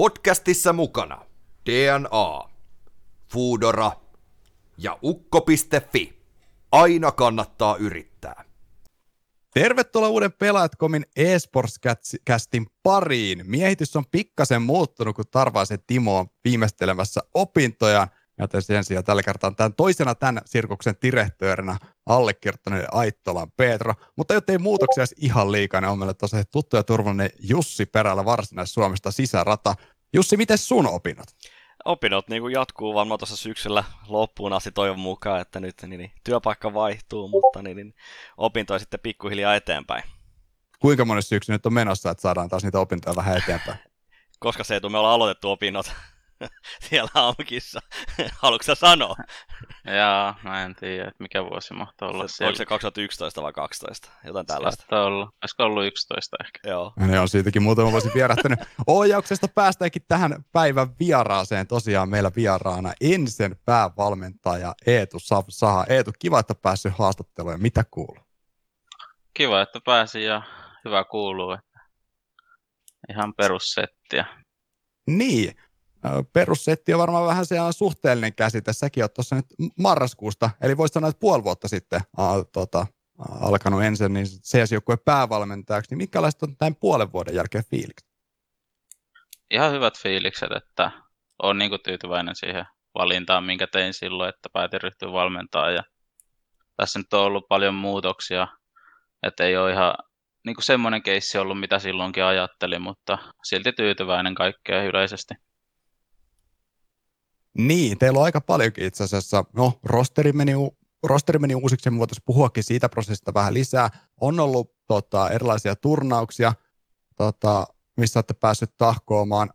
Podcastissa mukana DNA, Foodora ja ukko.fi. Aina kannattaa yrittää. Tervetuloa uuden Pelaatkomin eSports-kästin pariin. Miehitys on pikkasen muuttunut, kun Tarvaisen Timo on viimeistelemässä opintojaan. Joten sen sijaan tällä kertaa tämän toisena tämän sirkuksen direhtöörinä allekirjoittaneiden Aittolan Petro. Mutta jottei muutoksia ihan liikaa, niin on meille tosiaan tuttu ja turvallinen Jussi Perällä Varsinais-Suomesta sisärata. Jussi, miten sun opinnot? Opinnot niin kuin jatkuu varmaan tuossa syksyllä loppuun asti toivon mukaan, että nyt niin, niin, työpaikka vaihtuu, mutta niin, niin, opintoja sitten pikkuhiljaa eteenpäin. Kuinka monessa syksy nyt on menossa, että saadaan taas niitä opintoja vähän eteenpäin? Koska se ei me ollaan aloitettu opinnot siellä aukissa. Haluatko sä sanoa? Jaa, mä en tiedä, että mikä vuosi mahtaa olla se, siellä. Onko se 2011 vai 12? Jotain tällaista. Saattaa olla. Olisiko ollut 11 ehkä? Joo. Ne on siitäkin muutama vuosi vierähtänyt. Ohjauksesta päästäänkin tähän päivän vieraaseen. Tosiaan meillä vieraana ensin päävalmentaja Eetu Saha. Eetu, kiva, että päässyt haastatteluun. Mitä kuuluu? Kiva, että pääsin ja hyvä kuuluu. Että ihan perussettiä. Niin, perussetti on varmaan vähän se suhteellinen käsite. Säkin oot tuossa nyt marraskuusta, eli voisi sanoa, että puoli vuotta sitten a, tota, alkanut ensin niin CS-joukkueen päävalmentajaksi. Niin minkälaiset on tämän puolen vuoden jälkeen fiilikset? Ihan hyvät fiilikset, että olen niin tyytyväinen siihen valintaan, minkä tein silloin, että päätin ryhtyä valmentaa. Ja tässä nyt on ollut paljon muutoksia, että ei ole ihan niin kuin semmoinen keissi ollut, mitä silloinkin ajattelin, mutta silti tyytyväinen kaikkea yleisesti. Niin, teillä on aika paljonkin itse asiassa. No, rosteri meni, rosteri meni uusiksi, me voitaisiin puhuakin siitä prosessista vähän lisää. On ollut tota, erilaisia turnauksia, tota, missä olette päässyt tahkoamaan.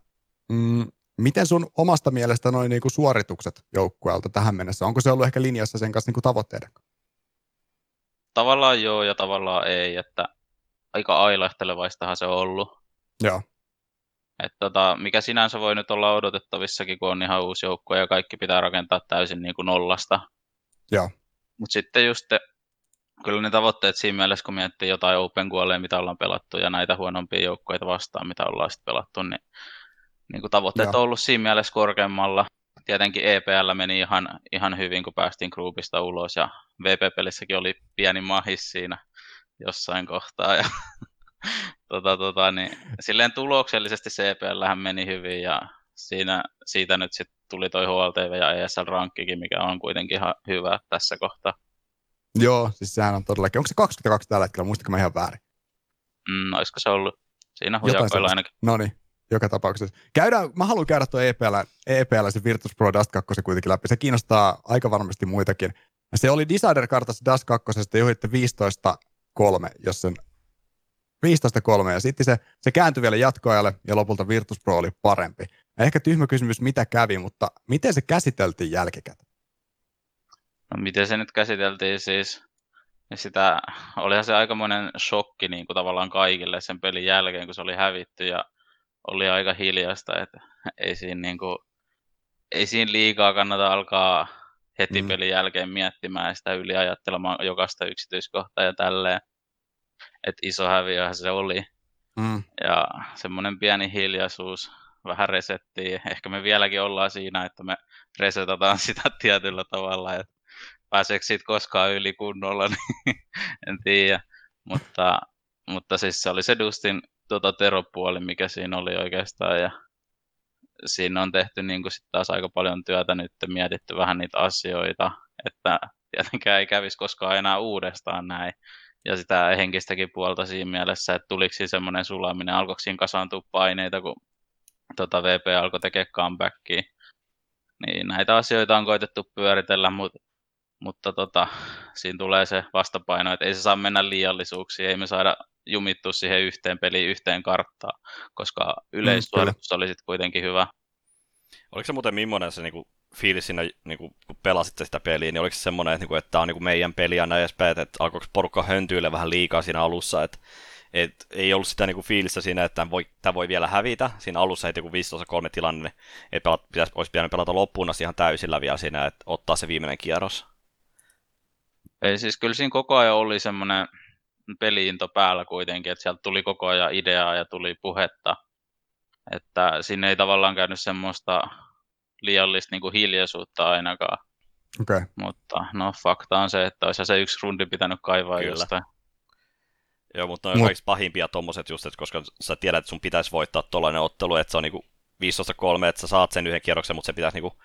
Mm, miten sun omasta mielestä noin niinku suoritukset joukkueelta tähän mennessä? Onko se ollut ehkä linjassa sen kanssa niinku tavoitteiden? Tavallaan joo ja tavallaan ei, että aika ailahtelevaistahan se on ollut. Joo. Et tota, mikä sinänsä voi nyt olla odotettavissakin, kun on ihan uusi joukko ja kaikki pitää rakentaa täysin niin kuin nollasta. Joo. Mutta sitten just te, kyllä ne tavoitteet siinä mielessä, kun miettii jotain Open Goalia, mitä ollaan pelattu, ja näitä huonompia joukkoja vastaan, mitä ollaan sitten pelattu, niin, niin kuin tavoitteet Joo. on ollut siinä mielessä korkeammalla. Tietenkin EPL meni ihan, ihan hyvin, kun päästiin groupista ulos, ja VP-pelissäkin oli pieni mahis siinä jossain kohtaa, ja tota, tota, niin, silleen tuloksellisesti CPL meni hyvin ja siinä, siitä nyt sitten tuli toi HLTV ja ESL-rankkikin, mikä on kuitenkin ihan hyvä tässä kohtaa. Joo, siis sehän on todellakin. Onko se 22 tällä hetkellä, muistatko mä ihan väärin? Mm, olisiko se ollut? Siinä hujakoilla ainakin. No niin, joka tapauksessa. Käydään, mä haluan käydä tuo EPL, EPL se Virtus Pro Dust 2 kuitenkin läpi. Se kiinnostaa aika varmasti muitakin. Se oli Decider-kartassa Dust 2, te johditte 15-3, jos sen 15-3 ja sitten se, se kääntyi vielä jatkoajalle ja lopulta Virtus Pro oli parempi. Ehkä tyhmä kysymys, mitä kävi, mutta miten se käsiteltiin jälkikäteen? No miten se nyt käsiteltiin siis? Sitä, olihan se aikamoinen shokki niin kuin tavallaan kaikille sen pelin jälkeen, kun se oli hävitty ja oli aika hiljasta, että ei siinä, niin kuin, ei siinä liikaa kannata alkaa heti mm. pelin jälkeen miettimään sitä yliajattelemaan jokaista yksityiskohtaa ja tälleen että iso häviöhän se oli. Mm. Ja semmoinen pieni hiljaisuus, vähän resettiin. Ehkä me vieläkin ollaan siinä, että me resetataan sitä tietyllä tavalla, että pääseekö siitä koskaan yli kunnolla, niin en tiedä. Mutta, mutta siis se oli se Dustin tota, teropuoli, mikä siinä oli oikeastaan. Ja siinä on tehty niin kuin sit taas aika paljon työtä nyt, mietitty vähän niitä asioita, että tietenkään ei kävisi koskaan enää uudestaan näin ja sitä henkistäkin puolta siinä mielessä, että tuliko siinä semmoinen sulaminen, alkoiko siinä kasaantua paineita, kun tota VP alkoi tekemään comebackia. Niin näitä asioita on koitettu pyöritellä, mutta, mutta tota, siinä tulee se vastapaino, että ei se saa mennä liiallisuuksiin, ei me saada jumittua siihen yhteen peliin, yhteen karttaan, koska yleissuoritus mm, oli sitten kuitenkin hyvä. Oliko se muuten millainen se niinku fiilis siinä, niin kuin, kun pelasit sitä peliä, niin oliko se semmoinen, että, niin että tämä on niin kuin meidän peli ja näin edespäin, että alkoiko porukka höntyillä vähän liikaa siinä alussa, että et ei ollut sitä niin kuin fiilistä siinä, että tämä voi, tämä voi vielä hävitä. Siinä alussa heti kun 15-3 tilanne, että pelat, pitäisi, olisi pitänyt pelata loppuun asti ihan täysillä vielä siinä, että ottaa se viimeinen kierros. Ei siis kyllä siinä koko ajan oli semmoinen peliinto päällä kuitenkin, että sieltä tuli koko ajan ideaa ja tuli puhetta. Että sinne ei tavallaan käynyt semmoista liiallista niin kuin hiljaisuutta ainakaan. Okei. Okay. Mutta no fakta on se, että olisi se yksi rundi pitänyt kaivaa Kyllä. jostain. Joo, mutta ne on Mut- kaikista pahimpia tommoset just, että koska sä tiedät, että sun pitäisi voittaa tollainen ottelu, että se on niinku 15-3, että sä saat sen yhden kierroksen, mutta se pitäisi niinku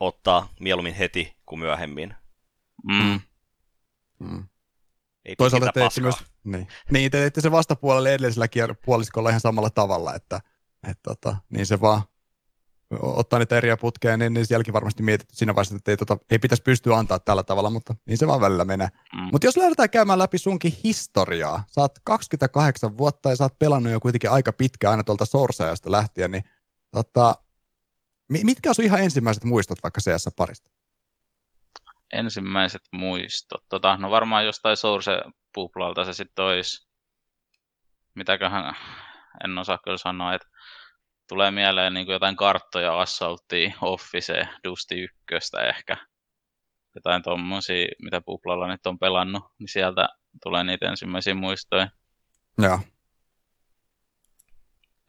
ottaa mieluummin heti kuin myöhemmin. Mm. Mm. Ei Toisaalta teitte myös, niin. niin, te teitte se vastapuolelle edellisellä kier- puoliskolla ihan samalla tavalla, että, että tota, niin se vaan ottaa niitä eriä putkeen, niin, niin sielläkin varmasti mietitty siinä vaiheessa, että ei, tota, ei pitäisi pystyä antaa tällä tavalla, mutta niin se vaan välillä menee. Mm. Mutta jos lähdetään käymään läpi sunkin historiaa, sä oot 28 vuotta ja sä oot pelannut jo kuitenkin aika pitkä aina tuolta Sourceajasta lähtien, niin tota, mi- mitkä on sun ihan ensimmäiset muistot vaikka CS-parista? Ensimmäiset muistot. Tota, no varmaan jostain Source-puplalta se sitten olisi. Mitäköhän, en osaa kyllä sanoa, että tulee mieleen niin jotain karttoja, Assaultia, Office, Dusty 1 ehkä. Jotain tommosia, mitä Puplalla nyt on pelannut, niin sieltä tulee niitä ensimmäisiä muistoja. Joo.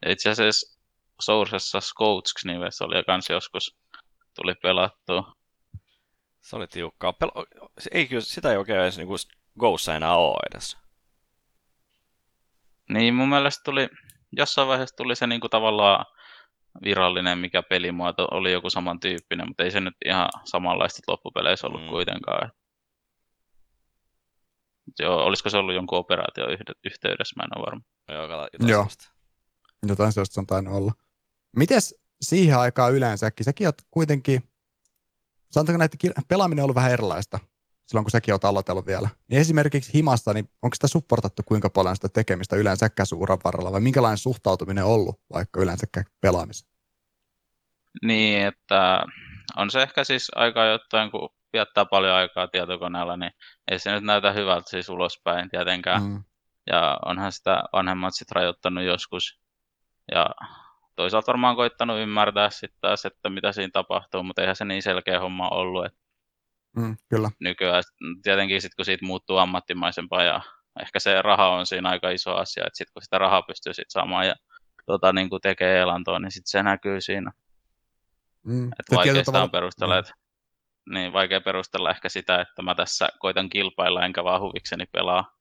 Ja itse asiassa Sourcessa Scouts nimessä oli kans joskus tuli pelattua. Se oli tiukkaa. Pel- ei kyllä, sitä ei oikein edes niinku Goussa enää ole edes. Niin mun mielestä tuli, jossain vaiheessa tuli se niinku tavallaan virallinen, mikä pelimuoto oli joku samantyyppinen, mutta ei se nyt ihan samanlaista loppupeleissä ollut Mm. kuitenkaan. Mut Joo, olisiko se ollut jonkun operaation yhde- yhteydessä, mä en ole varma. Joo, jotain Joo. sellaista. Jotain sellaista on tainnut olla. Mites siihen aikaan yleensäkin? Säkin oot kuitenkin, sanotaanko näitä, pelaaminen on ollut vähän erilaista silloin, kun säkin oot aloitellut vielä. Niin esimerkiksi himassa, niin onko sitä supportattu kuinka paljon sitä tekemistä yleensäkään sun uran varrella, vai minkälainen suhtautuminen on ollut vaikka yleensäkään pelaamiseen? Niin, että on se ehkä siis aika jotain, kun viettää paljon aikaa tietokoneella, niin ei se nyt näytä hyvältä siis ulospäin tietenkään. Mm. Ja onhan sitä vanhemmat sit rajoittanut joskus. Ja toisaalta varmaan koittanut ymmärtää sitten taas, että mitä siinä tapahtuu, mutta eihän se niin selkeä homma ollut. Et Mm, kyllä. nykyään tietenkin sitten kun siitä muuttuu ammattimaisempaa ja ehkä se raha on siinä aika iso asia, että sitten kun sitä rahaa pystyy sit saamaan ja tota, niin kuin tekee elantoa, niin sitten se näkyy siinä. Mm. Et Se vaikea tavalla- on perustella, että niin, vaikea perustella ehkä sitä, että mä tässä koitan kilpailla enkä vaan huvikseni pelaa.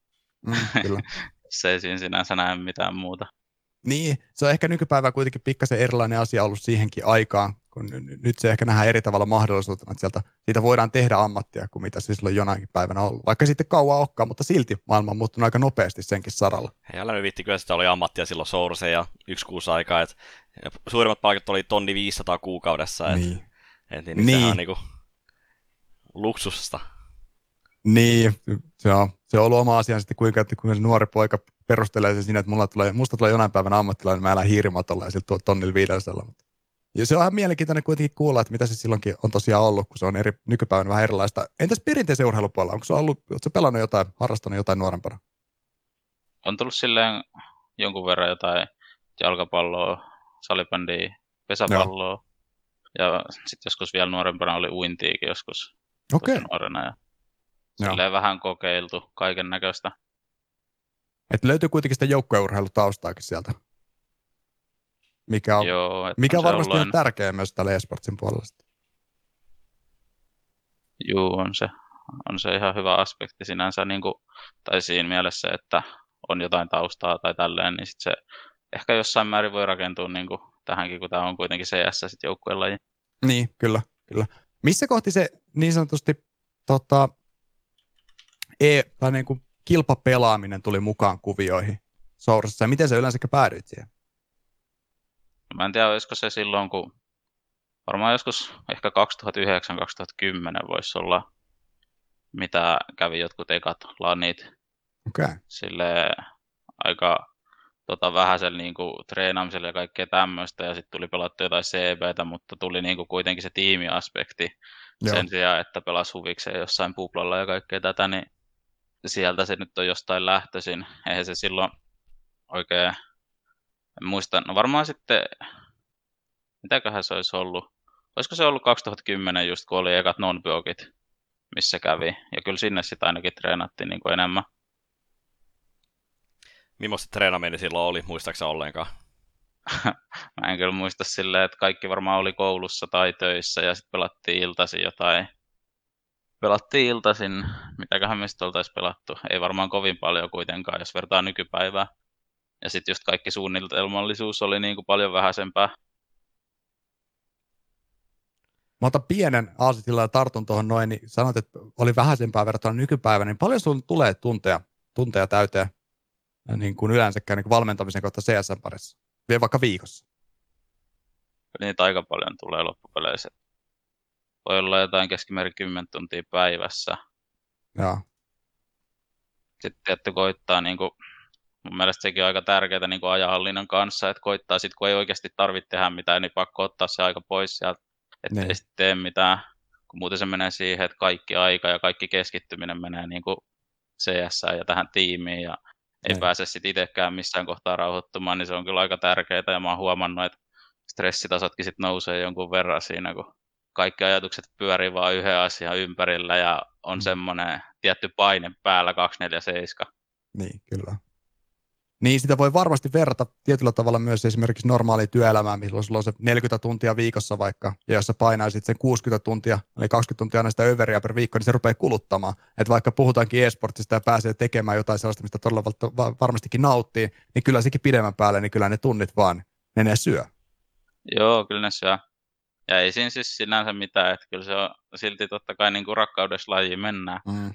Mm, kyllä. Se ei siinä sinänsä näe mitään muuta. Niin, se on ehkä nykypäivä kuitenkin pikkasen erilainen asia ollut siihenkin aikaan, kun nyt se ehkä nähdään eri tavalla mahdollisuutena, että sieltä, siitä voidaan tehdä ammattia kuin mitä se silloin jonakin päivänä ollut. Vaikka sitten kauan olekaan, mutta silti maailma on muuttunut aika nopeasti senkin saralla. Hei, älä nyt viitti, kyllä sitä oli ammattia silloin Source ja yksi kuusi aikaa, et, ja suurimmat palkat oli tonni 500 kuukaudessa, et, Niin. et, niin, Niin. niin. sehän on niinku luksusta. Niin, se on, se on ollut oma asia sitten, kuinka, että kuinka se nuori poika perustelee se siinä, että mulla tulee, musta tulee jonain päivänä ammattilainen, mä elän hiirimatolla ja sitten tonnilla 500. Mutta. Ja se on ihan mielenkiintoinen kuitenkin kuulla, että mitä se silloinkin on tosiaan ollut, kun se on eri, nykypäivänä vähän erilaista. Entäs perinteisen urheilupuolella? Onko se ollut, sä pelannut jotain, harrastanut jotain nuorempana? On tullut silleen jonkun verran jotain jalkapalloa, salibändiä, pesäpalloa. Ja sitten joskus vielä nuorempana oli uintiikin joskus Okei, tosi nuorena. Ja Joo. silleen vähän kokeiltu kaiken näköistä. että löytyy kuitenkin sitä joukkueurheilutaustaakin sieltä. Mikä on, Joo, mikä on varmasti ihan tärkeä myös tällä esportsin sitten. Juu, on se, on se ihan hyvä aspekti sinänsä, niin kuin, tai siinä mielessä, että on jotain taustaa tai tälleen, niin sit se ehkä jossain määrin voi rakentua niin kuin tähänkin, kun tämä on kuitenkin CS sit joukkueen laji. Niin, kyllä, kyllä. Missä kohti se niin sanotusti tota, e, tai niin kuin kilpapelaaminen tuli mukaan kuvioihin Sourcessa ja miten se yleensä päädyit siihen? Mä en tiedä, olisiko se silloin, kun varmaan joskus ehkä 2009-2010 voisi olla, mitä kävi jotkut ekat lanit okay. sille aika tota, vähäisellä niin kuin, treenaamisella ja kaikkea tämmöistä, ja sitten tuli pelattu jotain CBtä, mutta tuli niin kuin, kuitenkin se tiimiaspekti joo. sen sijaan, että pelas huvikseen jossain puplalla ja kaikkea tätä, niin sieltä se nyt on jostain lähtöisin. Eihän se silloin oikein, en muista, no varmaan sitten, mitäköhän se olisi ollut, olisiko se ollut 2010 just, kun oli ekat non missä kävi, ja kyllä sinne sitten ainakin treenattiin niin kuin enemmän. Millaista treenaminen silloin oli, muistaaksä ollenkaan? mä en kyllä muista silleen, että kaikki varmaan oli koulussa tai töissä ja sitten pelattiin iltaisin jotain. Pelattiin iltaisin, mitäköhän me sitten oltaisiin pelattu. Ei varmaan kovin paljon kuitenkaan, jos vertaa nykypäivää. Ja sitten just kaikki suunnitelmallisuus oli niin kuin paljon vähäisempää. Mä otan pienen aasitilla ja tartun tuohon noin, niin sanot, että oli vähäisempää verrattuna nykypäivään, niin paljon sun tulee tunteja, tunteja täyteen niin kuin yleensäkään niin kuin valmentamisen kautta CSN parissa? Vielä vaikka viikossa. Niitä aika paljon tulee loppupeleissä. Voi olla jotain keskimäärin 10 tuntia päivässä. Joo. Sitten tietty koittaa, niin kuin, mun mielestä sekin on aika tärkeää niin kuin ajanhallinnan kanssa, että koittaa sitten, kun ei oikeasti tarvitse tehdä mitään, niin pakko ottaa se aika pois sieltä, että Niin. ei sitten tee mitään. Kun muuten se menee siihen, että kaikki aika ja kaikki keskittyminen menee niin kuin CS ja tähän tiimiin ja ei Niin. pääse sitten itsekään missään kohtaa rauhoittumaan, niin se on kyllä aika tärkeää ja mä oon huomannut, että stressitasotkin sitten nousee jonkun verran siinä, kun kaikki ajatukset pyörii vaan yhden asian ympärillä ja on Mm. semmoinen tietty paine päällä 247. Niin, kyllä. Niin, sitä voi varmasti verrata tietyllä tavalla myös esimerkiksi normaaliin työelämään, milloin sulla on se 40 tuntia viikossa vaikka, ja jos sä painaisit sen 60 tuntia, eli 20 tuntia aina sitä överiä per viikko, niin se rupeaa kuluttamaan. Että vaikka puhutaankin e-sportista ja pääsee tekemään jotain sellaista, mistä todella varmastikin nauttii, niin kyllä sekin pidemmän päälle, niin kyllä ne tunnit vaan menee syö. Joo, kyllä ne syö. Ja ei siinä siis sinänsä mitään, että kyllä se on silti totta kai niin kuin rakkaudessa lajiin mennään, Mm.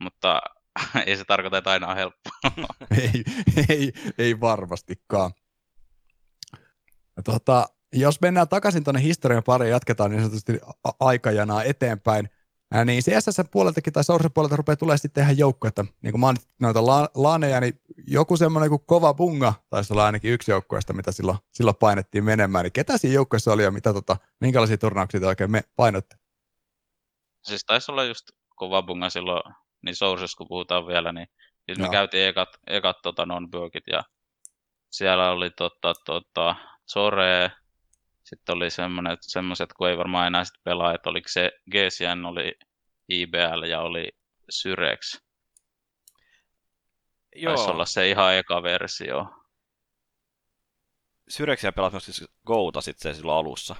mutta ei se tarkoita, että aina on helppo. ei, ei, ei varmastikaan. Tota, jos mennään takaisin tuonne historian pariin ja jatketaan niin sanotusti a- aikajanaa eteenpäin, ää, niin CSS puoleltakin tai Source puolelta rupeaa tulee sitten tehdä joukkuetta. Niin kuin noita la- laaneja, niin joku semmoinen kuin kova bunga taisi olla ainakin yksi joukkueesta, mitä silloin, silloin painettiin menemään. Niin ketä siinä joukkueessa oli ja mitä, tota, minkälaisia turnauksia te oikein me painoitte? siis taisi olla just kova bunga silloin, niin Sources kun puhutaan vielä, niin siis me Joo. käytiin ekat, ekat tota non ja siellä oli tota, tota, Zore, sitten oli semmonet, semmoset, kun ei varmaan enää sit pelaa, että oliko se GCN, oli IBL ja oli Syrex. Joo, Taisi olla se ihan eka versio. Syreksiä pelasi myös siis Gouta sitten se silloin alussa.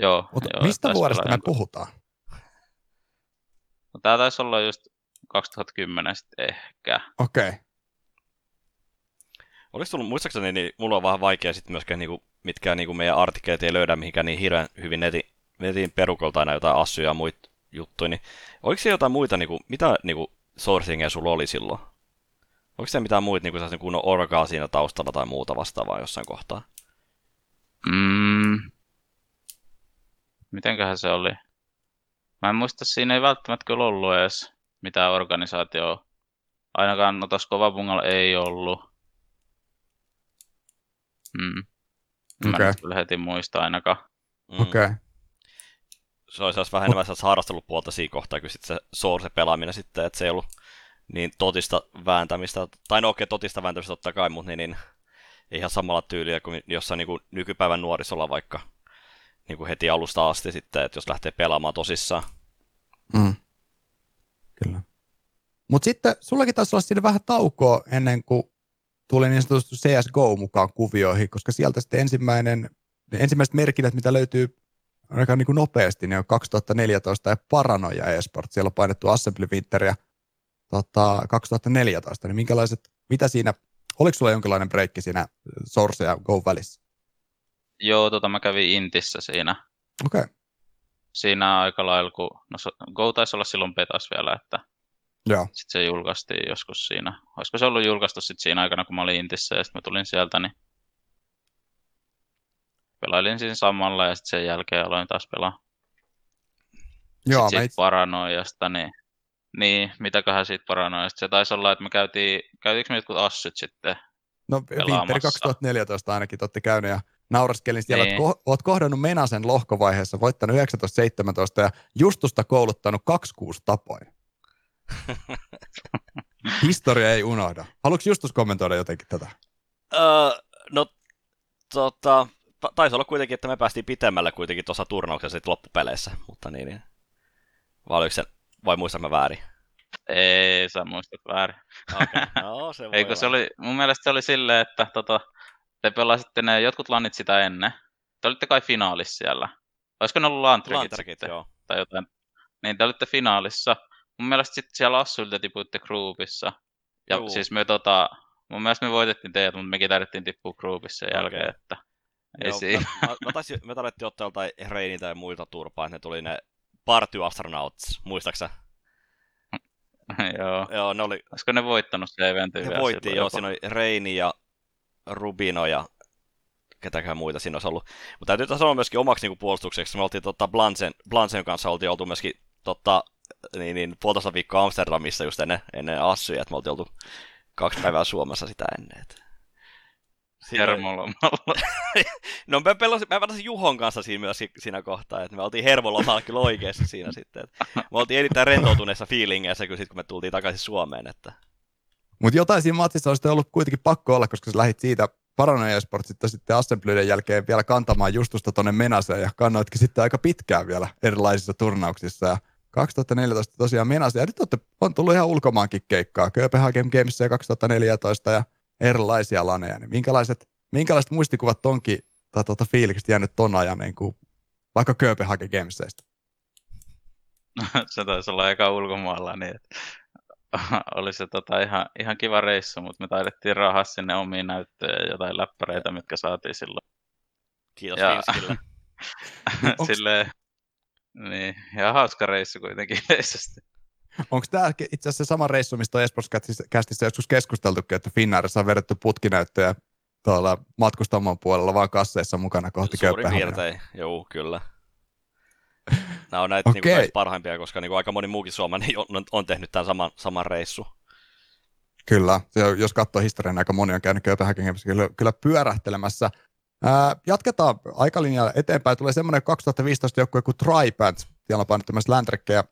Joo, Mutta joo, mistä vuodesta me puhutaan? No, tää taisi olla just 2010 sitten ehkä. Okei. Okay. Oliko tullut, muistaakseni, niin mulla on vähän vaikea sitten myöskään, niinku, mitkä niinku meidän artikkelit ei löydä mihinkään niin hirveän hyvin netin, netin perukolta aina jotain assuja ja muita juttuja, niin oliko siellä jotain muita, niinku, mitä niinku, sourcingia sulla oli silloin? Oliko siellä mitään muita niinku, sellaisen kunnon orgaa siinä taustalla tai muuta vastaavaa jossain kohtaa? Mm. Mitenköhän se oli? Mä en muista, siinä ei välttämättä kyllä ollut edes mitään organisaatioa. Ainakaan no tossa Kovabungalla ei ollut. Mm. Mä Okei. en kyllä heti muista ainakaan. Mm. Okei. Okay. Se olisi vähän enemmän sellaista harrastelupuolta siinä kohtaa, kuin sitten se source-pelaaminen sitten, että se ei ollut niin totista vääntämistä, tai no okei, totista vääntämistä totta kai, mutta niin, niin ihan samalla tyyliä kuin jossain niin kuin nykypäivän nuorisolla vaikka niin kuin heti alusta asti sitten, että jos lähtee pelaamaan tosissaan. Mm. Kyllä. Mutta sitten sullakin taisi olla siinä vähän taukoa ennen kuin tuli niin sanotusti CSGO mukaan kuvioihin, koska sieltä sitten ensimmäinen, ne ensimmäiset merkinnät, mitä löytyy aika niin kuin nopeasti, niin on 2014 ja Paranoja eSport. Siellä on painettu Assembly Winteria tota, 2014. Niin minkälaiset, mitä siinä, oliko sulla jonkinlainen breikki siinä Source ja Go välissä? Joo, tota mä kävin Intissä siinä. Okei, okay. Siinä aika lailla, kun no, Go taisi olla silloin petas vielä, että joo. sitten se julkaistiin joskus siinä. Olisiko se ollut julkaistu sitten siinä aikana, kun mä olin Intissä ja sitten mä tulin sieltä, niin pelailin siinä samalla ja sitten sen jälkeen aloin taas pelaa. Joo, sitten itse, paranoijasta, niin, niin mitäköhän siitä paranoijasta. Se taisi olla, että me käytiin, käytiinkö me jotkut assyt sitten? No Winter pelaamassa. 2014 ainakin te olette käynyt ja nauraskelin siellä, Niin. että ko- oot kohdannut Menasen lohkovaiheessa, voittanut 19-17 ja Justusta kouluttanut 26 tapoin. Historia ei unohda. Haluatko Justus kommentoida jotenkin tätä? Öö, no, tota, ta- taisi olla kuitenkin, että me päästiin pitemmälle kuitenkin tuossa turnauksessa sitten loppupeleissä, mutta niin, niin. Vai oliko se, vai muistan mä väärin? Ei, sä muistat väärin. Okay. No, se voi Eikö se oli, mun mielestä se oli silleen, että tota, te pelasitte ne jotkut lannit sitä ennen. Te olitte kai finaalissa siellä. Olisiko ne ollut Lantrikit, sitten? joo. Tai jotain. Niin te olitte finaalissa. Mun mielestä sitten siellä Assuilta tipuitte groupissa. Ja Juu. siis me tota, mun mielestä me voitettiin teidät, mutta mekin tarvittiin tippua groupissa sen jälkeen, Okei. että ei Joo, siinä. Mä, mä, taisin, me tarvittiin ottaa joltain Reiniltä ja muilta turpaa, että ne tuli ne Party Astronauts, muistaaksä? Joo. Joo, ne oli, Olisiko ne voittanut se eventin ne voitti, joo, siinä oli Reini ja Rubino ja ketäkään muita siinä olisi ollut. Mutta täytyy sanoa myöskin omaksi niin puolustukseksi, me oltiin tota Blansen, Blansen kanssa oltiin oltu myöskin tota, niin, niin, puolitoista viikkoa Amsterdamissa just ennen, ennen Assyja, että me oltiin oltu kaksi päivää Suomessa sitä ennen. Et. Siinä oli- Hermolomalla. No mä pelasin, mä pelasin Juhon kanssa siinä myös siinä kohtaa, että me oltiin hervolomalla kyllä oikeassa siinä sitten. Että me oltiin erittäin rentoutuneessa fiilingeissä kyllä sit, kun me tultiin takaisin Suomeen. Että... Mutta jotain siinä matsissa olisi ollut kuitenkin pakko olla, koska sä lähit siitä Paranoia Sportsista sitten Assemblyden jälkeen vielä kantamaan justusta tonne Menaseen ja kannoitkin sitten aika pitkään vielä erilaisissa turnauksissa. Ja 2014 tosiaan Menase, ja nyt olette, on tullut ihan ulkomaankin keikkaa, Copenhagen Gamesissa 2014 ja erilaisia laneja, niin minkälaiset, minkälaiset muistikuvat tonkin tai tuota fiiliksestä jäänyt ton ajan niin kuin vaikka Copenhagen Gamesista? se taisi olla eka ulkomailla, niin oli se tota ihan, ihan kiva reissu, mutta me taidettiin rahaa sinne omiin näyttöjä ja jotain läppäreitä, mitkä saatiin silloin. Kiitos Ja- Finskille. Silleen, niin, ja hauska reissu kuitenkin yleisesti. Onko tämä itse asiassa sama reissu, mistä on Esports-kästissä joskus keskusteltukin, että Finnairissa on vedetty putkinäyttöjä tuolla matkustamon puolella vaan kasseissa mukana kohti Suurin Kööpenhaminaa? piirtein, joo, kyllä. Nämä on näitä okay. niin parhaimpia, koska niin kuin aika moni muukin suomalainen on, on tehnyt tämän saman, saman reissu. Kyllä, on- jos katsoo historian, niin aika moni on käynyt Kööpenhagenissa kyllä, kyllä pyörähtelemässä. Ää, jatketaan aikalinjalla eteenpäin. Tulee semmoinen 2015 joukkue kuin Tripant. Siellä on painettu myös Landrekkejä.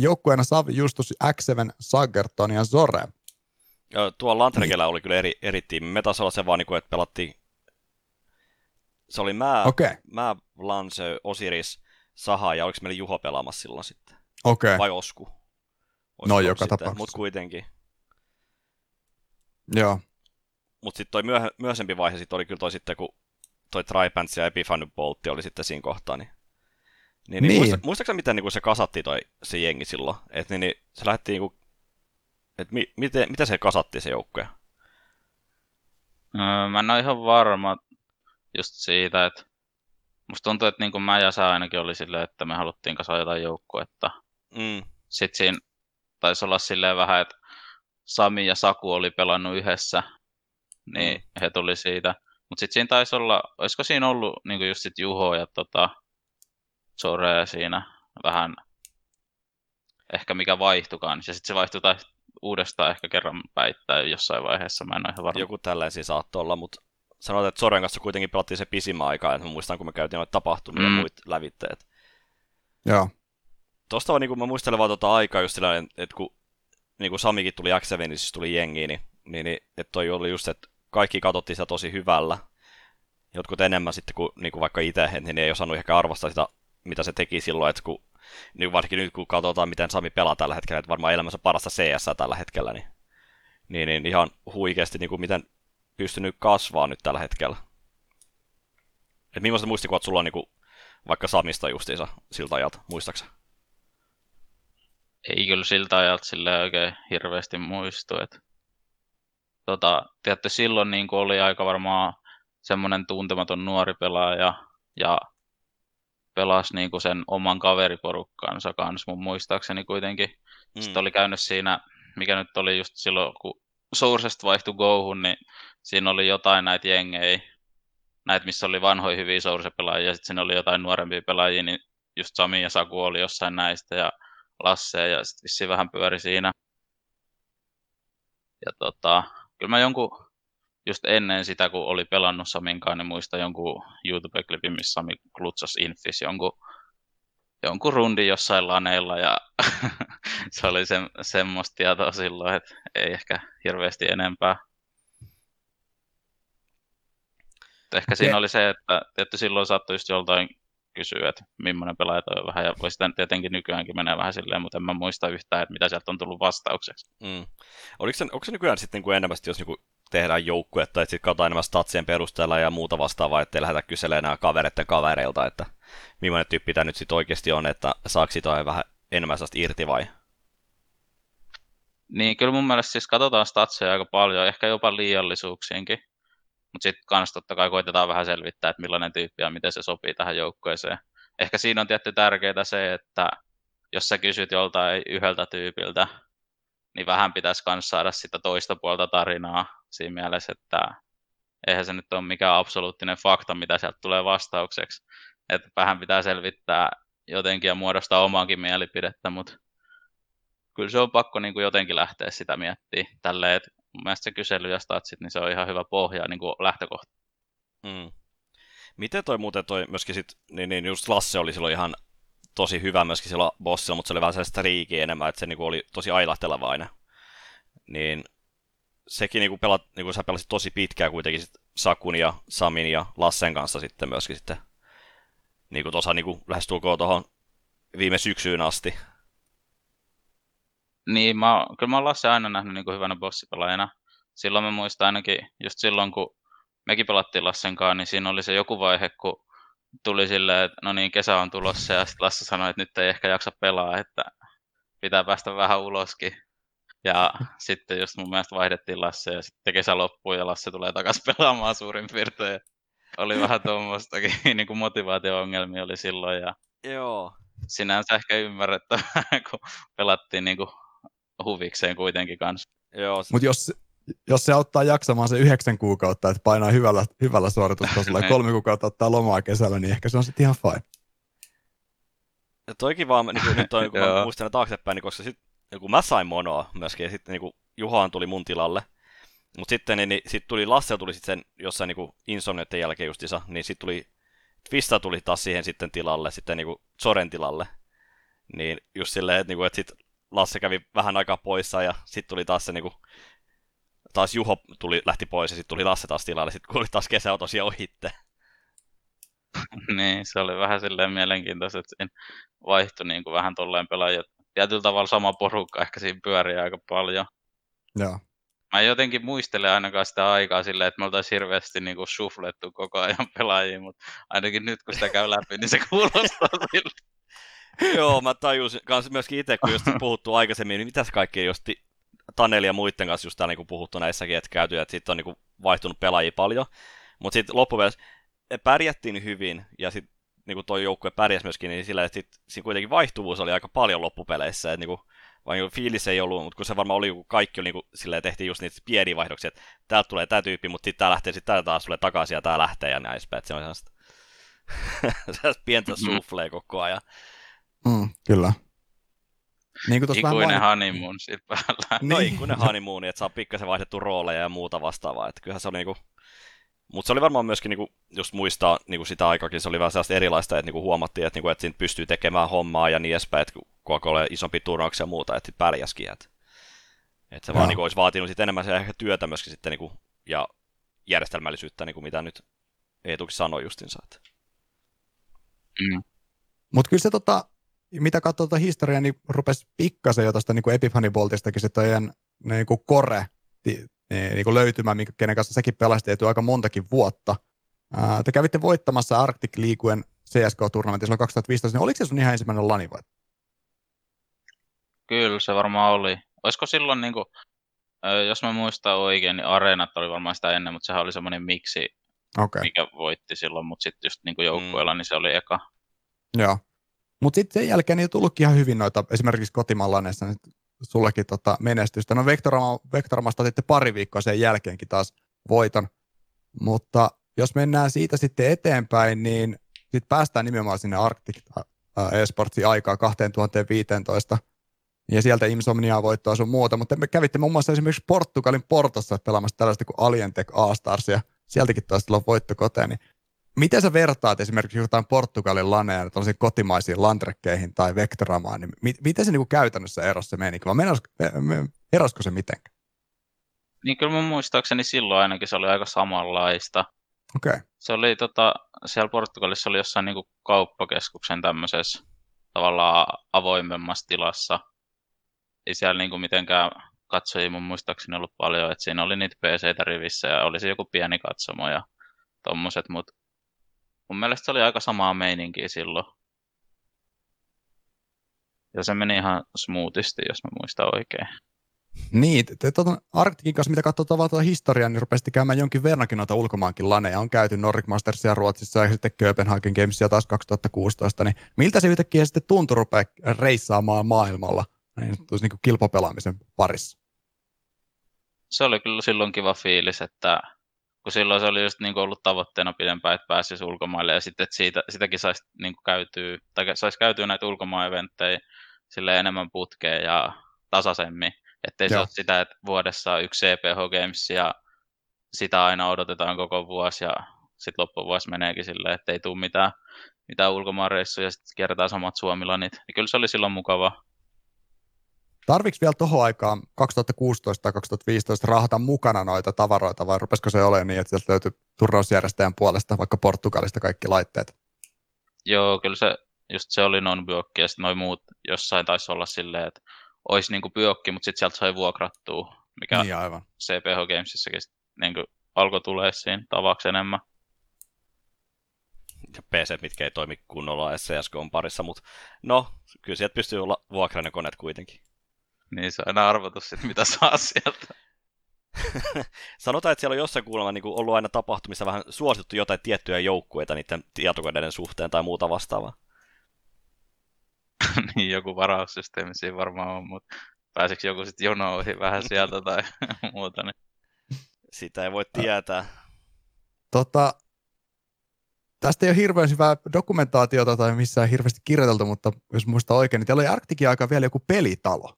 Joukkueena Savi, Justus, X7, Sagerton ja Zore. Ja tuolla Lantrekellä oli kyllä eri, eri tiimi. Me taisi olla se vaan, niin kuin, että pelattiin... Se oli mä, okay, mä Lance, Osiris, Saha ja oliko meillä Juho pelaamassa silloin sitten? okei. Okay. Vai Osku? Olisiko No, joka sitten, tapauksessa. Mutta kuitenkin. Joo. Mutta sitten toi myöh- myöhempi vaihe sit oli kyllä toi sitten, kun toi Tripants ja Epiphany Bolt oli sitten siinä kohtaa. Niin, niin, niin. Niin. Muista, muistaaksä miten niin se kasatti toi se jengi silloin? Että niin, niin, se lähti niin kuin, että mi, miten, miten se kasatti se joukkue? Öö, Mä en ole ihan varma just siitä, että musta tuntuu, että niin kuin mä ja sä ainakin oli silleen, että me haluttiin kasaa jotain joukkuetta. Mm. Sitten siinä taisi olla silleen vähän, että Sami ja Saku oli pelannut yhdessä, niin Mm. he tuli siitä. Mutta sitten siinä taisi olla, olisiko siinä ollut niin just sit Juho ja tota, Zore siinä vähän, ehkä mikä vaihtukaan. Ja sitten se vaihtui taas uudestaan ehkä kerran päittäin jossain vaiheessa, mä en ole ihan varma. Joku tällaisia saattoi olla, mutta sanoit, että Soren kanssa kuitenkin pelattiin se pisimmän aikaa, että mä muistan, kun me käytiin noita tapahtumia mm. Ja muut lävitteet. Joo. Tuosta on, niin kuin mä muistelen vaan tota aikaa just sillä että, että kun niin kuin Samikin tuli x niin siis tuli jengiin, niin, niin, niin että toi oli just, että kaikki katsottiin sitä tosi hyvällä. Jotkut enemmän sitten kuin, niin kuin vaikka itse, niin ei osannut ehkä arvostaa sitä, mitä se teki silloin, että kun, niin varsinkin nyt kun katsotaan, miten Sami pelaa tällä hetkellä, että varmaan elämänsä parasta CS tällä hetkellä, niin, niin, niin ihan huikeasti, niin kuin miten pystynyt kasvaa nyt tällä hetkellä. Että millaiset muistikuvat sulla on niin kuin, vaikka Samista justiinsa siltä ajalta, muistaaksä? ei kyllä siltä ajalta sille oikein hirveästi muistu. Et, tota, tiedätte, silloin niin oli aika varmaan semmoinen tuntematon nuori pelaaja ja pelasi niin kuin sen oman kaveriporukkansa kanssa mun muistaakseni kuitenkin. Mm. Sitten oli käynyt siinä, mikä nyt oli just silloin, kun Sourcesta vaihtui Gohun, niin siinä oli jotain näitä jengejä, näitä missä oli vanhoja hyviä Source-pelaajia, ja sitten siinä oli jotain nuorempia pelaajia, niin just Sami ja Saku oli jossain näistä, ja Lasse ja sitten vissiin vähän pyöri siinä. Ja tota, kyllä mä jonkun, just ennen sitä, kun oli pelannut Saminkaan, niin muistan jonkun YouTube-klipin, missä Sami klutsas Infis jonkun, jonkun rundin jossain laneilla ja se oli se, semmoista tietoa silloin, että ei ehkä hirveästi enempää. Mutta ehkä siinä Okei. oli se, että tietty silloin saattoi just joltain kysyä, että millainen pelaaja toi on vähän, ja voi sitä tietenkin nykyäänkin menee vähän silleen, mutta en mä muista yhtään, että mitä sieltä on tullut vastaukseksi. Mm. Oliko se, onko se nykyään sitten niin kuin enemmän, jos niin kuin tehdään joukkuetta, että sitten katsotaan enemmän statsien perusteella ja muuta vastaavaa, ettei lähdetä kyselemään enää kavereiden kavereilta, että millainen tyyppi tämä nyt sitten oikeasti on, että saako siitä vähän enemmän irti vai? Niin, kyllä mun mielestä siis katsotaan statseja aika paljon, ehkä jopa liiallisuuksiinkin. Mutta sitten kanssa totta kai koitetaan vähän selvittää, että millainen tyyppi ja miten se sopii tähän joukkueeseen. Ehkä siinä on tietty tärkeää se, että jos sä kysyt joltain yhdeltä tyypiltä, niin vähän pitäisi myös saada sitä toista puolta tarinaa siinä mielessä, että eihän se nyt ole mikään absoluuttinen fakta, mitä sieltä tulee vastaukseksi. Että vähän pitää selvittää jotenkin ja muodostaa omaankin mielipidettä, mutta kyllä se on pakko niin kuin jotenkin lähteä sitä miettimään. Tälleen, että mun mielestä se kysely ja statsit, niin se on ihan hyvä pohja niin kuin lähtökohta. Mm. Miten toi muuten toi myöskin sit, niin, niin just Lasse oli silloin ihan tosi hyvä myöskin silloin bossilla, mutta se oli vähän sellaista riikiä enemmän, että se niin kuin oli tosi ailahtelevainen. Niin sekin niin kuin pelat, niin kuin sä pelasit tosi pitkään kuitenkin sit Sakun ja Samin ja Lassen kanssa sitten myöskin sitten niin kuin tuossa niin kuin lähestulkoon tuohon viime syksyyn asti. Niin, mä, kyllä mä oon Lasse aina nähnyt niin kuin hyvänä bossipelaajana. Silloin mä muistan ainakin, just silloin kun mekin pelattiin Lassen kanssa, niin siinä oli se joku vaihe, kun tuli silleen, että no niin, kesä on tulossa ja sitten Lasse sanoi, että nyt ei ehkä jaksa pelaa, että pitää päästä vähän uloskin. Ja sitten just mun mielestä vaihdettiin Lasse ja sitten kesä loppuu ja Lasse tulee takaisin pelaamaan suurin piirtein. Oli vähän tuommoistakin niin kuin motivaatio-ongelmia oli silloin ja Joo. sinänsä ehkä ymmärrettävää, kun pelattiin niin kuin huvikseen kuitenkin kanssa. Joo. Mutta jos, jos se auttaa jaksamaan se yhdeksän kuukautta, että painaa hyvällä, hyvällä suoritustasolla ja kolme kuukautta ottaa lomaa kesällä, niin ehkä se on sitten ihan fine. Ja toikin vaan, niin kuin, nyt on, kun mä muistan taaksepäin, niin koska sit, niin kun mä sain monoa myöskin, ja sitten niin Juhaan tuli mun tilalle, mutta sitten niin, niin, sit tuli Lasse tuli sitten sen jossain niin Insomnioiden jälkeen justissa, niin sitten tuli Twista tuli taas siihen sitten tilalle, sitten niin Soren tilalle. Niin just silleen, että, niin kuin, että sit Lasse kävi vähän aikaa poissa ja sitten tuli taas se niin kuin, taas Juho tuli, lähti pois ja sitten tuli Lasse taas tilalle, sitten kun oli taas kesä tosiaan ohitte. niin, se oli vähän silleen mielenkiintoista, että siinä vaihtui niin kuin vähän tolleen pelaajat. Tietyllä tavalla sama porukka ehkä siinä pyörii aika paljon. Joo. Mä jotenkin muistelen ainakaan sitä aikaa silleen, että me oltaisiin hirveästi niin kuin shufflettu koko ajan pelaajia, mutta ainakin nyt kun sitä käy läpi, niin se kuulostaa siltä. Joo, mä tajusin kanssa myöskin itse, kun just puhuttu aikaisemmin, niin mitäs kaikki just Taneli ja muiden kanssa just täällä niin puhuttu näissäkin, että käyty, että sitten on niin vaihtunut pelaajia paljon. Mutta sitten loppupeleissä pärjättiin hyvin, ja sitten niin toi joukkue pärjäsi myöskin, niin sillä, että sit, siinä kuitenkin vaihtuvuus oli aika paljon loppupeleissä, että niin kuin, vaan niin fiilis ei ollut, mutta kun se varmaan oli, kun kaikki oli, niin kuin, silleen, tehtiin just niitä pieniä vaihdoksia, että täältä tulee tämä tyyppi, mutta sitten tämä lähtee, sitten tämä taas tulee takaisin ja tämä lähtee ja näin, että se on sellaista, sellaista pientä mm. koko ajan. Mm, kyllä. Niin kuin ikuinen vähän honeymoon siitä päällä. No niin. ikuinen honeymoon, että saa pikkasen vaihdettu rooleja ja muuta vastaavaa. Että kyllähän se oli niinku... Mutta se oli varmaan myöskin, niinku, just muistaa niinku sitä aikakin, se oli vähän sellaista erilaista, että niinku huomattiin, että, niinku, että siinä pystyy tekemään hommaa ja niin edespäin, että kun alkoi olla isompi turnauksia ja muuta, että pärjäskin. Että, että se vaan niinku, olisi vaatinut sit enemmän ehkä työtä myöskin sitten, niinku, ja järjestelmällisyyttä, niinku, mitä nyt Eetukin sanoi justinsa. Että. Mm. Mutta kyllä se tota, mitä katsoo tuota historiaa, niin rupesi pikkasen jo tuosta niin Epiphany-boltistakin se toinen niin kuin core niin kuin löytymään, minkä, kenen kanssa sekin pelasti etu aika montakin vuotta. Ää, te kävitte voittamassa Arctic Leagueen CSK-turnamentissa silloin 2015, niin oliko se sun ihan ensimmäinen lani vai? Kyllä se varmaan oli. Olisiko silloin, niin kuin, jos mä muistan oikein, niin Areenat oli varmaan sitä ennen, mutta sehän oli semmoinen miksi, okay. mikä voitti silloin, mutta sitten just niin joukkueella, mm. niin se oli eka. Joo. Mutta sitten sen jälkeen ei tullutkin ihan hyvin noita, esimerkiksi kotimallaneessa niin sullekin tota menestystä. No Vectorama, Vectoramasta otitte pari viikkoa sen jälkeenkin taas voiton. Mutta jos mennään siitä sitten eteenpäin, niin sitten päästään nimenomaan sinne Arctic eSportsin aikaa 2015. Ja sieltä Insomniaa voittoa sun muuta, mutta me kävitte muun muassa esimerkiksi Portugalin Portossa pelaamassa tällaista kuin Alientech A-Stars, ja sieltäkin taas tulla voitto koteen. Niin Miten sä vertaat esimerkiksi jotain Portugalin laneja tällaisiin kotimaisiin landrekkeihin tai vektoramaan, niin mi- miten se niinku käytännössä erosi se vai erosko se mitenkään? Niin kyllä mun muistaakseni silloin ainakin se oli aika samanlaista. Okay. Se oli tota, siellä Portugalissa oli jossain niinku kauppakeskuksen tämmöisessä tavallaan avoimemmassa tilassa. Ei siellä niinku mitenkään katsojia mun muistaakseni ollut paljon, että siinä oli niitä pc rivissä ja olisi joku pieni katsomo ja tommoset, mutta mun mielestä se oli aika samaa meininkiä silloin. Ja se meni ihan smoothisti, jos mä muistan oikein. Niin, te tuota Arktikin kanssa, mitä katsoo tuota historiaa, niin rupesitte käymään jonkin verrankin noita ulkomaankin laneja. On käyty Nordic Mastersia Ruotsissa ja sitten Copenhagen Gamesia taas 2016. Niin miltä se yhtäkkiä sitten tuntui rupea reissaamaan maailmalla niin, niin kuin kilpapelaamisen parissa? Se oli kyllä silloin kiva fiilis, että kun silloin se oli just niin kuin ollut tavoitteena pidempään, että pääsisi ulkomaille ja sitten että siitä, sitäkin saisi niin kuin käytyä, tai saisi käytyä näitä ulkomaan sille enemmän putkeen ja tasaisemmin. Että ei se ole sitä, että vuodessa on yksi CPH Games ja sitä aina odotetaan koko vuosi ja sitten loppuvuosi meneekin silleen, että ei tule mitään, mitään ulkomaanreissuja ja sitten kierretään samat Suomilanit. Niin kyllä se oli silloin mukavaa. Tarviks vielä tuohon aikaan 2016 tai 2015 rahata mukana noita tavaroita vai rupesiko se olemaan niin, että sieltä löytyi turnausjärjestäjän puolesta vaikka Portugalista kaikki laitteet? Joo, kyllä se, just se oli non ja sitten noin muut jossain taisi olla silleen, että olisi niin pyökki, mutta sitten sieltä sai vuokrattua, mikä niin, aivan. CPH Gamesissakin niin alkoi tulee siinä tavaksi enemmän. Ja PC, mitkä ei toimi kunnolla SCSK on parissa, mutta no, kyllä sieltä pystyy olla vuokrainen koneet kuitenkin. Niin, se on aina arvotus sit, mitä saa sieltä. Sanotaan, että siellä on jossain kuulemma niin ollut aina tapahtumissa vähän suosittu jotain tiettyjä joukkueita niiden tietokoneiden suhteen tai muuta vastaavaa. niin joku varaussysteemi siinä varmaan on, mutta pääsikö joku sitten jono ohi vähän sieltä tai muuta. Niin. Sitä ei voi tietää. Tota, tästä ei ole hirveän hyvää dokumentaatiota tai missään hirveästi kirjoiteltu, mutta jos muista oikein, niin teillä oli Arktikin aika vielä joku pelitalo.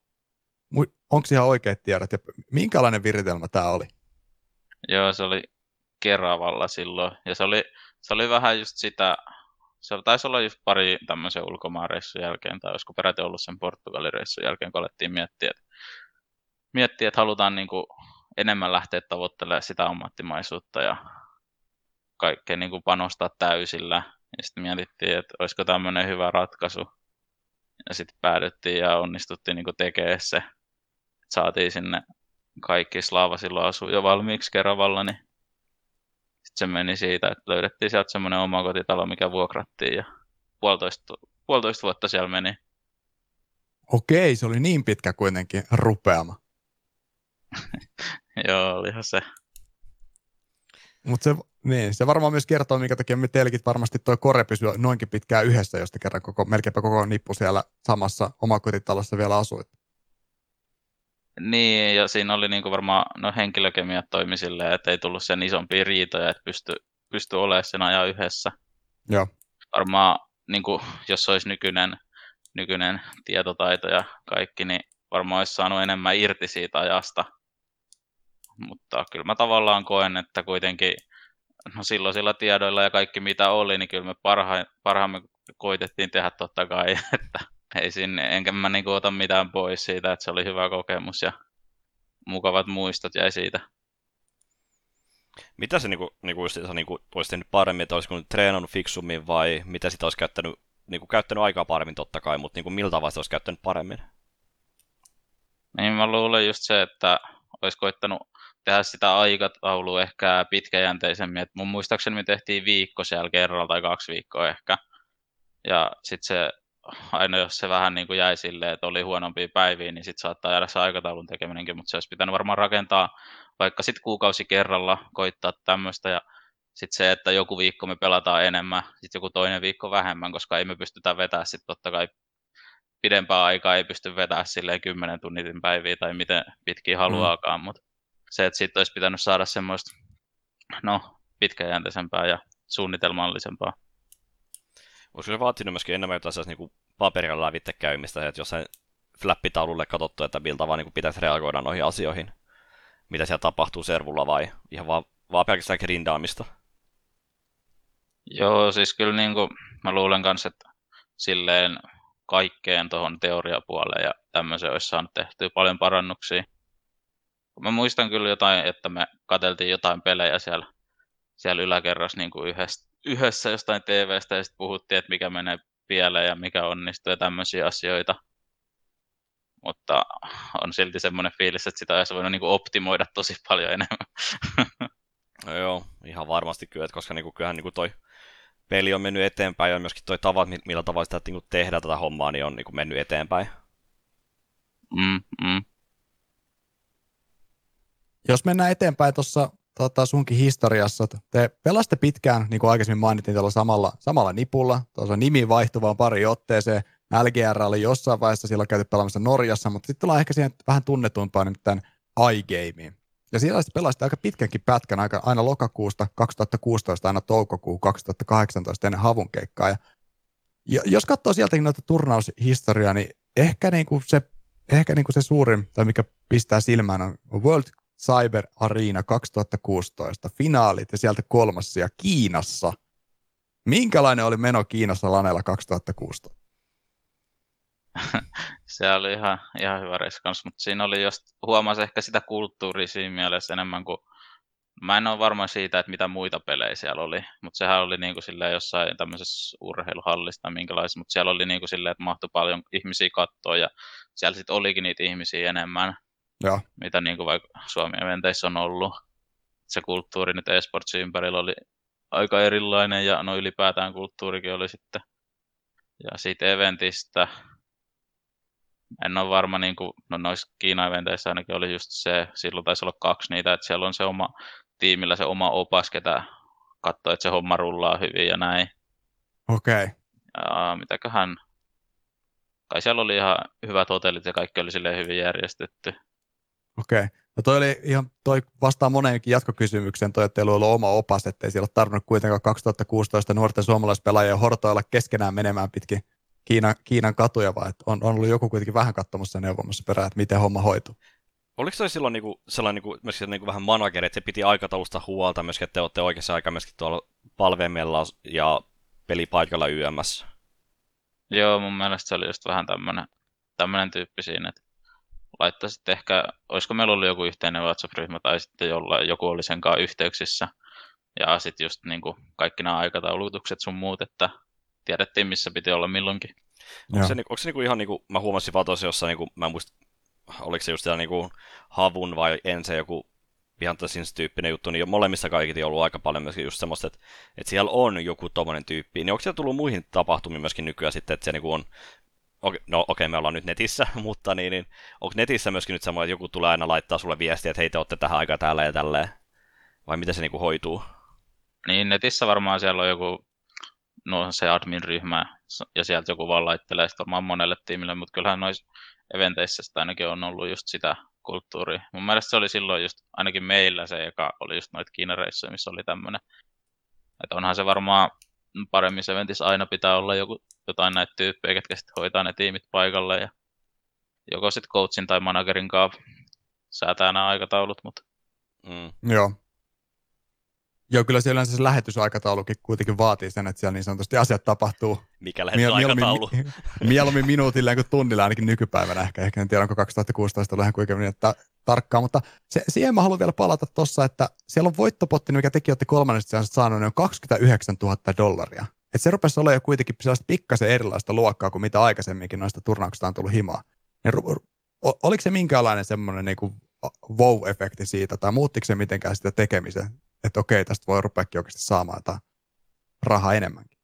Onko ihan oikeat tiedot ja minkälainen viritelmä tämä oli? Joo, se oli Keravalla silloin ja se oli, se oli vähän just sitä, se taisi olla just pari tämmöisen ulkomaanreissun jälkeen, tai olisiko peräti ollut sen Portugalin reissun jälkeen, kun alettiin miettiä, että, miettiä, että halutaan niin kuin enemmän lähteä tavoittelemaan sitä ammattimaisuutta ja kaikkea niin kuin panostaa täysillä. Ja sitten mietittiin, että olisiko tämmöinen hyvä ratkaisu. Ja sitten päädyttiin ja onnistuttiin niin tekemään se. Saatiin sinne kaikki Slaava silloin asuu jo valmiiksi Keravalla, niin sitten se meni siitä, että löydettiin sieltä semmoinen oma kotitalo, mikä vuokrattiin ja puolitoista, puolitoista vuotta siellä meni. Okei, se oli niin pitkä kuitenkin rupeama. Joo, olihan se. Mutta se, niin, se varmaan myös kertoo, minkä takia me telkit varmasti toi kore pysyy noinkin pitkään yhdessä, josta kerran koko, melkeinpä koko nippu siellä samassa omakotitalossa vielä asuit. Niin, ja siinä oli niin kuin varmaan, no henkilökemiat toimi silleen, että ei tullut sen isompia riitoja, että pysty, pysty olemaan sen ajan yhdessä. Joo. Varmaan, niin kuin, jos olisi nykyinen, nykyinen tietotaito ja kaikki, niin varmaan olisi saanut enemmän irti siitä ajasta. Mutta kyllä mä tavallaan koen, että kuitenkin no silloisilla tiedoilla ja kaikki mitä oli, niin kyllä me parha, parhaamme koitettiin tehdä totta kai, että ei sinne, enkä mä niin ota mitään pois siitä, että se oli hyvä kokemus ja mukavat muistot jäi siitä. Mitä se niinku, niinku just, se niinku, olisi tehnyt paremmin, että olisiko treenannut fiksummin vai mitä sitä olisi käyttänyt, niinku, käyttänyt aikaa paremmin totta kai, mutta niinku, miltä tavalla olisi käyttänyt paremmin? Niin mä luulen just se, että olisi koittanut tehdä sitä aikataulua ehkä pitkäjänteisemmin. Et mun muistaakseni me tehtiin viikko siellä kerralla tai kaksi viikkoa ehkä. Ja sitten se aina jos se vähän niin kuin jäi silleen, että oli huonompia päiviä, niin sitten saattaa jäädä se aikataulun tekeminenkin, mutta se olisi pitänyt varmaan rakentaa vaikka sitten kuukausi kerralla, koittaa tämmöistä ja sitten se, että joku viikko me pelataan enemmän, sitten joku toinen viikko vähemmän, koska ei me pystytä vetämään sitten totta kai pidempää aikaa ei pysty vetämään silleen 10 tunnitin päiviä tai miten pitkin mm. haluaakaan, mm. mutta se, että sitten olisi pitänyt saada semmoista no, pitkäjänteisempää ja suunnitelmallisempaa. Olisiko se vaatinut myöskin enemmän jotain niin paperilla lävitse käymistä, että jossain flappitaululle katsottu, että miltä vaan niin pitäisi reagoida noihin asioihin, mitä siellä tapahtuu servulla vai ihan vaan, vaan pelkästään grindaamista? Joo, siis kyllä niin kuin, mä luulen kanssa, että silleen kaikkeen tuohon teoriapuoleen ja tämmöiseen olisi saanut tehtyä paljon parannuksia. Mä muistan kyllä jotain, että me katseltiin jotain pelejä siellä, siellä yläkerrassa niin kuin yhdessä, yhdessä jostain TVstä ja sitten puhuttiin, että mikä menee pieleen ja mikä onnistuu ja tämmöisiä asioita. mutta on silti semmoinen fiilis, että sitä olisi voinut niin kuin optimoida tosi paljon enemmän. No joo, ihan varmasti kyllä, että koska niinku, kyllähän niinku toi peli on mennyt eteenpäin ja myöskin toi tavat, millä tavalla sitä niinku tehdään tätä hommaa, niin on niinku mennyt eteenpäin. Mm, mm. Jos mennään eteenpäin tuossa tota, sunkin historiassa, te pelaste pitkään, niin kuin aikaisemmin mainittiin, tuolla samalla, samalla nipulla, tuossa nimi vaihtuvaan pari otteeseen, LGR oli jossain vaiheessa silloin käyty pelaamassa Norjassa, mutta sitten tullaan ehkä siihen vähän tunnetumpaan tämän iGameen. Ja siellä sitten pelasit aika pitkänkin pätkän, aika, aina lokakuusta 2016 aina toukokuun 2018 ennen havun keikkaa. Ja, ja jos katsoo sieltäkin noita turnaushistoriaa, niin ehkä, niinku se, ehkä niinku se suurin, tai mikä pistää silmään, on World Cyber Arena 2016, finaalit ja sieltä kolmas ja Kiinassa. Minkälainen oli meno Kiinassa Lanella 2016? se oli ihan, ihan hyvä reskans, mutta siinä oli just, huomasi ehkä sitä kulttuuria siinä mielessä enemmän kuin, mä en ole varma siitä, että mitä muita pelejä siellä oli, mutta sehän oli niin kuin jossain tämmöisessä urheiluhallista minkälaisessa, mutta siellä oli niin kuin silleen, että mahtui paljon ihmisiä katsoa ja siellä sitten olikin niitä ihmisiä enemmän, ja. mitä niin kuin vaikka Suomi-eventeissä on ollut. Se kulttuuri nyt esportsin ympärillä oli aika erilainen ja no ylipäätään kulttuurikin oli sitten. Ja siitä eventistä, en ole varma, niin kuin, no noissa Kiina-eventeissä ainakin oli just se, silloin taisi olla kaksi niitä, että siellä on se oma tiimillä se oma opas, ketä katsoo, että se homma rullaa hyvin ja näin. Okei. Okay. Ja mitäköhän, kai siellä oli ihan hyvät hotellit ja kaikki oli silleen hyvin järjestetty. Okei. Okay. No toi oli ihan, toi vastaa moneenkin jatkokysymykseen, toi, että teillä oli oma opas, ettei siellä ole tarvinnut kuitenkaan 2016 nuorten suomalaispelaajia hortoilla keskenään menemään pitkin Kiinan, Kiinan katuja, vaan että on, on ollut joku kuitenkin vähän katsomassa ja neuvomassa perään, että miten homma hoituu. Oliko se silloin niinku, sellainen niinku, myöskin niinku vähän manageri, että se piti aikataulusta huolta myöskin, että te olette oikeassa aikaa myöskin tuolla palveimella ja pelipaikalla YMS? Joo, mun mielestä se oli just vähän tämmöinen, tämmöinen tyyppi siinä, että laittaisit ehkä, olisiko meillä ollut joku yhteinen WhatsApp-ryhmä tai sitten jolla, joku oli sen kanssa yhteyksissä. Ja sitten just niin kuin kaikki nämä aikataulutukset sun muut, että tiedettiin missä piti olla milloinkin. Onko se, onko se niinku ihan niinku, mä huomasin vaan tuossa jossain, niinku, mä en muista, oliko se just siellä niinku havun vai ensin joku ihan tyyppinen juttu, niin jo molemmissa kaikki on ollut aika paljon myöskin just semmoista, että, että siellä on joku tommonen tyyppi. Niin onko siellä tullut muihin tapahtumiin myöskin nykyään sitten, että se niinku on, no okei, me ollaan nyt netissä, mutta niin, niin onko netissä myöskin nyt semmoinen, että joku tulee aina laittaa sulle viestiä, että hei te olette tähän aikaan täällä ja tälleen, vai miten se niinku hoituu? Niin, netissä varmaan siellä on joku no, se admin-ryhmä ja sieltä joku vaan laittelee sitä varmaan monelle tiimille, mutta kyllähän noissa eventeissä sitä ainakin on ollut just sitä kulttuuria. Mun mielestä se oli silloin just ainakin meillä se, joka oli just noita Kiinareissuja, missä oli tämmöinen. Että onhan se varmaan paremmissa eventissä aina pitää olla joku, jotain näitä tyyppejä, ketkä sitten hoitaa ne tiimit paikalle ja joko sitten coachin tai managerin kanssa säätää nämä aikataulut. Mutta... Mm. Joo, Joo, kyllä siellä se lähetysaikataulukin kuitenkin vaatii sen, että siellä niin sanotusti asiat tapahtuu. Mikä lähetysaikataulu? Mieluummin, mieluummin minuutilla kuin tunnilla ainakin nykypäivänä ehkä. Ehkä en tiedä, onko 2016 ollut ihan kuinka niin, että tarkkaan, mutta se, siihen mä haluan vielä palata tuossa, että siellä on voittopotti, mikä teki otti kolmannesta saanut, on 29 000 dollaria. Et se rupesi olemaan jo kuitenkin sellaista pikkasen erilaista luokkaa kuin mitä aikaisemminkin noista turnauksista on tullut himaa. Niin, oliko se minkälainen semmoinen niin wow-efekti siitä, tai muuttiko se mitenkään sitä tekemisen että okei, tästä voi rupeakin oikeasti saamaan jotain rahaa enemmänkin.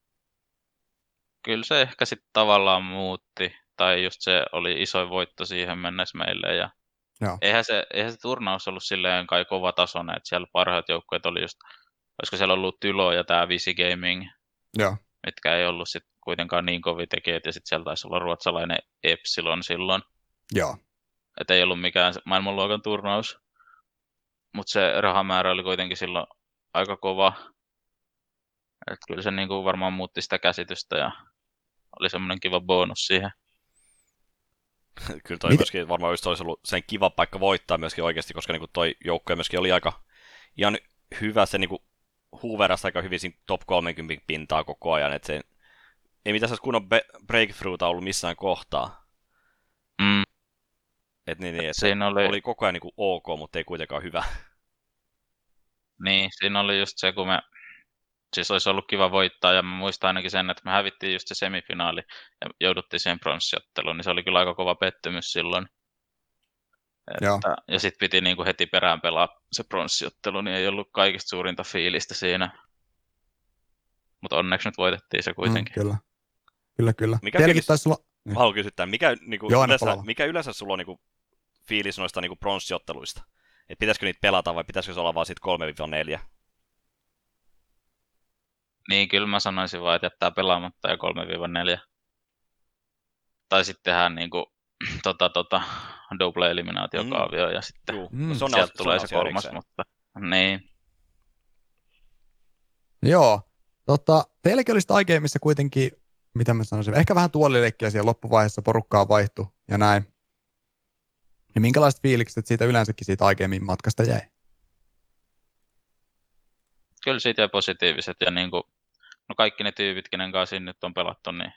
Kyllä se ehkä sitten tavallaan muutti, tai just se oli iso voitto siihen mennessä meille, ja Joo. Eihän, se, eihän se turnaus ollut silleen kai kova tasoinen, että siellä parhaat joukkueet oli just, olisiko siellä ollut Tylo ja tämä Visi Gaming, Joo. mitkä ei ollut sitten kuitenkaan niin kovin tekijät, ja sitten siellä taisi olla ruotsalainen Epsilon silloin. Joo. Että ei ollut mikään maailmanluokan turnaus. Mutta se rahamäärä oli kuitenkin silloin aika kova. Et kyllä se niinku varmaan muutti sitä käsitystä ja oli semmoinen kiva bonus siihen. kyllä toi Mitä? myöskin varmaan just olisi ollut sen kiva paikka voittaa myöskin oikeasti, koska niinku toi joukkue myöskin oli aika ihan hyvä, se niinku huuverasi aika hyvin siinä top 30 pintaa koko ajan, että se ei mitään sellaista kunnon breakthroughta ollut missään kohtaa. Mm. Et niin, niin, et siinä oli... oli koko ajan niin kuin ok, mutta ei kuitenkaan hyvä. Niin, siinä oli just se, kun me siis olisi ollut kiva voittaa, ja mä muistan ainakin sen, että me hävittiin just se semifinaali ja jouduttiin siihen pronssiotteluun, niin se oli kyllä aika kova pettymys silloin. Että, ja sitten piti niin kuin heti perään pelaa se pronssijottelu, niin ei ollut kaikista suurinta fiilistä siinä. Mutta onneksi nyt voitettiin se kuitenkin. Mm, kyllä. Kyllä, kyllä. Mikä fiilis... taisi olla... Niin. Haluan kysyttää, mikä, niin kuin, Joo, yleensä, mikä yleensä sulla on niin kuin, fiilis noista niin pronssiotteluista? Et pitäisikö niitä pelata vai pitäisikö se olla vaan sit 3-4? Niin, kyllä mä sanoisin vaan, että jättää pelaamatta ja 3-4. Tai sitten tehdään niin kuin, tota, tota, double eliminaatiokaavio mm. ja sitten mm. No, se on sieltä as, tulee se, se kolmas, erikseen. mutta niin. Joo, tota, teilläkin olisi iGameissa kuitenkin, mitä mä sanoisin, ehkä vähän tuolileikkiä siellä loppuvaiheessa, porukkaa vaihtu ja näin. Niin minkälaiset fiilikset siitä yleensäkin siitä iGamein matkasta jäi? Kyllä siitä jäi positiiviset ja niin kuin, no kaikki ne tyypit, kenen kanssa nyt on pelattu, niin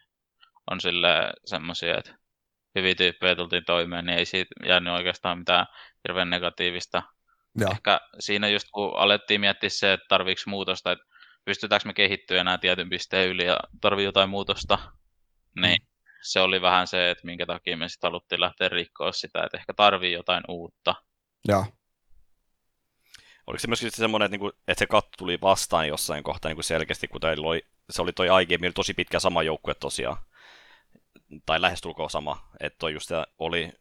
on sille semmoisia, että hyviä tyyppejä tultiin toimeen, niin ei siitä jäänyt oikeastaan mitään hirveän negatiivista. Ja. Ehkä siinä just kun alettiin miettiä se, että tarviiko muutosta, että pystytäänkö me kehittyä enää tietyn pisteen yli ja tarvii jotain muutosta, niin mm. se oli vähän se, että minkä takia me sitten haluttiin lähteä rikkoa sitä, että ehkä tarvii jotain uutta. Ja. Oliko se myöskin semmoinen, että, niinku, että se katto tuli vastaan jossain kohtaa niin selkeästi, kun oli, se oli toi iGame tosi pitkä sama joukkue tosiaan tai lähestulkoon sama, että toi just oli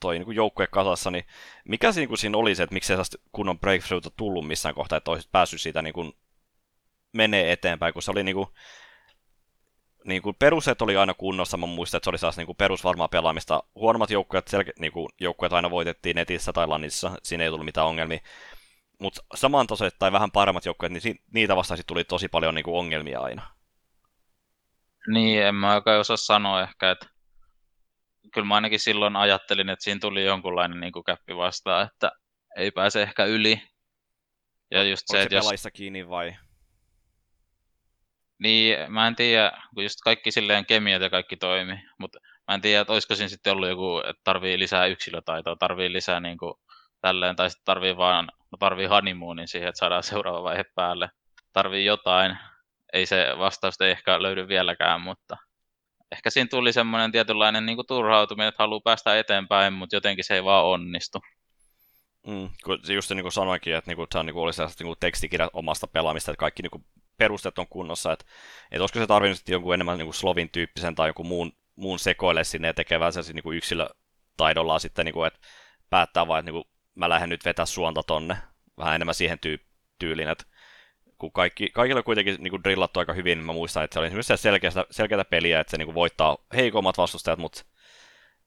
toi niin joukkue kasassa, niin mikä se, niin kuin siinä oli se, että miksi se kunnon breakthroughta tullut missään kohtaa, että olisit päässyt siitä niin kuin menee eteenpäin, kun se oli niin kuin, niin kuin peruset oli aina kunnossa, mä muistan, että se oli sellaista niin perusvarmaa pelaamista. Huonommat joukkueet, selke, niin aina voitettiin netissä tai lanissa, siinä ei tullut mitään ongelmia. Mutta samantasoiset tai vähän paremmat joukkueet, niin niitä vastaan tuli tosi paljon niin kuin ongelmia aina. Niin, en mä oikein osaa sanoa ehkä, että kyllä mä ainakin silloin ajattelin, että siinä tuli jonkunlainen niin kuin käppi vastaan, että ei pääse ehkä yli. Ja just se, se jos... kiinni vai? Niin, mä en tiedä, kun just kaikki silleen kemiat ja kaikki toimi, mutta mä en tiedä, että olisiko siinä sitten ollut joku, että tarvii lisää yksilötaitoa, tarvii lisää niin kuin tälleen, tai sitten tarvii vaan, no tarvii honeymoonin siihen, että saadaan seuraava vaihe päälle. Tarvii jotain, ei se vastausta ei ehkä löydy vieläkään, mutta ehkä siinä tuli semmoinen tietynlainen niin kuin turhautuminen, että haluaa päästä eteenpäin, mutta jotenkin se ei vaan onnistu. Mm, just niin kuin sanoinkin, että niin kuin, tämä on, niin kuin, oli sellaista niin tekstikirjat omasta pelaamista, että kaikki niin kuin, perusteet on kunnossa, että, että olisiko se tarvinnut jonkun enemmän niin kuin Slovin tyyppisen tai jonkun muun, muun sekoille sinne ja tekevän sen niin yksilötaidollaan sitten, niin kuin, että päättää vaan, että niin kuin, mä lähden nyt vetää suonta tonne, vähän enemmän siihen tyy- tyyliin, että kun kaikki, kaikilla on kuitenkin niin kuin drillattu aika hyvin, mä muistan, että se oli esimerkiksi selkeätä, selkeätä peliä, että se niin kuin voittaa heikommat vastustajat, mutta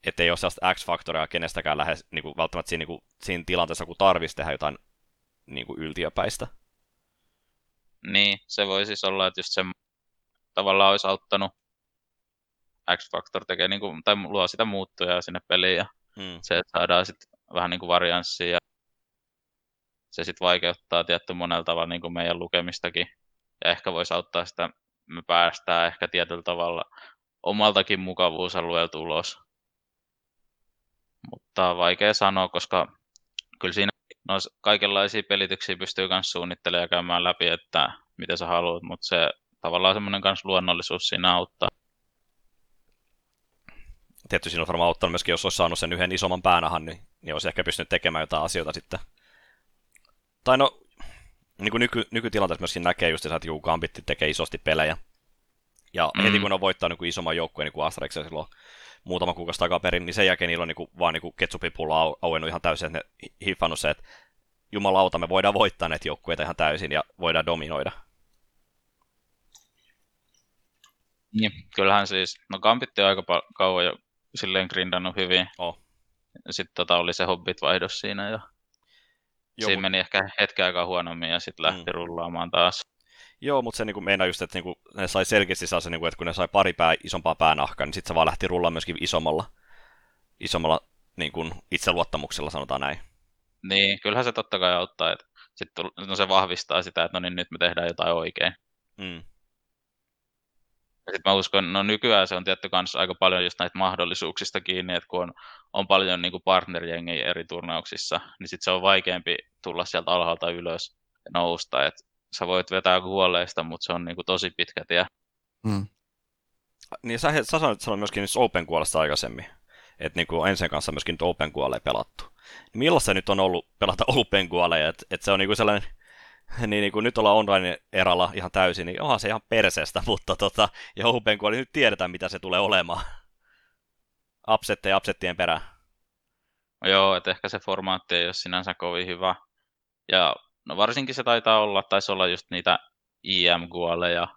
ettei ole sellaista X-faktoria kenestäkään lähes niin kuin, välttämättä siinä, niin kuin, siinä tilanteessa, kun tarvitsisi tehdä jotain niin kuin yltiöpäistä. Niin, se voi siis olla, että just se tavallaan olisi auttanut X-Factor tekee, niin kuin, tai luo sitä muuttuja sinne peliin ja hmm. se, että saadaan sitten vähän niin kuin varianssia ja se sitten vaikeuttaa tietty monella tavalla niin kuin meidän lukemistakin. Ja ehkä voisi auttaa sitä, me päästään ehkä tietyllä tavalla omaltakin mukavuusalueelta ulos. Mutta vaikea sanoa, koska kyllä siinä no, kaikenlaisia pelityksiä pystyy myös suunnittelemaan ja käymään läpi, että mitä sä haluat, mutta se tavallaan semmoinen myös luonnollisuus siinä auttaa. Tietysti siinä on varmaan auttanut myöskin, jos olisi saanut sen yhden isomman päänahan, niin, niin olisi ehkä pystynyt tekemään jotain asioita sitten tai no, niin kuin nyky, nykytilanteessa myöskin näkee just, että joku Gambitti tekee isosti pelejä. Ja mm. heti kun on voittanut niin isomman joukkueen, niin kuin Asterix silloin muutama kuukausi takaperin, niin sen jälkeen niillä on niin kuin, vaan niin ketsupipulla au, auennut ihan täysin, että ne hiffannut se, että jumalauta, me voidaan voittaa näitä joukkueita ihan täysin ja voidaan dominoida. Niin, kyllähän siis, no Gambitti on aika kauan jo silleen grindannut hyvin. Oh. Sitten tota oli se Hobbit-vaihdos siinä ja Joo, Siinä meni ehkä hetken aikaa huonommin ja sitten lähti mm. rullaamaan taas. Joo, mutta se niin meinaa just, että niin ne sai selkeästi saa se, niin kuin, että kun ne sai pari pää, isompaa päänahkaa, niin sitten se vaan lähti rullaamaan myöskin isommalla, isommalla niin kuin itseluottamuksella, sanotaan näin. Niin, kyllähän se totta kai auttaa, että sit, no se vahvistaa sitä, että no niin, nyt me tehdään jotain oikein. Mm. Ja sitten mä uskon, no nykyään se on tietty kanssa aika paljon just näitä mahdollisuuksista kiinni, että kun on, on paljon niin partnerjengiä eri turnauksissa, niin sitten se on vaikeampi tulla sieltä alhaalta ylös ja nousta. Et sä voit vetää kuolleista, mutta se on niin kuin tosi pitkä tie. Mm. Niin sä, sä sanoit, sanoit myöskin Open Kuolesta aikaisemmin, että niin ensin kanssa myöskin nyt Open Kuolee pelattu. Niin millaista nyt on ollut pelata Open Kuoleja, että, että se on niin kuin sellainen niin, niin kuin nyt ollaan online-eralla ihan täysin, niin onhan se ihan perseestä, mutta tota, ja Open Kuoli nyt tiedetään, mitä se tulee olemaan. Upsetteja upsettien perään. No joo, että ehkä se formaatti ei ole sinänsä kovin hyvä. Ja no varsinkin se taitaa olla, taisi olla just niitä IM-kuoleja,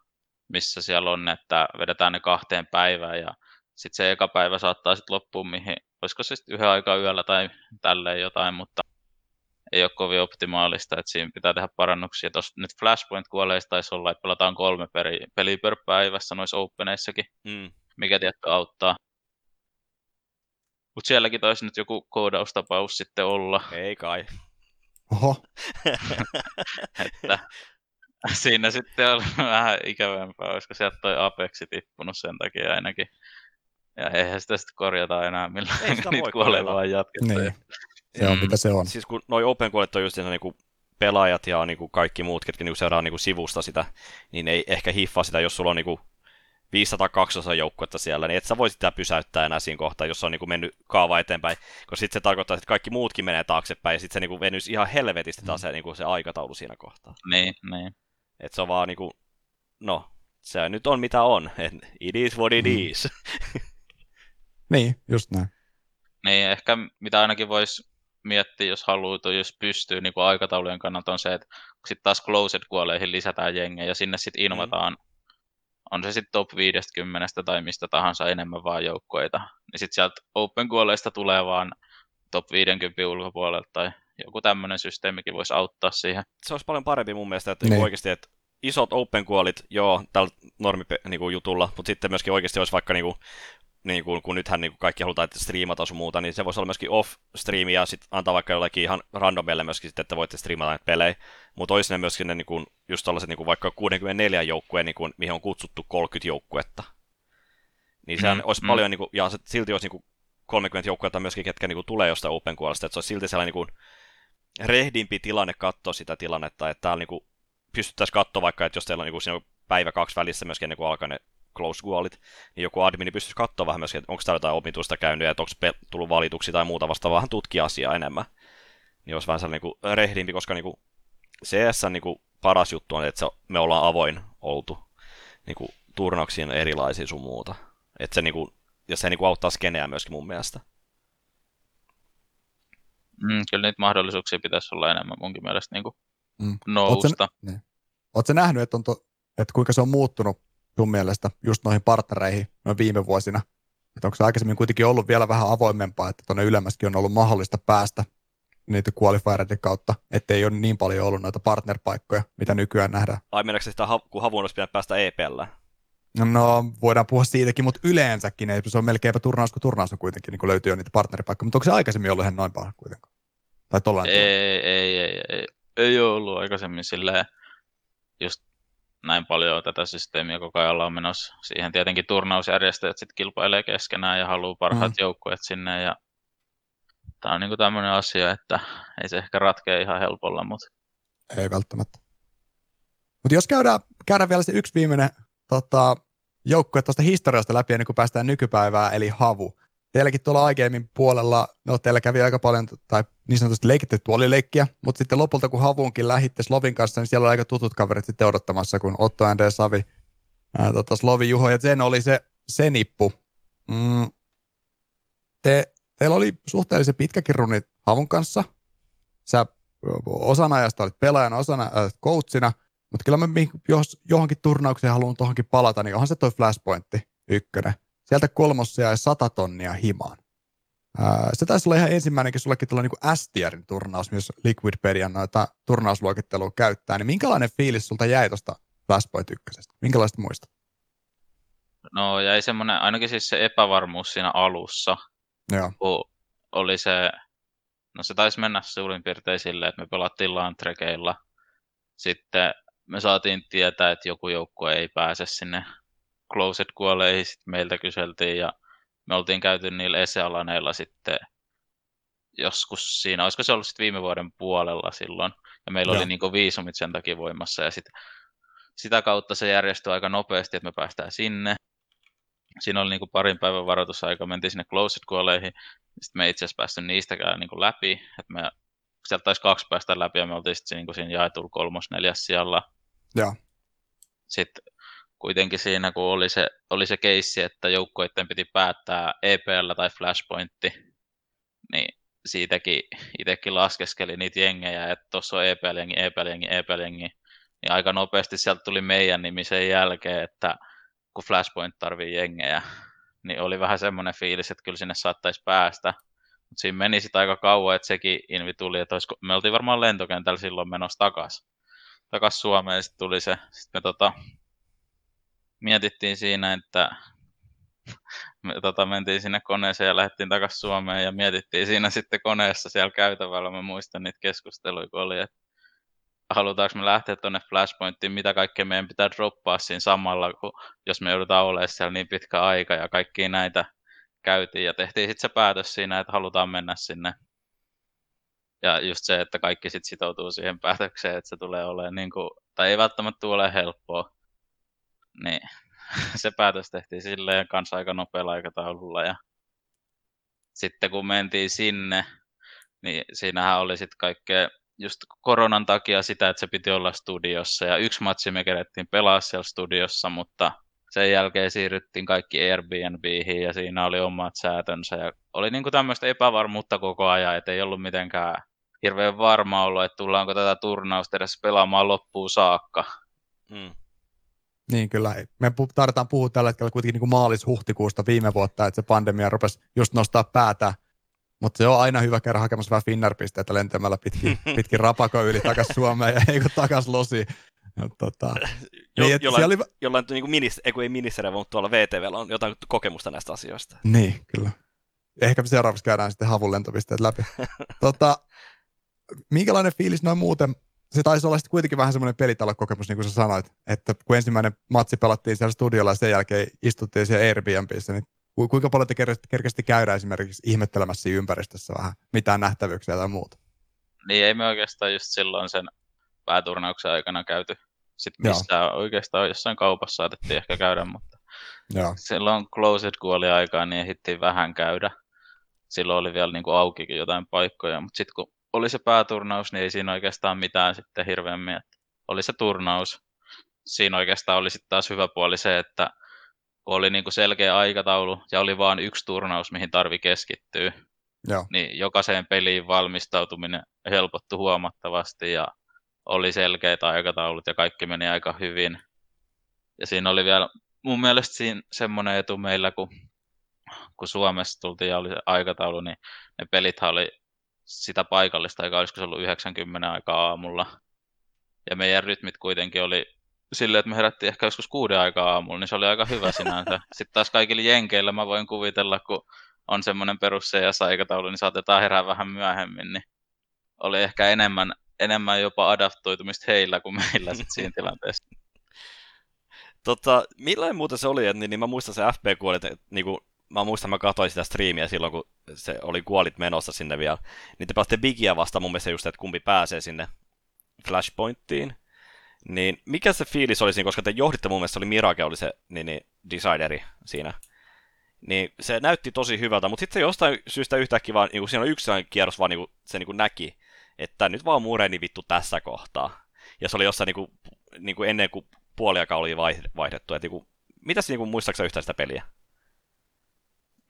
missä siellä on, että vedetään ne kahteen päivään ja sitten se eka päivä saattaa sitten loppuun, mihin, olisiko se sitten yhden aikaa yöllä tai tälleen jotain, mutta ei ole kovin optimaalista, että siinä pitää tehdä parannuksia. Tuossa nyt Flashpoint kuoleista taisi olla, että pelataan kolme peri, peliä per päivässä noissa openeissakin, Mm. mikä tietty auttaa. Mutta sielläkin taisi nyt joku koodaustapaus sitten olla, Ei kai. Oho, että siinä sitten oli vähän ikävämpää, olisiko sieltä toi Apexi tippunut sen takia ainakin. Ja eihän sitä sitten korjata enää millään, Ei sitä niitä vaan jatketaan. niin. Se on Mm. mitä se on. Siis kun noi Open Kuolet on just niin kuin pelaajat ja niin kuin kaikki muut, ketkä niin seuraa niin kuin sivusta sitä, niin ei ehkä hiffaa sitä, jos sulla on niin kuin 500-200 joukkuetta siellä, niin et sä voi sitä pysäyttää enää siinä kohtaa, jos se on niin kuin mennyt kaava eteenpäin, koska sitten se tarkoittaa, että kaikki muutkin menee taaksepäin, ja sitten se niin kuin venyisi ihan helvetisti taas se, niin kuin se aikataulu siinä kohtaa. Niin, niin. Et se on vaan niin kuin, no, se nyt on mitä on, et it is what it Mm. is. Niin, just näin. Niin, ehkä mitä ainakin voisi miettiä, jos haluaa, tai jos pystyy niin kuin aikataulujen kannalta, on se, että sitten taas closed kuoleihin lisätään jengejä, ja sinne sitten invataan, on se sitten top 50 tai mistä tahansa enemmän vaan joukkoita, niin sitten sieltä open kuoleista tulee vaan top 50 ulkopuolelta, tai joku tämmöinen systeemikin voisi auttaa siihen. se olisi paljon parempi mun mielestä, että Niin. niin. oikeasti, että isot open kuolit, joo, tällä normi niinku, jutulla, mutta sitten myöskin oikeasti olisi vaikka niinku, niin kuin, kun nythän niin kuin kaikki halutaan, että striimata sun muuta, niin se voisi olla myöskin off-striimi ja sitten antaa vaikka jollekin ihan randomille myöskin sitten, että voitte striimata näitä pelejä. Mutta olisi ne myöskin ne niin kuin, just tällaiset niin kuin vaikka 64 joukkueen, niin kuin, mihin on kutsuttu 30 joukkuetta. Niin sehän Mm, olisi mm. paljon, niin kuin, ja se, silti olisi niin kuin 30 joukkuetta myöskin, ketkä niin kuin, tulee jostain open kuolesta, että se olisi silti sellainen niin kuin, rehdimpi tilanne katsoa sitä tilannetta, että täällä niin kuin, pystyttäisiin katsoa vaikka, että jos teillä on, niin kuin, siinä on päivä kaksi välissä myöskin ennen kuin alkaa ne close goalit, niin joku admini pystyisi katsoa vähän myöskin, että onko täällä jotain opitusta käynyt, ja että onko tullut valituksi tai muuta vastaavaa, vähän tutkia asiaa enemmän. Niin olisi vähän sellainen niin kuin rehdimpi, koska niin kuin CS niin kuin paras juttu on, että se, me ollaan avoin oltu niin kuin turnauksiin erilaisia sun muuta. Että se, niin kuin, ja se niin kuin auttaa skeneä myöskin mun mielestä. Mm, kyllä niitä mahdollisuuksia pitäisi olla enemmän munkin mielestä niin kuin Mm. nousta. Oletko nähnyt, että, on to, että kuinka se on muuttunut sun mielestä just noihin partnereihin noin viime vuosina? Että onko se aikaisemmin kuitenkin ollut vielä vähän avoimempaa, että tuonne ylemmäskin on ollut mahdollista päästä niitä qualifiereiden kautta, ettei ole niin paljon ollut noita partnerpaikkoja, mitä nykyään nähdään. Ai mennäänkö se sitä, kun havun olisi pitänyt päästä EPllä? No, voidaan puhua siitäkin, mutta yleensäkin ei, se on melkeinpä turnaus kuin turnaus on kuitenkin, niin kun löytyy jo niitä partneripaikkoja, mutta onko se aikaisemmin ollut ihan noin paljon kuitenkaan? Tai tollainen Ei, ei, ei, ei, ei ole ollut aikaisemmin silleen just näin paljon tätä systeemiä koko ajan ollaan menossa. Siihen tietenkin turnausjärjestäjät sitten kilpailee keskenään ja haluaa parhaat Mm. joukkueet sinne. Ja tämä on niinku tämmöinen asia, että ei se ehkä ratkea ihan helpolla, mutta Ei välttämättä. Mutta jos käydään, käydään vielä se yksi viimeinen tota, joukkue tuosta historiasta läpi ennen kuin päästään nykypäivään, eli Havu. Teilläkin tuolla iGamein puolella, no teillä kävi aika paljon, tai niin sanotusti leikitty tuolileikkiä, mutta sitten lopulta kun Havuunkin lähitte Slovin kanssa, niin siellä oli aika tutut kaverit sitten odottamassa, kun Otto, Ande, Savi, ää, tota, Slovi, Juho ja Zen oli se, se nippu. Mm, te, teillä oli suhteellisen pitkäkin runi Havun kanssa. Sä osan ajasta olit pelaajana, osana äh, coachina, mutta kyllä mä jos johonkin turnaukseen haluan tuohonkin palata, niin onhan se toi Flashpointti ykkönen. Sieltä kolmossa jäi 100 tonnia himaan. Se taisi olla ihan ensimmäinenkin sullekin tuolla niin S-tierin turnaus, myös Liquidpedian noita turnausluokittelua käyttää. Niin minkälainen fiilis sulta jäi tuosta Flashpoint ykkösestä? Minkälaista muista? no jäi semmoinen, ainakin siis se epävarmuus siinä alussa, Joo. kun oli se, no se taisi mennä suurin piirtein silleen, että me pelattiin lantrekeilla. Sitten me saatiin tietää, että joku joukkue ei pääse sinne closed kuoleihin, sitten meiltä kyseltiin ja me oltiin käyty niillä esealaneilla sitten joskus siinä, olisiko se ollut sitten viime vuoden puolella silloin, ja meillä Joo. oli niin viisumit sen takia voimassa, ja sit, sitä kautta se järjestyi aika nopeasti, että me päästään sinne. Siinä oli niin parin päivän varoitusaika, mentiin sinne closed kuoleihin, sitten me ei itse asiassa päästy niistäkään niin läpi, että me sieltä taisi kaksi päästä läpi, ja me oltiin sitten niin siinä jaetulla kolmos neljäs sijalla. Joo. Sitten kuitenkin siinä, kun oli se, oli se keissi, että joukkoiden piti päättää EPL tai Flashpointti, niin siitäkin itsekin laskeskeli niitä jengejä, että tuossa on EPL-jengi, EPL-jengi, EPL-jengi, niin aika nopeasti sieltä tuli meidän nimi sen jälkeen, että kun Flashpoint tarvii jengejä, niin oli vähän semmoinen fiilis, että kyllä sinne saattaisi päästä. Mutta siinä meni sitten aika kauan, että sekin invi tuli, että olisiko, me oltiin varmaan lentokentällä silloin menossa takaisin takas Suomeen, sitten tuli se, sitten me tota, mietittiin siinä, että me tota, mentiin sinne koneeseen ja lähdettiin takaisin Suomeen ja mietittiin siinä sitten koneessa siellä käytävällä. Mä muistan niitä keskusteluja, kun oli, että halutaanko me lähteä tuonne Flashpointiin, mitä kaikkea meidän pitää droppaa siinä samalla, kun jos me joudutaan olemaan siellä niin pitkä aika ja kaikki näitä käytiin ja tehtiin sitten se päätös siinä, että halutaan mennä sinne. Ja just se, että kaikki sitten sitoutuu siihen päätökseen, että se tulee olemaan niin kuin, tai ei välttämättä tule helppoa, niin se päätös tehtiin silleen kanssa aika nopealla aikataululla. Ja sitten kun mentiin sinne, niin siinähän oli sitten kaikkea just koronan takia sitä, että se piti olla studiossa. Ja yksi matsi me kerettiin pelaa siellä studiossa, mutta sen jälkeen siirryttiin kaikki Airbnbihin ja siinä oli omat säätönsä. Ja oli niin kuin tämmöistä epävarmuutta koko ajan, että ei ollut mitenkään hirveän varma ollut, että tullaanko tätä turnausta edes pelaamaan loppuun saakka. Hmm. Niin kyllä. Me tarvitaan puhua tällä hetkellä kuitenkin niin maalis-huhtikuusta viime vuotta, että se pandemia rupesi just nostaa päätä. Mutta se on aina hyvä käydä hakemassa vähän Finnair-pisteitä lentämällä pitkin, pitkin rapako yli takaisin Suomeen ja ei kun takaisin losi. No, tota, jo, niin, jollain, oli... jollain niin kuin minis, ei, ei ministeriä, mutta tuolla VTVllä on jotain kokemusta näistä asioista. Niin, kyllä. Ehkä seuraavaksi käydään sitten havun lentopisteet läpi. tota, minkälainen fiilis noin muuten se taisi olla sitten kuitenkin vähän semmoinen pelitalokokemus, niin kuin sä sanoit, että kun ensimmäinen matsi pelattiin siellä studiolla ja sen jälkeen istuttiin siellä Airbnbissä, niin kuinka paljon te kerkesti käydä esimerkiksi ihmettelemässä ympäristössä vähän mitään nähtävyyksiä tai muuta? Niin ei me oikeastaan just silloin sen pääturnauksen aikana käyty sitten missään Joo. oikeastaan jossain kaupassa saatettiin ehkä käydä, mutta Joo. silloin Closed kuoli aikaan, niin ehdittiin vähän käydä. Silloin oli vielä niin kuin aukikin jotain paikkoja, mutta sitten kun oli se pääturnaus, niin ei siinä oikeastaan mitään sitten hirveämmin. Että oli se turnaus. Siinä oikeastaan oli sitten taas hyvä puoli se, että kun oli niin kuin selkeä aikataulu ja oli vain yksi turnaus, mihin tarvi keskittyä, Joo. niin jokaiseen peliin valmistautuminen helpottui huomattavasti ja oli selkeät aikataulut ja kaikki meni aika hyvin. Ja siinä oli vielä mun mielestä siinä semmoinen etu meillä, kun, kun Suomessa tultiin ja oli se aikataulu, niin ne pelit oli sitä paikallista aikaa, olisiko se ollut 90 aikaa aamulla. Ja meidän rytmit kuitenkin oli silleen, että me herättiin ehkä joskus kuuden aikaa aamulla, niin se oli aika hyvä sinänsä. Sitten taas kaikilla jenkeillä mä voin kuvitella, kun on semmoinen perus CS-aikataulu, niin saatetaan herää vähän myöhemmin, niin oli ehkä enemmän, enemmän jopa adaptoitumista heillä kuin meillä sit siinä tilanteessa. Tota, millainen muuten se oli, että niin, niin mä muistan se FP oli, että niin kuin mä muistan, mä katsoin sitä striimiä silloin, kun se oli kuolit menossa sinne vielä. Niin te pelaste Bigia vasta mun mielestä just, että kumpi pääsee sinne Flashpointtiin. Niin mikä se fiilis oli siinä, koska te johditte mun mielestä, oli Mirage oli se niin, niin, designeri siinä. Niin se näytti tosi hyvältä, mutta sitten se jostain syystä yhtäkkiä vaan, niin siinä on yksi kierros vaan niin se niin näki, että nyt vaan mureni vittu tässä kohtaa. Ja se oli jossain niin kuin, niin kuin ennen kuin puoliakaan oli vaihdettu. Että, niin kuin, mitäs niin muistaaksä yhtään sitä peliä?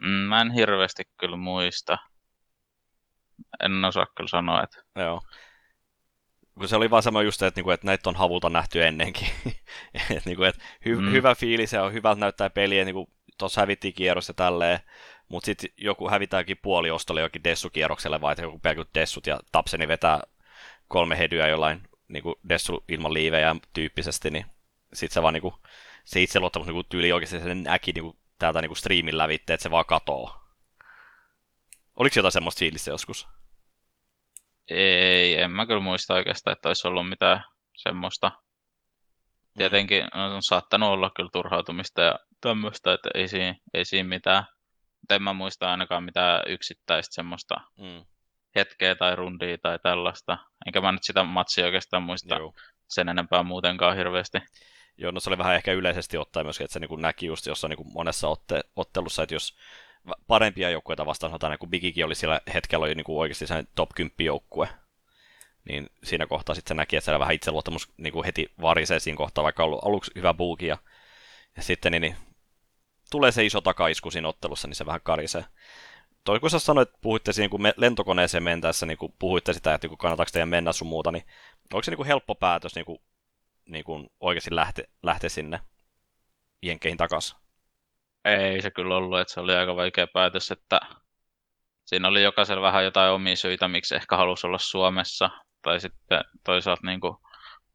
Mm, mä en hirveästi kyllä muista. En osaa kyllä sanoa, että... Joo. Kun se oli vaan sama just että, niinku, että näitä on havulta nähty ennenkin. että, niinku, että hy- mm. hyvä fiilis se on hyvältä näyttää peliä, niin tuossa hävittiin kierros ja tälleen, mutta sitten joku hävitääkin puoli ostolle jokin Dessu-kierrokselle, vai että joku pelkät Dessut ja Tapseni vetää kolme hedyä jollain niin kuin Dessu ilman liivejä tyyppisesti, niin sitten se vaan niin kuin, se itseluottamus niin tyyli oikeasti se näki niin kuin, täältä niinku striimin lävitte, että se vaan katoo. Oliko jotain semmoista fiilistä joskus? Ei, en mä kyllä muista oikeastaan, että olisi ollut mitään semmoista. Mm. Tietenkin on saattanut olla kyllä turhautumista ja tämmöistä, että ei siinä, ei siinä mitään. Mutta en mä muista ainakaan mitään yksittäistä semmoista mm. hetkeä tai rundia tai tällaista. Enkä mä nyt sitä matsia oikeastaan muista Joo. sen enempää muutenkaan hirveästi. Joo, no se oli vähän ehkä yleisesti ottaen myöskin, että se niin näki just jossain niin monessa otte, ottelussa, että jos parempia joukkueita vastaan sanotaan, kun Bigikin oli sillä hetkellä oli niin oikeasti sen top 10 joukkue, niin siinä kohtaa sitten se näki, että siellä vähän itseluottamus niin heti varisee siinä kohtaa, vaikka ollut aluksi hyvä buuki ja, ja sitten niin, niin, tulee se iso takaisku siinä ottelussa, niin se vähän karisee. Toi kun sä sanoit, että puhuitte siinä, kun me lentokoneeseen mentäessä, niin kun puhuitte sitä, että kannattaako teidän mennä sun muuta, niin onko se niin kuin helppo päätös niin kuin, niin kuin oikeasti lähteä, lähteä sinne jenkkeihin takaisin? Ei se kyllä ollut, että se oli aika vaikea päätös, että siinä oli jokaisella vähän jotain omia syitä, miksi ehkä halusi olla Suomessa, tai sitten toisaalta niin kuin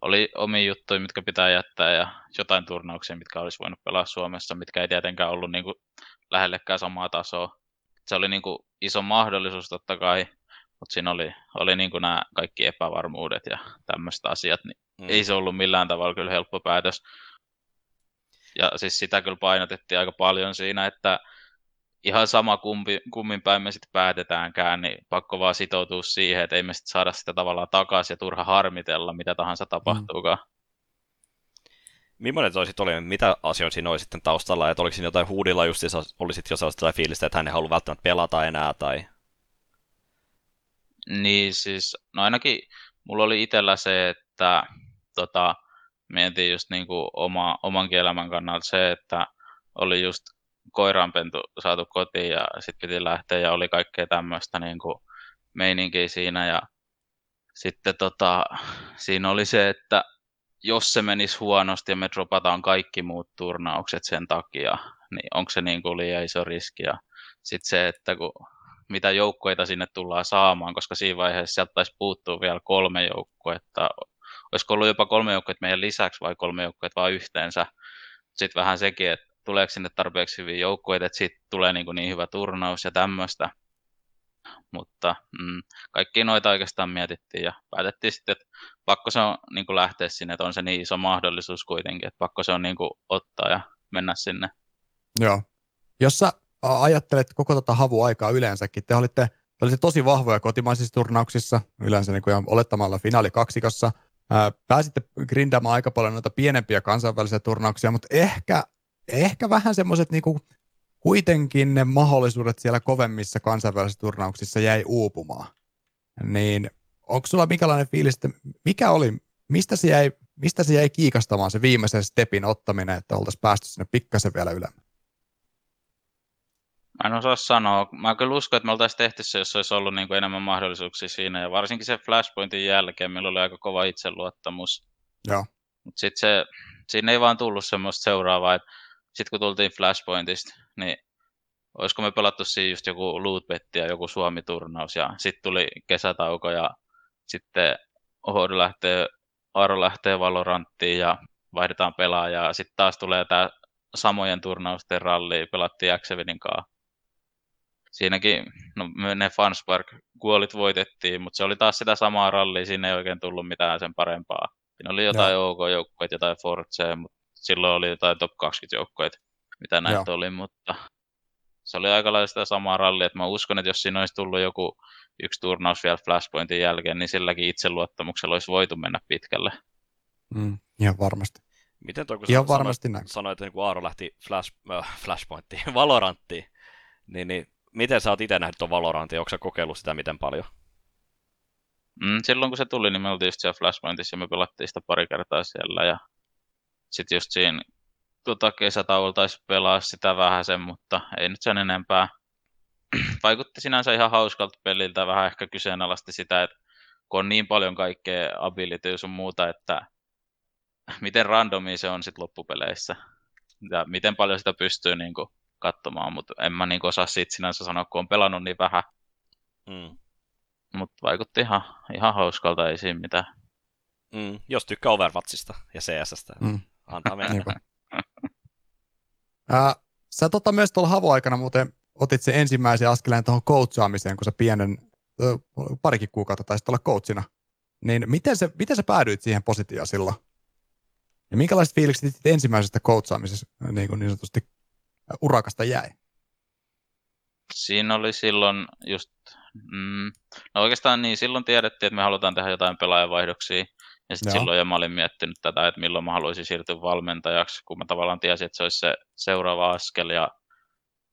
oli omia juttuja, mitkä pitää jättää, ja jotain turnauksia, mitkä olisi voinut pelaa Suomessa, mitkä ei tietenkään ollut niin kuin lähellekään samaa tasoa. Se oli niin kuin iso mahdollisuus totta kai, mutta siinä oli, oli niin kuin nämä kaikki epävarmuudet ja tämmöiset asiat, niin mm. ei se ollut millään tavalla kyllä helppo päätös. Ja siis sitä kyllä painotettiin aika paljon siinä, että ihan sama kumpi, kummin päin me sitten päätetäänkään, niin pakko vaan sitoutua siihen, että ei me sitten saada sitä tavallaan takaisin ja turha harmitella, mitä tahansa tapahtuukaan. Mm. Millainen se olisit oli, mitä asioita siinä oli sitten taustalla, että oliko siinä jotain huudilla just, olisit jo sellaista fiilistä, että hän ei halua välttämättä pelata enää, tai... Niin siis, no ainakin mulla oli itsellä se, että tota, mietin just niin kuin oma, omankin elämän kannalta se, että oli just koiranpentu saatu kotiin ja sitten piti lähteä ja oli kaikkea tämmöistä niin meininkiä siinä ja sitten tota, siinä oli se, että jos se menisi huonosti ja me dropataan kaikki muut turnaukset sen takia, niin onko se niin kuin liian iso riski ja sitten se, että kun mitä joukkueita sinne tullaan saamaan, koska siinä vaiheessa sieltä taisi puuttua vielä kolme joukkuetta. Olisiko ollut jopa kolme joukkuetta meidän lisäksi vai kolme joukkuetta vain yhteensä. Sitten vähän sekin, että tuleeko sinne tarpeeksi hyviä joukkueita, että siitä tulee niin, niin hyvä turnaus ja tämmöistä. Mutta mm, kaikki noita oikeastaan mietittiin ja päätettiin sitten, että pakko se on niin kuin lähteä sinne, että on se niin iso mahdollisuus kuitenkin, että pakko se on niin kuin ottaa ja mennä sinne. Joo. Jos sä ajattelet koko tota havuaikaa yleensäkin, te olitte, te olitte tosi vahvoja kotimaisissa turnauksissa, yleensä niin kuin olettamalla finaalikaksikossa, pääsitte grindaamaan aika paljon noita pienempiä kansainvälisiä turnauksia, mutta ehkä ehkä vähän semmoiset niinku, kuitenkin ne mahdollisuudet siellä kovemmissa kansainvälisissä turnauksissa jäi uupumaan. Niin onko sulla minkälainen fiilis, että mikä oli, mistä se jäi, mistä se jäi kiikastamaan se viimeisen stepin ottaminen, että oltaisiin päästy sinne pikkasen vielä ylemmäs? Mä en osaa sanoa. Mä kyllä uskon, että me oltaisiin tehty se, jos olisi ollut niin kuin enemmän mahdollisuuksia siinä. Ja varsinkin se Flashpointin jälkeen, meillä oli aika kova itseluottamus. Joo. Mutta sitten se, siinä ei vaan tullut semmoista seuraavaa, että sitten kun tultiin Flashpointista, niin olisiko me pelattu siinä just joku lootbetti ja joku Suomi-turnaus ja sitten tuli kesätauko ja sitten Ohodu lähtee, Aaro lähtee Valoranttiin ja vaihdetaan pelaajaa. Sitten taas tulee tämä samojen turnausten ralli, pelattiin Xevidin kanssa. Siinäkin, no ne Fanspark kuolit voitettiin, mutta se oli taas sitä samaa rallia, siinä ei oikein tullut mitään sen parempaa. Siinä oli jotain no. OK-joukkueita, jotain Force, mutta silloin oli jotain top 20 joukkoja, mitä näitä Joo. oli, mutta se oli aika lailla sitä samaa rallia, että mä uskon, että jos siinä olisi tullut joku yksi turnaus vielä Flashpointin jälkeen, niin silläkin itseluottamuksella olisi voitu mennä pitkälle. Mm, ihan varmasti. Miten toi, kun ihan varmasti näin. sanoit, että kun Aaro lähti Flash, äh, Flashpointiin, Valoranttiin, niin, niin miten sä oot itse nähnyt tuon Valorantin? Onko sä kokeillut sitä miten paljon? Mm, silloin kun se tuli, niin me oltiin just siellä Flashpointissa ja me pelattiin sitä pari kertaa siellä ja sitten just siinä tota, kesätauolla taisi pelaa sitä vähän sen, mutta ei nyt sen enempää. Vaikutti sinänsä ihan hauskalta peliltä, vähän ehkä kyseenalaisti sitä, että kun on niin paljon kaikkea ability sun muuta, että miten randomi se on sitten loppupeleissä. Ja miten paljon sitä pystyy niin kuin, katsomaan, mutta en mä niin osaa siitä sinänsä sanoa, kun on pelannut niin vähän. Mm. Mutta vaikutti ihan, ihan hauskalta, ei siinä mitään. Mm, jos tykkää Overwatchista ja CSstä. Mm antaa mennä. Ää, sä tota myös tuolla havoaikana muuten otit sen ensimmäisen askeleen tuohon coachaamiseen, kun sä pienen, parikin kuukautta taisit olla coachina. Niin miten, se, miten sä päädyit siihen positioon silloin? Ja minkälaiset fiilikset ensimmäisestä coachaamisesta niin, kuin niin sanotusti urakasta jäi? Siinä oli silloin just Mm, no oikeastaan niin, silloin tiedettiin, että me halutaan tehdä jotain pelaajavaihdoksia. Ja sitten silloin jo mä olin miettinyt tätä, että milloin mä haluaisin siirtyä valmentajaksi, kun mä tavallaan tiesin, että se olisi se seuraava askel ja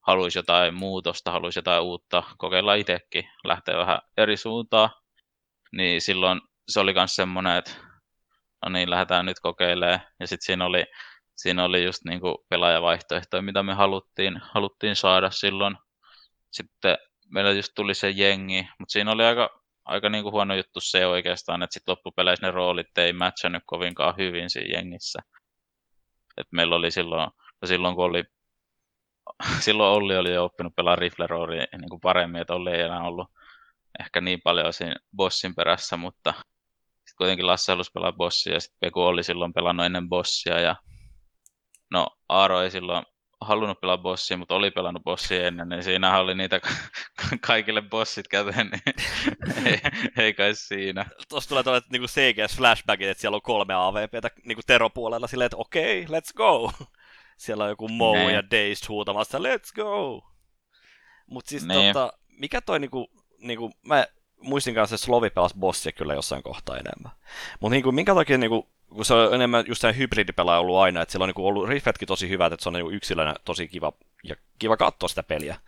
haluaisi jotain muutosta, haluaisi jotain uutta, kokeilla itsekin, lähteä vähän eri suuntaan. Niin silloin se oli myös semmoinen, että no niin, lähdetään nyt kokeilemaan. Ja sitten siinä oli, siinä oli just niin kuin pelaajavaihtoehtoja, mitä me haluttiin, haluttiin saada silloin. Sitten meillä just tuli se jengi, mutta siinä oli aika, aika niin kuin huono juttu se oikeastaan, että sitten loppupeleissä ne roolit ei matchannut kovinkaan hyvin siinä jengissä. Et meillä oli silloin, silloin kun oli, silloin Olli oli jo oppinut pelaa rifle niin kuin paremmin, että Olli ei enää ollut ehkä niin paljon siinä bossin perässä, mutta sitten kuitenkin Lasse halusi pelaa bossia ja sitten Peku oli silloin pelannut ennen bossia ja no Aaro ei silloin halunnut pelaa bossia, mutta oli pelannut bossia ennen, niin siinä oli niitä kaikille bossit käteen, niin ei, ei kai siinä. Tuossa tulee tällaiset niin CGS-flashbackit, että siellä on kolme AVPtä niin kuin Tero-puolella silleen, että okei, okay, let's go. Siellä on joku Mo ne. ja Dazed huutamassa, let's go. Mutta siis niin. tota, mikä toi niinku, niinku, mä muistin kanssa, että Slovi pelasi bossia kyllä jossain kohtaa enemmän. Mutta niinku, minkä takia niinku, kun se on enemmän just tämä hybridipelaaja ollut aina, että siellä on niinku ollut riffetkin tosi hyvät, että se on niinku yksilönä tosi kiva ja kiva katsoa sitä peliä.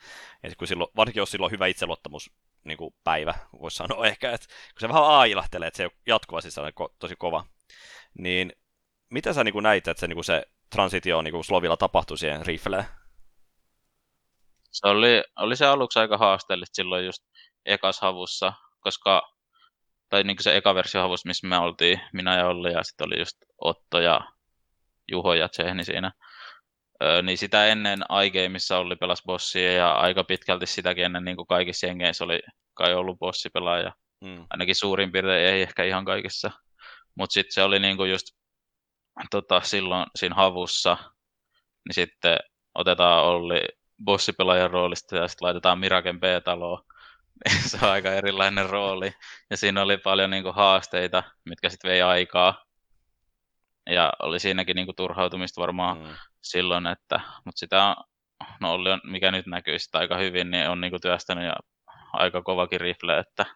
Et kun silloin, varsinkin jos silloin on hyvä itseluottamus niin kuin päivä, voisi sanoa ehkä, että kun se vähän ailahtelee, että se on jatkuvasti ko- tosi kova, niin mitä sä niin näit, että se, niin se transitio niin Slovilla tapahtui siihen rifleen? Se oli, oli se aluksi aika haasteellista silloin just ekas havussa, koska tai niin se eka versio havus, missä me oltiin, minä ja Olli, ja sitten oli just Otto ja Juho ja Tsehni siinä. Öö, niin sitä ennen iGameissa oli pelas bossia ja aika pitkälti sitäkin ennen niin kuin kaikissa jengeissä oli kai ollut bossipelaaja. Mm. Ainakin suurin piirtein ei ehkä ihan kaikissa. Mutta sitten se oli niin kuin just tota, silloin siinä havussa, niin sitten otetaan Olli bossipelaajan roolista ja sitten laitetaan Miraken B-taloon. se on aika erilainen rooli. Ja siinä oli paljon niin kuin, haasteita, mitkä sitten vei aikaa. Ja oli siinäkin niin kuin, turhautumista varmaan mm. silloin, että, mutta sitä no Olli on, mikä nyt näkyy sitä aika hyvin, niin on niin kuin, työstänyt ja aika kovakin rifle, että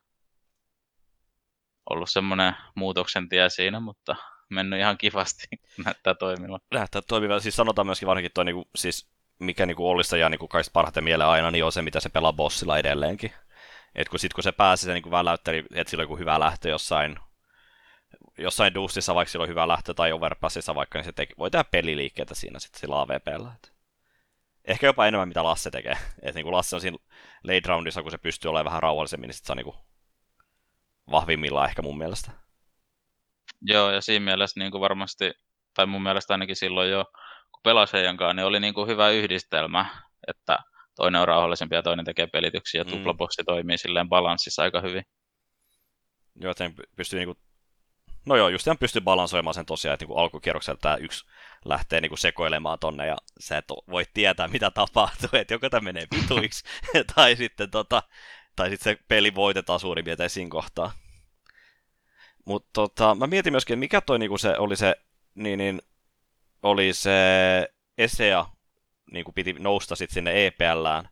ollut semmoinen muutoksen tie siinä, mutta mennyt ihan kivasti, näyttää toimivan. Näyttää toimivan, siis sanotaan myöskin varsinkin toi, niinku, siis mikä niinku Ollista ja niinku kaikista parhaiten mieleen aina, niin on se, mitä se pelaa bossilla edelleenkin. Et kun sit kun se pääsi se niin väläytteli, että sillä on hyvä lähtö jossain, jossain Dustissa, vaikka sillä on hyvä lähtö tai Overpassissa vaikka, niin se teki, voi tehdä peliliikkeitä siinä sitten sillä AVPllä. Et ehkä jopa enemmän mitä Lasse tekee. Et niin kuin Lasse on siinä late roundissa, kun se pystyy olemaan vähän rauhallisemmin, niin sit se on niin vahvimmillaan ehkä mun mielestä. Joo, ja siinä mielessä niin kuin varmasti, tai mun mielestä ainakin silloin jo, kun pelasi heidän kanssa, niin oli niin kuin hyvä yhdistelmä, että toinen on rauhallisempi ja toinen tekee pelityksiä, ja mm. tuplabossi toimii silleen balanssissa aika hyvin. Joo, että pystyy niinku... No joo, just pystyy balansoimaan sen tosiaan, että niinku alkukierroksella tämä yksi lähtee niinku sekoilemaan tonne, ja sä et voi tietää, mitä tapahtuu, että joko tämä menee vituiksi, tai sitten tota, tai sitten se peli voitetaan suurin piirtein siinä kohtaa. Mutta tota, mä mietin myöskin, mikä toi niinku se oli se, niin, niin oli se ESEA niin kuin piti nousta sitten sinne EPLään.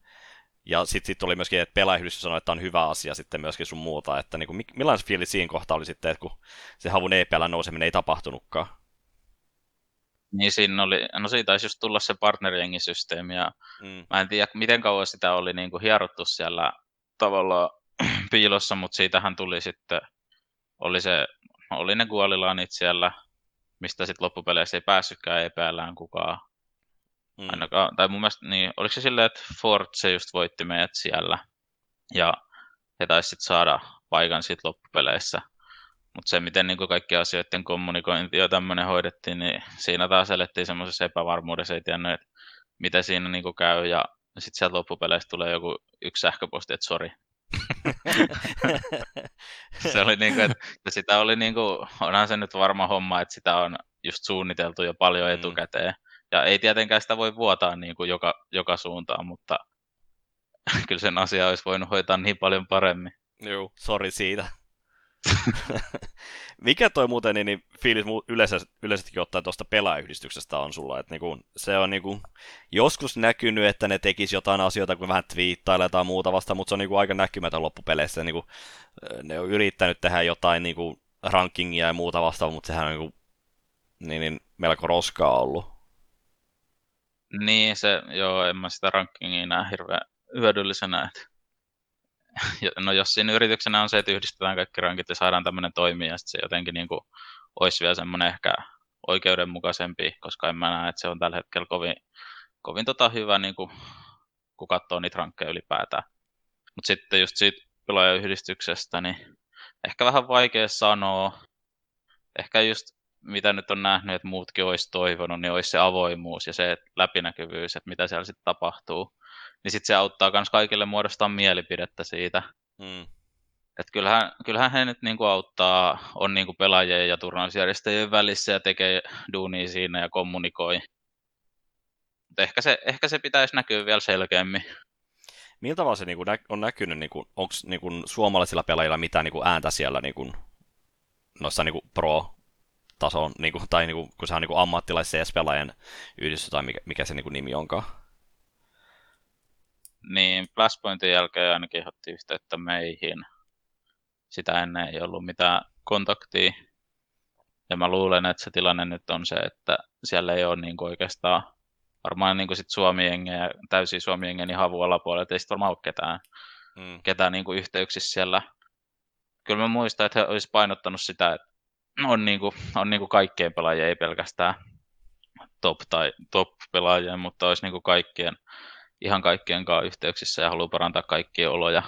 Ja sitten sit oli myöskin, että pelaajayhdistys sanoi, että on hyvä asia sitten myöskin sun muuta. Että niin kuin, millainen fiilis siinä kohtaa oli sitten, että kun se havun EPL nouseminen ei tapahtunutkaan? Niin siinä oli, no siitä taisi just tulla se partnerjengisysteemi ja mm. mä en tiedä miten kauan sitä oli niin kuin hierottu siellä tavallaan piilossa, mutta siitähän tuli sitten, oli se, oli ne kuolilaanit siellä, mistä sitten loppupeleissä ei päässytkään EPLään kukaan Mm. Ainakaan, tai mun mielestä, niin, oliko se silleen, että se just voitti meidät siellä, ja he taisivat saada paikan sitten loppupeleissä. Mutta se, miten niin kaikki asioiden kommunikointi ja tämmöinen hoidettiin, niin siinä taas elettiin semmoisessa epävarmuudessa, ei tiennyt, että mitä siinä niin käy, ja sitten sieltä loppupeleissä tulee joku yksi sähköposti, että sori. se oli niin kuin, että sitä oli niin kuin, onhan se nyt varma homma, että sitä on just suunniteltu jo paljon mm. etukäteen. Mm. Ja ei tietenkään sitä voi vuotaa niin kuin joka, joka suuntaan, mutta kyllä sen asia olisi voinut hoitaa niin paljon paremmin. Joo, sori siitä. Mikä toi muuten niin, niin fiilis yleisesti, yleisesti ottaen tuosta pelaajayhdistyksestä on sulla? Että niinku, se on niinku, joskus näkynyt, että ne tekisi jotain asioita, kun vähän twiittailee tai muuta vasta, mutta se on niinku aika näkymätön loppupeleissä. Niinku, ne on yrittänyt tehdä jotain niinku, rankingia ja muuta vastaavaa, mutta sehän on niinku, niin, niin, melko roskaa ollut. Niin, se, joo, en mä sitä rankingia näe hirveän hyödyllisenä. Että no jos siinä yrityksenä on se, että yhdistetään kaikki rankit ja saadaan tämmöinen toimia, ja se jotenkin niin kuin, olisi vielä semmoinen ehkä oikeudenmukaisempi, koska en mä näe, että se on tällä hetkellä kovin, kovin tota hyvä, niin kuin, kun katsoo niitä rankkeja ylipäätään. Mutta sitten just siitä pelaajayhdistyksestä, niin ehkä vähän vaikea sanoa. Ehkä just mitä nyt on nähnyt, että muutkin olisi toivonut, niin olisi se avoimuus ja se läpinäkyvyys, että mitä siellä sitten tapahtuu niin sitten se auttaa myös kaikille muodostaa mielipidettä siitä. Mm. Et kyllähän, kyllähän he nyt niinku auttaa, on niinku pelaajien ja turnausjärjestäjien välissä ja tekee duunia siinä ja kommunikoi. Mutta ehkä se, ehkä se pitäisi näkyä vielä selkeämmin. Miltä tavalla se niinku on näkynyt, niinku, onko niinku suomalaisilla pelaajilla mitään niinku ääntä siellä niinku, noissa niinku pro-tason, niinku, tai niinku, kun se on niinku ammattilais CS-pelaajien yhdistys tai mikä, mikä se niinku nimi onkaan? Niin, Flashpointin jälkeen ainakin otti yhteyttä meihin. Sitä ennen ei ollut mitään kontaktia. Ja mä luulen, että se tilanne nyt on se, että siellä ei ole niin oikeastaan varmaan niin sit suomi täysin suomi niin havu alapuolella, että ei sitten varmaan ole ketään, mm. ketään niin yhteyksissä siellä. Kyllä mä muistan, että he olisivat painottanut sitä, että on, niin kuin, on niin kuin kaikkien pelaajien, ei pelkästään top- tai top-pelaajia, mutta olisi niin kuin kaikkien ihan kaikkien kanssa yhteyksissä ja haluaa parantaa kaikkien oloja.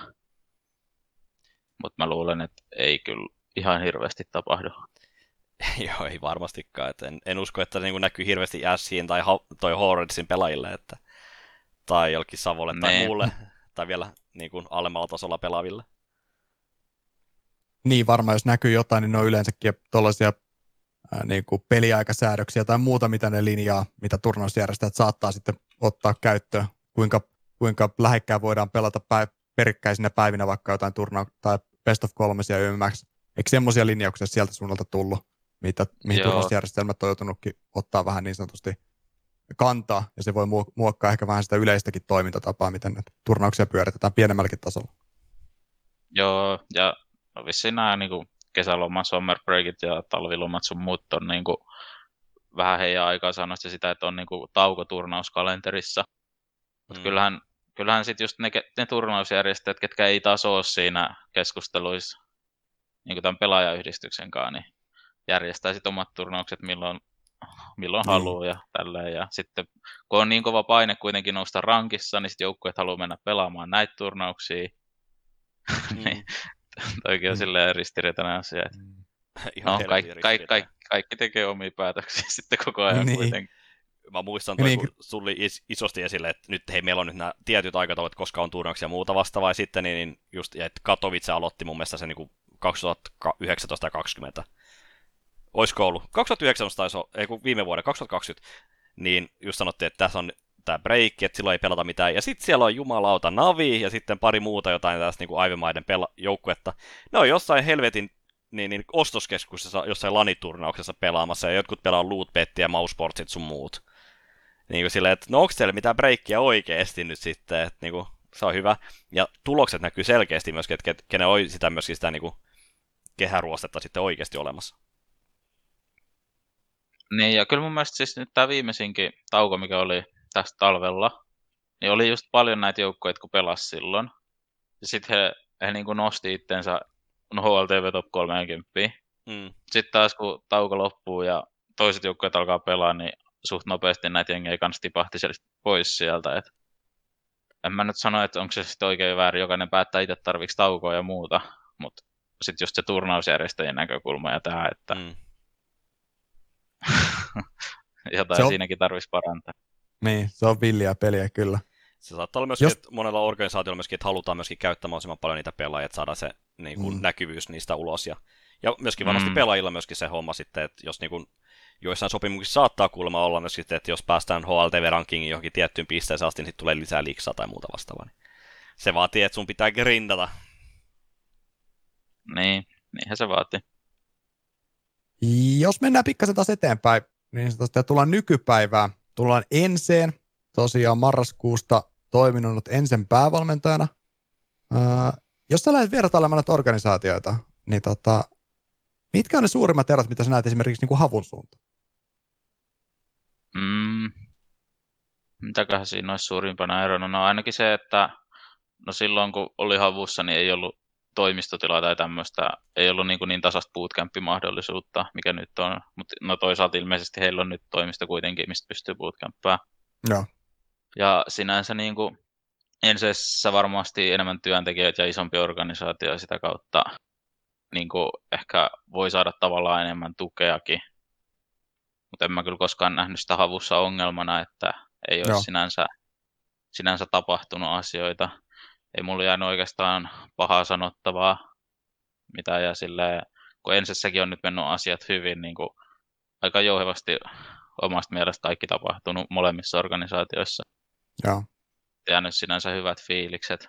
Mutta mä luulen, että ei kyllä ihan hirveästi tapahdu. Joo, ei varmastikaan. Et en, en usko, että niin näkyy hirveästi Ashin tai ha- toi Horridsin pelaajille, että, tai jollekin Savolle tai niin. muulle, tai vielä niin kuin alemmalla tasolla pelaaville. Niin, varmaan jos näkyy jotain, niin ne on yleensäkin tuollaisia niin kuin peliaikasäädöksiä tai muuta, mitä ne linjaa, mitä turnausjärjestäjät saattaa sitten ottaa käyttöön kuinka, kuinka lähekkään voidaan pelata päiv- perikkäisinä päivinä vaikka jotain turna- tai best of kolmesia YMX. Eikö semmoisia linjauksia sieltä suunnalta tullut, mitä, mihin turnausjärjestelmät on joutunutkin ottaa vähän niin sanotusti kantaa, ja se voi muokkaa ehkä vähän sitä yleistäkin toimintatapaa, miten näitä turnauksia pyöritetään pienemmälläkin tasolla. Joo, ja no vissiin nämä niin kuin kesäloman summer breakit ja talvilomat sun muut on niin kuin, vähän heidän aikaa sanoista sitä, että on niin kuin, tauko turnauskalenterissa, mutta mm. kyllähän, kyllähän sitten just ne, ne turnausjärjestäjät, ketkä ei taas ole siinä keskusteluissa niin kuin tämän pelaajayhdistyksen kanssa, niin järjestää sitten omat turnaukset milloin, milloin mm. haluaa ja tälleen. Ja sitten kun on niin kova paine kuitenkin nousta rankissa, niin sitten joukkueet haluaa mennä pelaamaan näitä turnauksia. Mm. niin toikin on mm. silleen ristiriitainen asia. Että... Mm. no, kaikki, kaikki, kaikki, kaikki tekee omia päätöksiä sitten koko ajan niin. kuitenkin mä muistan, toi, niin. kun tuli is, isosti esille, että nyt hei, meillä on nyt nämä tietyt aikataulut, koska on turnauksia ja muuta vastaavaa, ja sitten niin, niin just, ja että Katowice aloitti mun mielestä se niin 2019 ja 2020. Oisko ollut? 2019 taisi olla, ei kun viime vuoden, 2020, niin just sanottiin, että tässä on tämä break, että silloin ei pelata mitään. Ja sitten siellä on jumalauta Navi ja sitten pari muuta jotain tästä niin Aivemaiden pela- joukkuetta. Ne on jossain helvetin niin, niin ostoskeskuksessa jossain laniturnauksessa pelaamassa ja jotkut pelaa lootbettiä, mousesportsit sun muut niin kuin silleen, että no onko teillä mitään breikkiä oikeasti nyt sitten, että niin kuin, se on hyvä. Ja tulokset näkyy selkeästi myöskin, että kenen on sitä myöskin sitä niin kuin, kehäruostetta sitten oikeasti olemassa. Niin, ja kyllä mun mielestä siis nyt tämä viimeisinkin tauko, mikä oli tästä talvella, niin oli just paljon näitä joukkoja, kun pelasi silloin. Ja sitten he, he niin kuin nosti itsensä no HLTV Top 30. Mm. Sitten taas kun tauko loppuu ja toiset joukkueet alkaa pelaa, niin suht nopeasti näitä jengejä kanssa tipahti pois sieltä. Et en mä nyt sano, että onko se sitten oikein väärin, jokainen päättää itse tarviksi taukoa ja muuta, mutta sitten just se turnausjärjestäjien näkökulma ja tämä, että mm. jotain se on... siinäkin tarvitsisi parantaa. Niin, se on villiä peliä kyllä. Se saattaa olla myöskin, Jos... että monella organisaatiolla myöskin, että halutaan myöskin käyttää mahdollisimman paljon niitä pelaajia, että saadaan se niin kuin, mm. näkyvyys niistä ulos. Ja, ja myöskin varmasti mm. pelaajilla myöskin se homma sitten, että jos niin kuin, joissain sopimuksissa saattaa kuulemma olla myös sitten, että jos päästään HLTV-rankingin johonkin tiettyyn pisteeseen asti, niin sitten tulee lisää liksaa tai muuta vastaavaa. Niin se vaatii, että sun pitää grindata. Niin, niinhän se vaatii. Jos mennään pikkasen taas eteenpäin, niin sitä tullaan nykypäivään. Tullaan Enseen, tosiaan marraskuusta toiminut Ensen päävalmentajana. Ää, jos sä lähdet vertailemaan näitä organisaatioita, niin tota, mitkä on ne suurimmat erot, mitä sä näet esimerkiksi niin kuin havun suuntaan? Mm. Mitäköhän siinä olisi suurimpana erona? No ainakin se, että no silloin kun oli havussa, niin ei ollut toimistotilaa tai tämmöistä, ei ollut niin, kuin niin tasasta bootcamp-mahdollisuutta, mikä nyt on. Mutta no toisaalta ilmeisesti heillä on nyt toimisto kuitenkin, mistä pystyy bootcamppaa. Joo. Ja sinänsä niin kuin, ensessä varmasti enemmän työntekijöitä ja isompi organisaatio sitä kautta niin kuin ehkä voi saada tavallaan enemmän tukeakin. Mutta en mä kyllä koskaan nähnyt sitä havussa ongelmana, että ei ole sinänsä, sinänsä tapahtunut asioita. Ei mulla jäänyt oikeastaan pahaa sanottavaa, mitä ja silleen, kun ensissäkin on nyt mennyt asiat hyvin, niin kuin aika jouhevasti omasta mielestä kaikki tapahtunut molemmissa organisaatioissa. Joo. Jäänyt sinänsä hyvät fiilikset.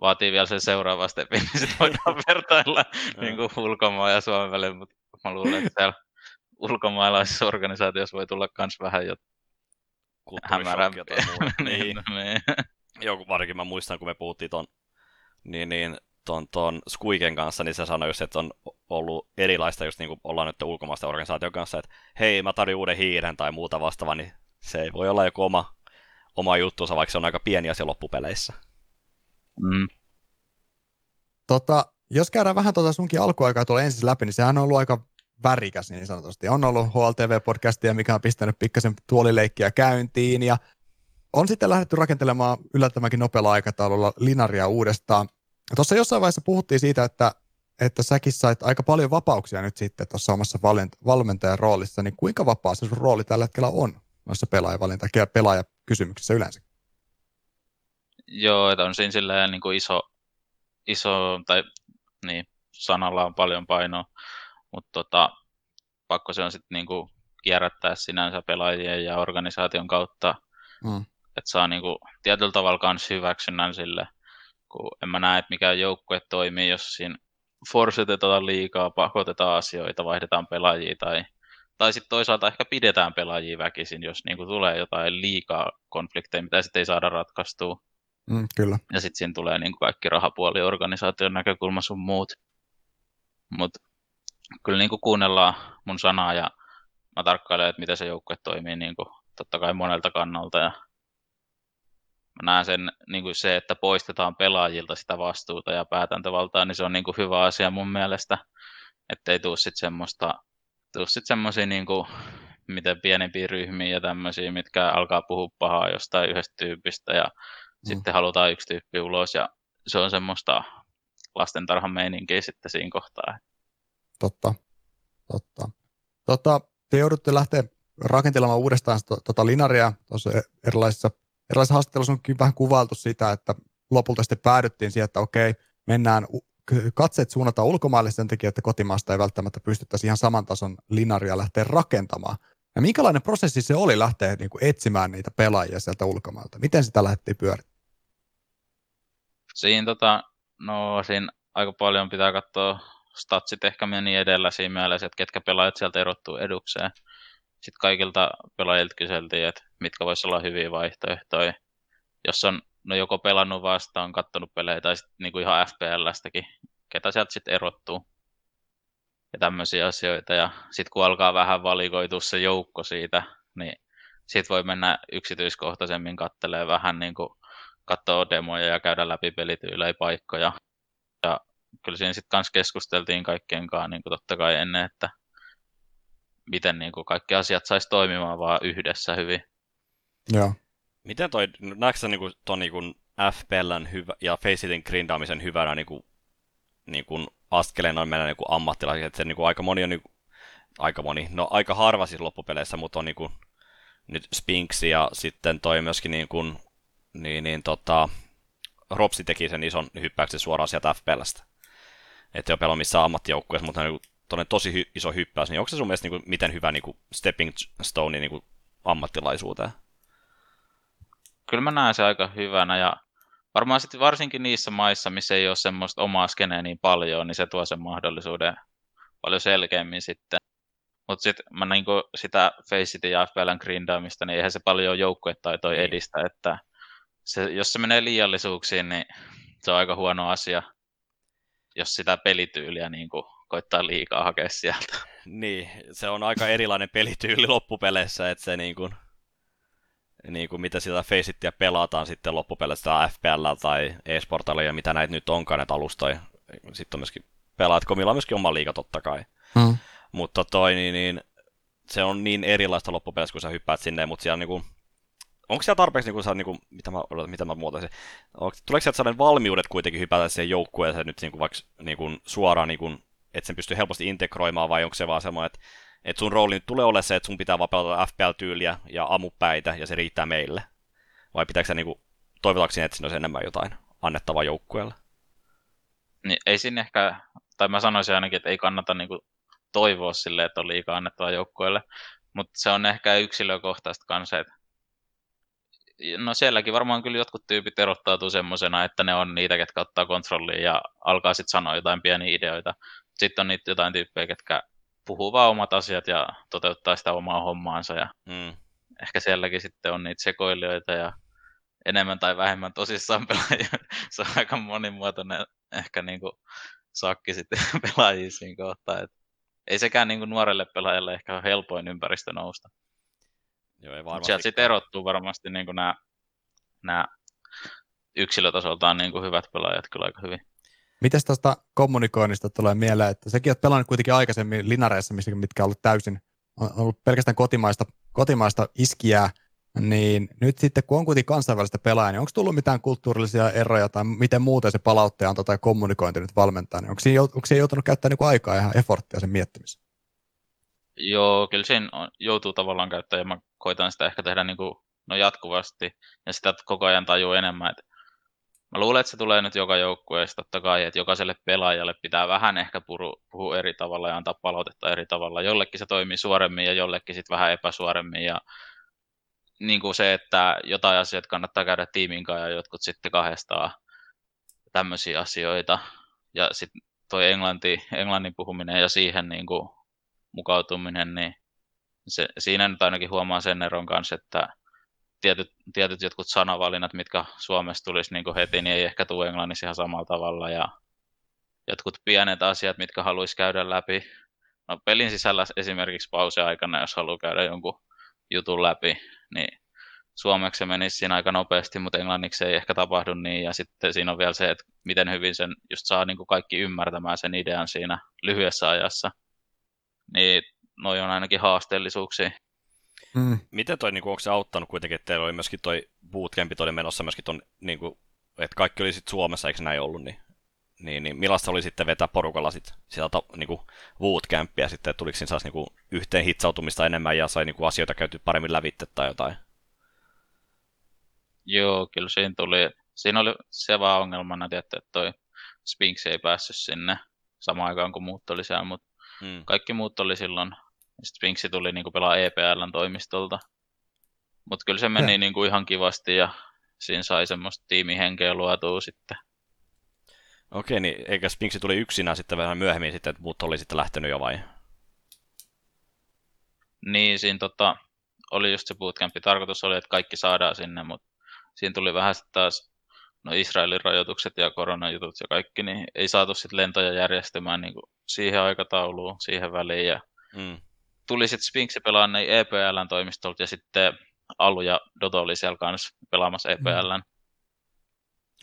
Vaatii vielä sen seuraava stepin, niin sitten voidaan vertailla niin kuin ulkomaan ja Suomen välillä, mutta mä luulen, että siellä ulkomaalaisissa organisaatioissa voi tulla myös vähän jo hämärämpiä. muuta. niin. niin. Joku varsinkin mä muistan, kun me puhuttiin ton, niin, niin, ton, ton Squeaken kanssa, niin se sanoi just, että on ollut erilaista, just niin kuin ollaan nyt ulkomaisten organisaation kanssa, että hei, mä tarvitsen uuden hiiren tai muuta vastaavaa, niin se ei voi olla joku oma, oma juttuunsa, vaikka se on aika pieni asia loppupeleissä. Mm. Tota, jos käydään vähän tuota sunkin alkuaikaa tuolla ensin läpi, niin sehän on ollut aika värikäs niin sanotusti. On ollut HLTV-podcastia, mikä on pistänyt pikkasen tuolileikkiä käyntiin ja on sitten lähdetty rakentelemaan yllättävänkin nopealla aikataululla Linaria uudestaan. Tuossa jossain vaiheessa puhuttiin siitä, että, että säkin sait aika paljon vapauksia nyt sitten tuossa omassa valmentajan roolissa, niin kuinka vapaa se sun rooli tällä hetkellä on noissa pelaajavalinta- ja pelaajakysymyksissä yleensä? Joo, että on siinä silleen niin kuin iso, iso, tai niin, sanalla on paljon painoa, mutta tota, pakko se on sitten niin kuin kierrättää sinänsä pelaajien ja organisaation kautta, mm. Että saa niin kuin tietyllä tavalla myös hyväksynnän sille, kun en mä näe, että mikä joukkue toimii, jos siinä forcetetaan liikaa, pakotetaan asioita, vaihdetaan pelaajia tai, tai sitten toisaalta ehkä pidetään pelaajia väkisin, jos niin kuin tulee jotain liikaa konflikteja, mitä sitten ei saada ratkaistua. Mm, kyllä. Ja sitten siinä tulee niin kuin kaikki rahapuoli, organisaation näkökulma sun muut. Mutta kyllä niin kuin kuunnellaan mun sanaa ja mä tarkkailen, että miten se joukkue toimii niin kuin, totta kai monelta kannalta. Ja mä näen sen niin kuin se, että poistetaan pelaajilta sitä vastuuta ja päätäntövaltaa, niin se on niin kuin hyvä asia mun mielestä. Että ei tule sitten semmoista, tuu sit semmoisia niin kuin, miten pienempiä ryhmiä ja tämmöisiä, mitkä alkaa puhua pahaa jostain yhdestä tyypistä ja mm. sitten halutaan yksi tyyppi ulos ja se on semmoista lastentarhan meininkiä sitten siinä kohtaa. Totta, totta. Totta, te joudutte lähteä rakentelemaan uudestaan tuota linaria. Tuossa erilaisissa, erilaisissa haastatteluissa on vähän kuvailtu sitä, että lopulta sitten päädyttiin siihen, että okei, mennään katseet suunnataan ulkomaille sen takia, että kotimaasta ei välttämättä pystyttäisi ihan saman tason linaria lähteä rakentamaan. Ja minkälainen prosessi se oli lähteä niin kuin etsimään niitä pelaajia sieltä ulkomailta? Miten sitä lähdettiin pyörittämään? Siinä, tota, no, siinä aika paljon pitää katsoa, statsit ehkä meni edellä siinä mielessä, että ketkä pelaajat sieltä erottuu edukseen. Sitten kaikilta pelaajilta kyseltiin, että mitkä voisi olla hyviä vaihtoehtoja. Jos on no joko pelannut vastaan, katsonut pelejä tai sitten niinku ihan FPLstäkin, ketä sieltä sitten erottuu. Ja tämmöisiä asioita. Ja sitten kun alkaa vähän valikoitua se joukko siitä, niin sitten voi mennä yksityiskohtaisemmin kattelee vähän niin kuin katsoa demoja ja käydä läpi pelityylejä paikkoja. Ja kyllä siinä sitten kanssa keskusteltiin kaikkien kanssa niin kuin totta kai ennen, että miten niin kuin kaikki asiat saisi toimimaan vaan yhdessä hyvin. Joo. Miten toi, näetkö niin kuin, ton niin kuin FPLn hyvä, ja Faceitin grindaamisen hyvänä niin kuin, niin kuin askeleen on meidän niin kuin ammattilaisia, että se niin kuin aika moni on niin kuin, aika moni, no aika harva siis loppupeleissä, mutta on niin kuin, nyt Spinks ja sitten toi myöskin niin kuin, niin, niin tota, Ropsi teki sen ison hyppäyksen suoraan sieltä FPLstä. Että ei ole pelannut missään ammattijoukkueessa, mutta niin kuin, tosi hy, iso hyppäys, niin onko se sun mielestä niin kuin, miten hyvä niin kuin stepping stone niin kuin ammattilaisuuteen? Kyllä mä näen se aika hyvänä ja varmaan sitten varsinkin niissä maissa, missä ei ole semmoista omaa skeneä niin paljon, niin se tuo sen mahdollisuuden paljon selkeämmin sitten. Mutta sitten mä niinku sitä Faceit ja FPLn grindaamista, niin eihän se paljon joukkuetaitoja Niin. edistä, että se, jos se menee liiallisuuksiin, niin se on aika huono asia, jos sitä pelityyliä niin kuin koittaa liikaa hakea sieltä. Niin, se on aika erilainen pelityyli loppupeleissä, että se niin kuin, niin kuin mitä sitä Faceittiä pelataan sitten loppupeleissä FPL tai eSportalla ja mitä näitä nyt onkaan näitä alustoja. Sitten on myöskin pelaat, komilla on myöskin oma liiga totta kai. Mm. Mutta toi, niin, niin, se on niin erilaista loppupeleissä, kun sä hyppäät sinne, mutta siellä niinku, onko siellä tarpeeksi, niin kuin, sä, niin kuin, mitä, mä, odotan, mitä mä muotoisin, onko, tuleeko sieltä sellainen valmiudet kuitenkin hypätä siihen joukkueeseen nyt niin kuin, vaikka niin kuin, suoraan, niin kuin, että sen pystyy helposti integroimaan, vai onko se vaan semmoinen, että, että sun rooli nyt tulee olemaan se, että sun pitää pelata FPL-tyyliä ja amupäitä, ja se riittää meille? Vai pitääkö sä niin kuin, toivotaanko siinä, että siinä olisi enemmän jotain annettavaa joukkueelle? Niin ei siinä ehkä, tai mä sanoisin ainakin, että ei kannata niin kuin toivoa sille, että on liikaa annettavaa joukkueelle, mutta se on ehkä yksilökohtaista kanssa, että no sielläkin varmaan kyllä jotkut tyypit erottautuu semmoisena, että ne on niitä, ketkä ottaa kontrollia ja alkaa sitten sanoa jotain pieniä ideoita. Sitten on niitä jotain tyyppejä, ketkä puhuu vaan omat asiat ja toteuttaa sitä omaa hommaansa ja Mm. ehkä sielläkin sitten on niitä sekoilijoita ja enemmän tai vähemmän tosissaan pelaajia. Se on aika monimuotoinen ehkä niin kuin sakki sitten pelaajia siinä kohtaa. Et ei sekään niin kuin nuorelle pelaajalle ehkä ole helpoin ympäristö nousta. Joo, ei varmasti. sieltä sitten erottuu varmasti niin kuin nämä, nämä yksilötasoltaan niin kuin hyvät pelaajat kyllä aika hyvin. Mites tuosta kommunikoinnista tulee mieleen, että sekin olet pelannut kuitenkin aikaisemmin linareissa, mitkä on ollut täysin, on ollut pelkästään kotimaista, kotimaista iskiää, niin nyt sitten kun on kuitenkin kansainvälistä pelaajaa, niin onko tullut mitään kulttuurillisia eroja tai miten muuten se palautteenanto tai kommunikointi nyt valmentaa, niin onko siinä, onko siinä joutunut käyttämään niin aikaa ihan efforttia sen miettimiseen? Joo, kyllä siinä joutuu tavallaan käyttämään ja mä koitan sitä ehkä tehdä niin kuin, no jatkuvasti ja sitä koko ajan tajuu enemmän. Että mä luulen, että se tulee nyt joka joukkueessa totta kai, että jokaiselle pelaajalle pitää vähän ehkä puru, puhua eri tavalla ja antaa palautetta eri tavalla. Jollekin se toimii suoremmin ja jollekin sitten vähän epäsuoremmin ja niin kuin se, että jotain asioita kannattaa käydä tiimin kanssa ja jotkut sitten kahdestaan tämmöisiä asioita. Ja sitten toi englanti, englannin puhuminen ja siihen niin kuin mukautuminen, niin se, siinä nyt ainakin huomaa sen eron kanssa, että tietyt, tietyt jotkut sanavalinnat, mitkä Suomessa tulisi niin heti, niin ei ehkä tule englannissa ihan samalla tavalla. Ja jotkut pienet asiat, mitkä haluaisi käydä läpi. No, pelin sisällä esimerkiksi pauseaikana, jos haluaa käydä jonkun jutun läpi, niin suomeksi se menisi siinä aika nopeasti, mutta englanniksi ei ehkä tapahdu niin. Ja sitten siinä on vielä se, että miten hyvin sen just saa niin kuin kaikki ymmärtämään sen idean siinä lyhyessä ajassa. Niin noi on ainakin haasteellisuuksia. Mm. Miten toi, niin kuin, onko se auttanut kuitenkin, että teillä oli myöskin toi bootcampi oli menossa myöskin ton, niin kuin, että kaikki oli sitten Suomessa, eikö näin ollut, niin, niin, niin millaista oli sitten vetää porukalla sit sieltä niin kuin bootcampia sitten, että tuliko siinä saas niin kuin, yhteen hitsautumista enemmän ja sai niin kuin, asioita käyty paremmin lävitte tai jotain? Joo, kyllä siinä tuli. Siinä oli se vaan ongelmana, tietty, että toi Spinks ei päässyt sinne samaan aikaan kuin muut oli siellä, mutta Mm. kaikki muut oli silloin. Spinksi tuli niinku pelaa EPLn toimistolta. Mutta kyllä se meni Joo. niinku ihan kivasti ja siinä sai semmoista tiimihenkeä luotua sitten. Okei, niin eikä Spinksi tuli yksinään sitten vähän myöhemmin sitten, että muut oli sitten lähtenyt jo vai? Niin, siinä tota, oli just se bootcampi. Tarkoitus oli, että kaikki saadaan sinne, mutta siinä tuli vähän sitten taas no Israelin rajoitukset ja koronajutut ja kaikki, niin ei saatu sitten lentoja järjestämään niin siihen aikatauluun, siihen väliin. Ja Mm. Tuli sitten Spinksi niin EPLn toimistolta ja sitten Alu ja Dodo oli siellä kanssa pelaamassa EPLn.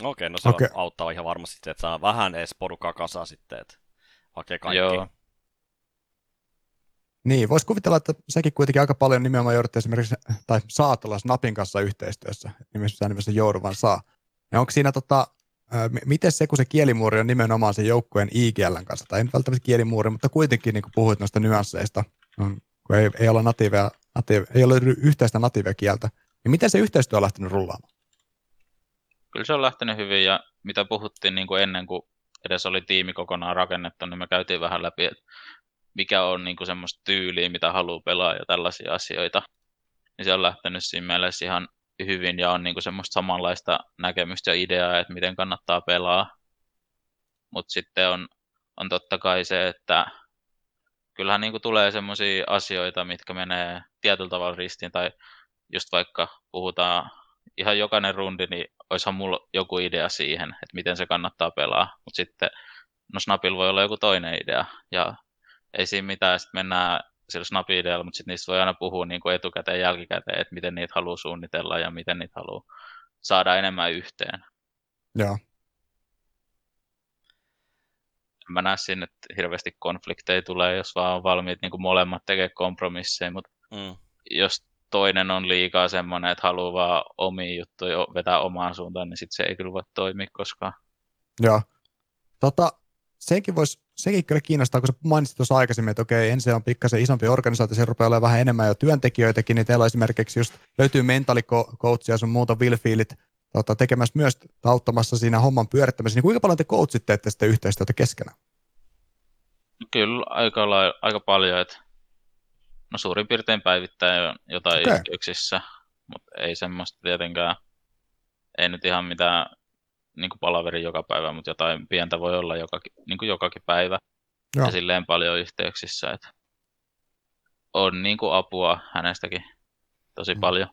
Okei, no se okay. auttaa ihan varmasti, että saa vähän edes porukkaa kasaa sitten, että hakee kaikki. Joo. Niin, voisi kuvitella, että säkin kuitenkin aika paljon nimenomaan joudut esimerkiksi, tai saat olla Snapin kanssa yhteistyössä, nimessä nimessä joudu vaan saa. Ja onko siinä tota, miten se, kun se kielimuuri on nimenomaan se joukkueen IGLn kanssa, tai ei nyt välttämättä kielimuuri, mutta kuitenkin niin kuin puhuit noista nyansseista, kun ei, ei, olla natiivea, natiive, ei ole yhteistä natiivea kieltä, niin miten se yhteistyö on lähtenyt rullaamaan? Kyllä se on lähtenyt hyvin ja mitä puhuttiin niin kuin ennen kuin edes oli tiimi kokonaan rakennettu, niin me käytiin vähän läpi, että mikä on niin kuin semmoista tyyliä, mitä haluaa pelaa ja tällaisia asioita. Niin se on lähtenyt siinä mielessä ihan hyvin ja on niin kuin semmoista samanlaista näkemystä ja ideaa, että miten kannattaa pelaa. Mutta sitten on, on totta kai se, että kyllähän niin kuin tulee sellaisia asioita, mitkä menee tietyllä tavalla ristiin, tai just vaikka puhutaan ihan jokainen rundi, niin olisihan mulla joku idea siihen, että miten se kannattaa pelaa, mutta sitten no Snapilla voi olla joku toinen idea, ja ei siinä mitään, sitten mennään sillä Snap-idealla, mutta sitten niistä voi aina puhua niin kuin etukäteen ja jälkikäteen, että miten niitä haluaa suunnitella ja miten niitä haluaa saada enemmän yhteen. Joo. Mä näe sinne, että hirveästi konflikteja tulee, jos vaan on valmiit niin kuin molemmat tekee kompromisseja, mutta mm. jos toinen on liikaa semmoinen, että haluaa vaan omia juttuja vetää omaan suuntaan, niin sitten se ei kyllä voi toimia koskaan. Joo. Tota, senkin, vois, senkin kyllä kiinnostaa, kun sä mainitsit tuossa aikaisemmin, että okei, ensin on pikkasen isompi organisaatio, se rupeaa olemaan vähän enemmän jo työntekijöitäkin, niin teillä esimerkiksi just löytyy mentaalikoutsia sun muuta Willfield tota, tekemässä myös auttamassa siinä homman pyörittämisessä, niin kuinka paljon te coachit teette sitten yhteistyötä keskenään? Kyllä aika, aika paljon, että no suurin piirtein päivittäin jotain okay. yhteyksissä, mutta ei semmoista tietenkään, ei nyt ihan mitään niin kuin palaveri joka päivä, mutta jotain pientä voi olla joka, niin kuin jokakin päivä. Joo. Ja silleen paljon yhteyksissä, että on niin kuin apua hänestäkin tosi mm. paljon.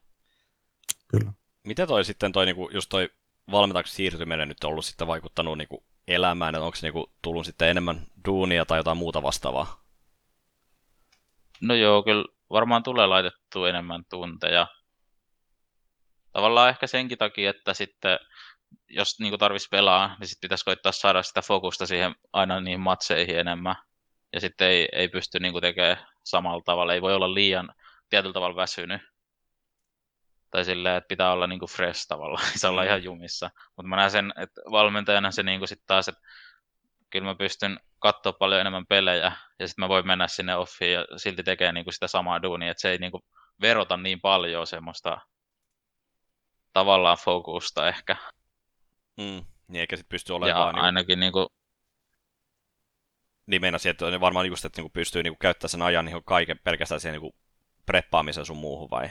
Kyllä. Miten toi sitten toi, niin kuin, just toi valmentajaksi siirtyminen nyt ollut sitten vaikuttanut niin kuin elämään, että onko se niin kuin, tullut sitten enemmän duunia tai jotain muuta vastaavaa? No joo, kyllä varmaan tulee laitettu enemmän tunteja. Tavallaan ehkä senkin takia, että sitten jos niin tarvitsisi pelaa, niin sitten pitäisi koittaa saada sitä fokusta siihen aina niihin matseihin enemmän. Ja sitten ei, ei pysty niin tekemään samalla tavalla. Ei voi olla liian tietyllä tavalla väsynyt. Tai silleen, että pitää olla niin kuin fresh tavallaan. Se olla mm. ihan jumissa. Mutta mä näen sen, että valmentajana se niin sitten taas, että kyllä mä pystyn katsoa paljon enemmän pelejä. Ja sitten mä voin mennä sinne offiin ja silti tekee niin sitä samaa duunia. Että se ei niin kuin verota niin paljon semmoista tavallaan fokusta ehkä. Mm. Niin eikä sitten pysty olemaan ja vaan... ainakin niin kuin... Niin meinasin, että varmaan just, että niinku pystyy niinku käyttämään sen ajan niinku kaiken pelkästään siihen niinku preppaamiseen sun muuhun vai?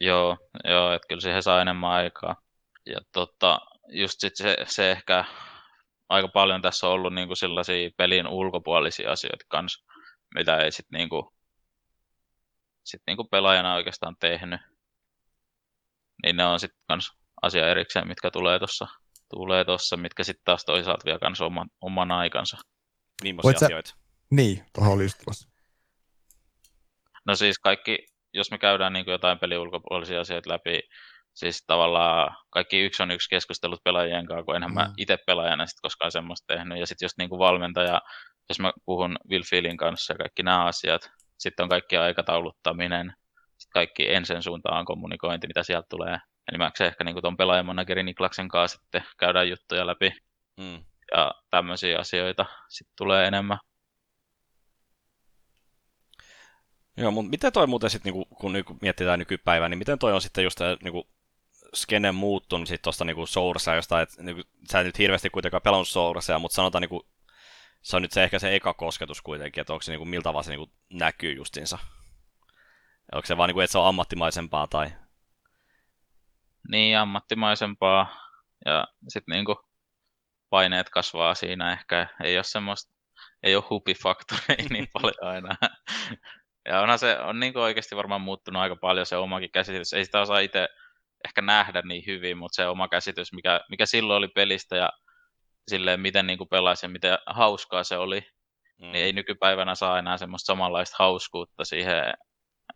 Joo, joo että kyllä siihen saa enemmän aikaa. Ja tota, just sit se, se ehkä aika paljon tässä on ollut niinku sellaisia pelin ulkopuolisia asioita kanssa, mitä ei sitten niinku, sit niinku pelaajana oikeastaan tehnyt. Niin ne on sitten kans asia erikseen, mitkä tulee tuossa, tulee tossa, mitkä sitten taas toisaalta vie kanssa oman, oman aikansa. Millaisia sä... asioita? Niin, tuohon oli just No siis kaikki, jos me käydään niin jotain pelin ulkopuolisia asioita läpi, siis tavallaan kaikki yksi on yksi keskustelut pelaajien kanssa, kun enhän mm. mä itse pelaajana sit koskaan semmoista tehnyt. Ja sitten jos niin kuin valmentaja, jos mä puhun Will Feelin kanssa ja kaikki nämä asiat, sitten on kaikki aikatauluttaminen, sitten kaikki ensin suuntaan kommunikointi, mitä sieltä tulee enimmäkseen ehkä niin tuon pelaajamanageri Niklaksen kanssa sitten käydään juttuja läpi. Mm. Ja tämmöisiä asioita sitten tulee enemmän. Joo, mutta miten toi muuten sitten, niinku, kun niinku mietitään nykypäivää, niin miten toi on sitten just niinku, skene muuttunut sitten tuosta niinku Sourcea, josta et, niinku, sä et nyt hirveästi kuitenkaan pelannut Sourcea, mutta sanotaan niinku, se on nyt se ehkä se eka kosketus kuitenkin, että onko se niinku, miltä tavalla se niinku, näkyy justinsa. Onko se vaan niinku, että se on ammattimaisempaa tai niin ammattimaisempaa ja sitten niinku paineet kasvaa siinä ehkä. Ei ole semmoista, ei ole hupifaktoreja niin paljon aina. Ja onhan se on niinku oikeasti varmaan muuttunut aika paljon se omakin käsitys. Ei sitä osaa itse ehkä nähdä niin hyvin, mutta se oma käsitys, mikä, mikä silloin oli pelistä ja silleen, miten niin pelaisi ja miten hauskaa se oli, mm. niin ei nykypäivänä saa enää semmoista samanlaista hauskuutta siihen.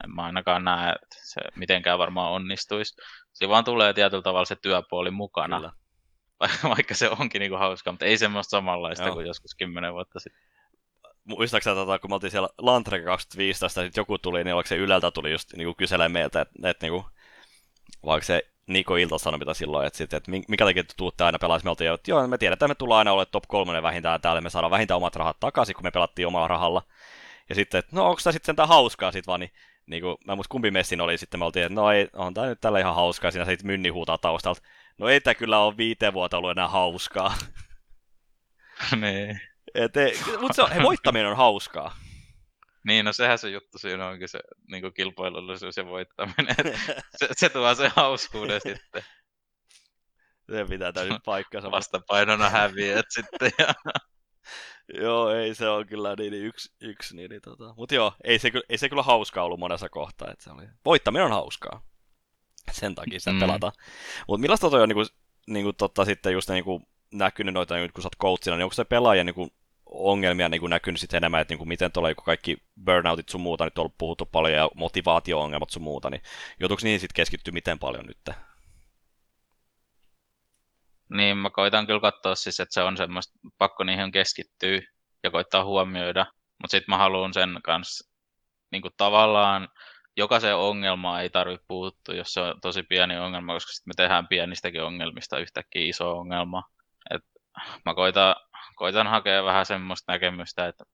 En mä ainakaan näe, että se mitenkään varmaan onnistuisi. Se vaan tulee tietyllä tavalla se työpuoli mukana. Kyllä. Vaikka se onkin niinku hauskaa, mutta ei semmoista samanlaista Joo. kuin joskus kymmenen vuotta sitten. Muistaakseni, tota, kun me oltiin siellä Lantreka 2015, sitten joku tuli, niin oliko se Yleltä tuli just niinku kyselemään meiltä, että et, niinku, vaikka se Niko Ilta sanoi mitä silloin, että, sit, että minkä takia te tuutte aina pelaamaan, me oltiin, että joo, me tiedetään, että me tullaan aina olemaan top 3 vähintään täällä, me saadaan vähintään omat rahat takaisin, kun me pelattiin omalla rahalla. Ja sitten, että no onko tämä sitten sentään hauskaa sit vaan, niin niin kuin, mä muista kumpi messin oli, sitten me oltiin, että no ei, on tää nyt tällä ihan hauskaa, siinä se mynni huutaa taustalta. No ei tää kyllä ole viiteen vuotta ollut enää hauskaa. niin. Et, mutta se he, voittaminen on hauskaa. Niin, no sehän se juttu siinä onkin se niin kilpailullisuus ja voittaminen. se, se tuo se hauskuuden sitten. Se pitää täysin paikkansa. Vastapainona häviät sitten. Ja... Joo, ei se on kyllä niin, niin yksi, yksi niin, niin tota. Mutta joo, ei se, ei se kyllä hauskaa ollut monessa kohtaa. Että se oli... Voittaminen on hauskaa. Sen takia sitä mm. pelata. Mutta millaista toi on niinku, niinku, totta, sitten just niinku, näkynyt noita, niin kun sä oot coachina, niin onko se pelaaja niinku, ongelmia niin kuin näkynyt sitten enemmän, että niin kuin miten tuolla kaikki burnoutit sun muuta nyt on ollut puhuttu paljon ja motivaatio-ongelmat sun muuta, niin joutuuko niihin sitten keskittyä miten paljon nyt? Niin, mä koitan kyllä katsoa siis, että se on semmoista, pakko niihin keskittyä ja koittaa huomioida, mutta sitten mä haluan sen kanssa niin kuin tavallaan jokaisen ongelmaan ei tarvitse puuttua, jos se on tosi pieni ongelma, koska sitten me tehdään pienistäkin ongelmista yhtäkkiä iso ongelma. Et mä koitan koitan hakea vähän semmoista näkemystä, että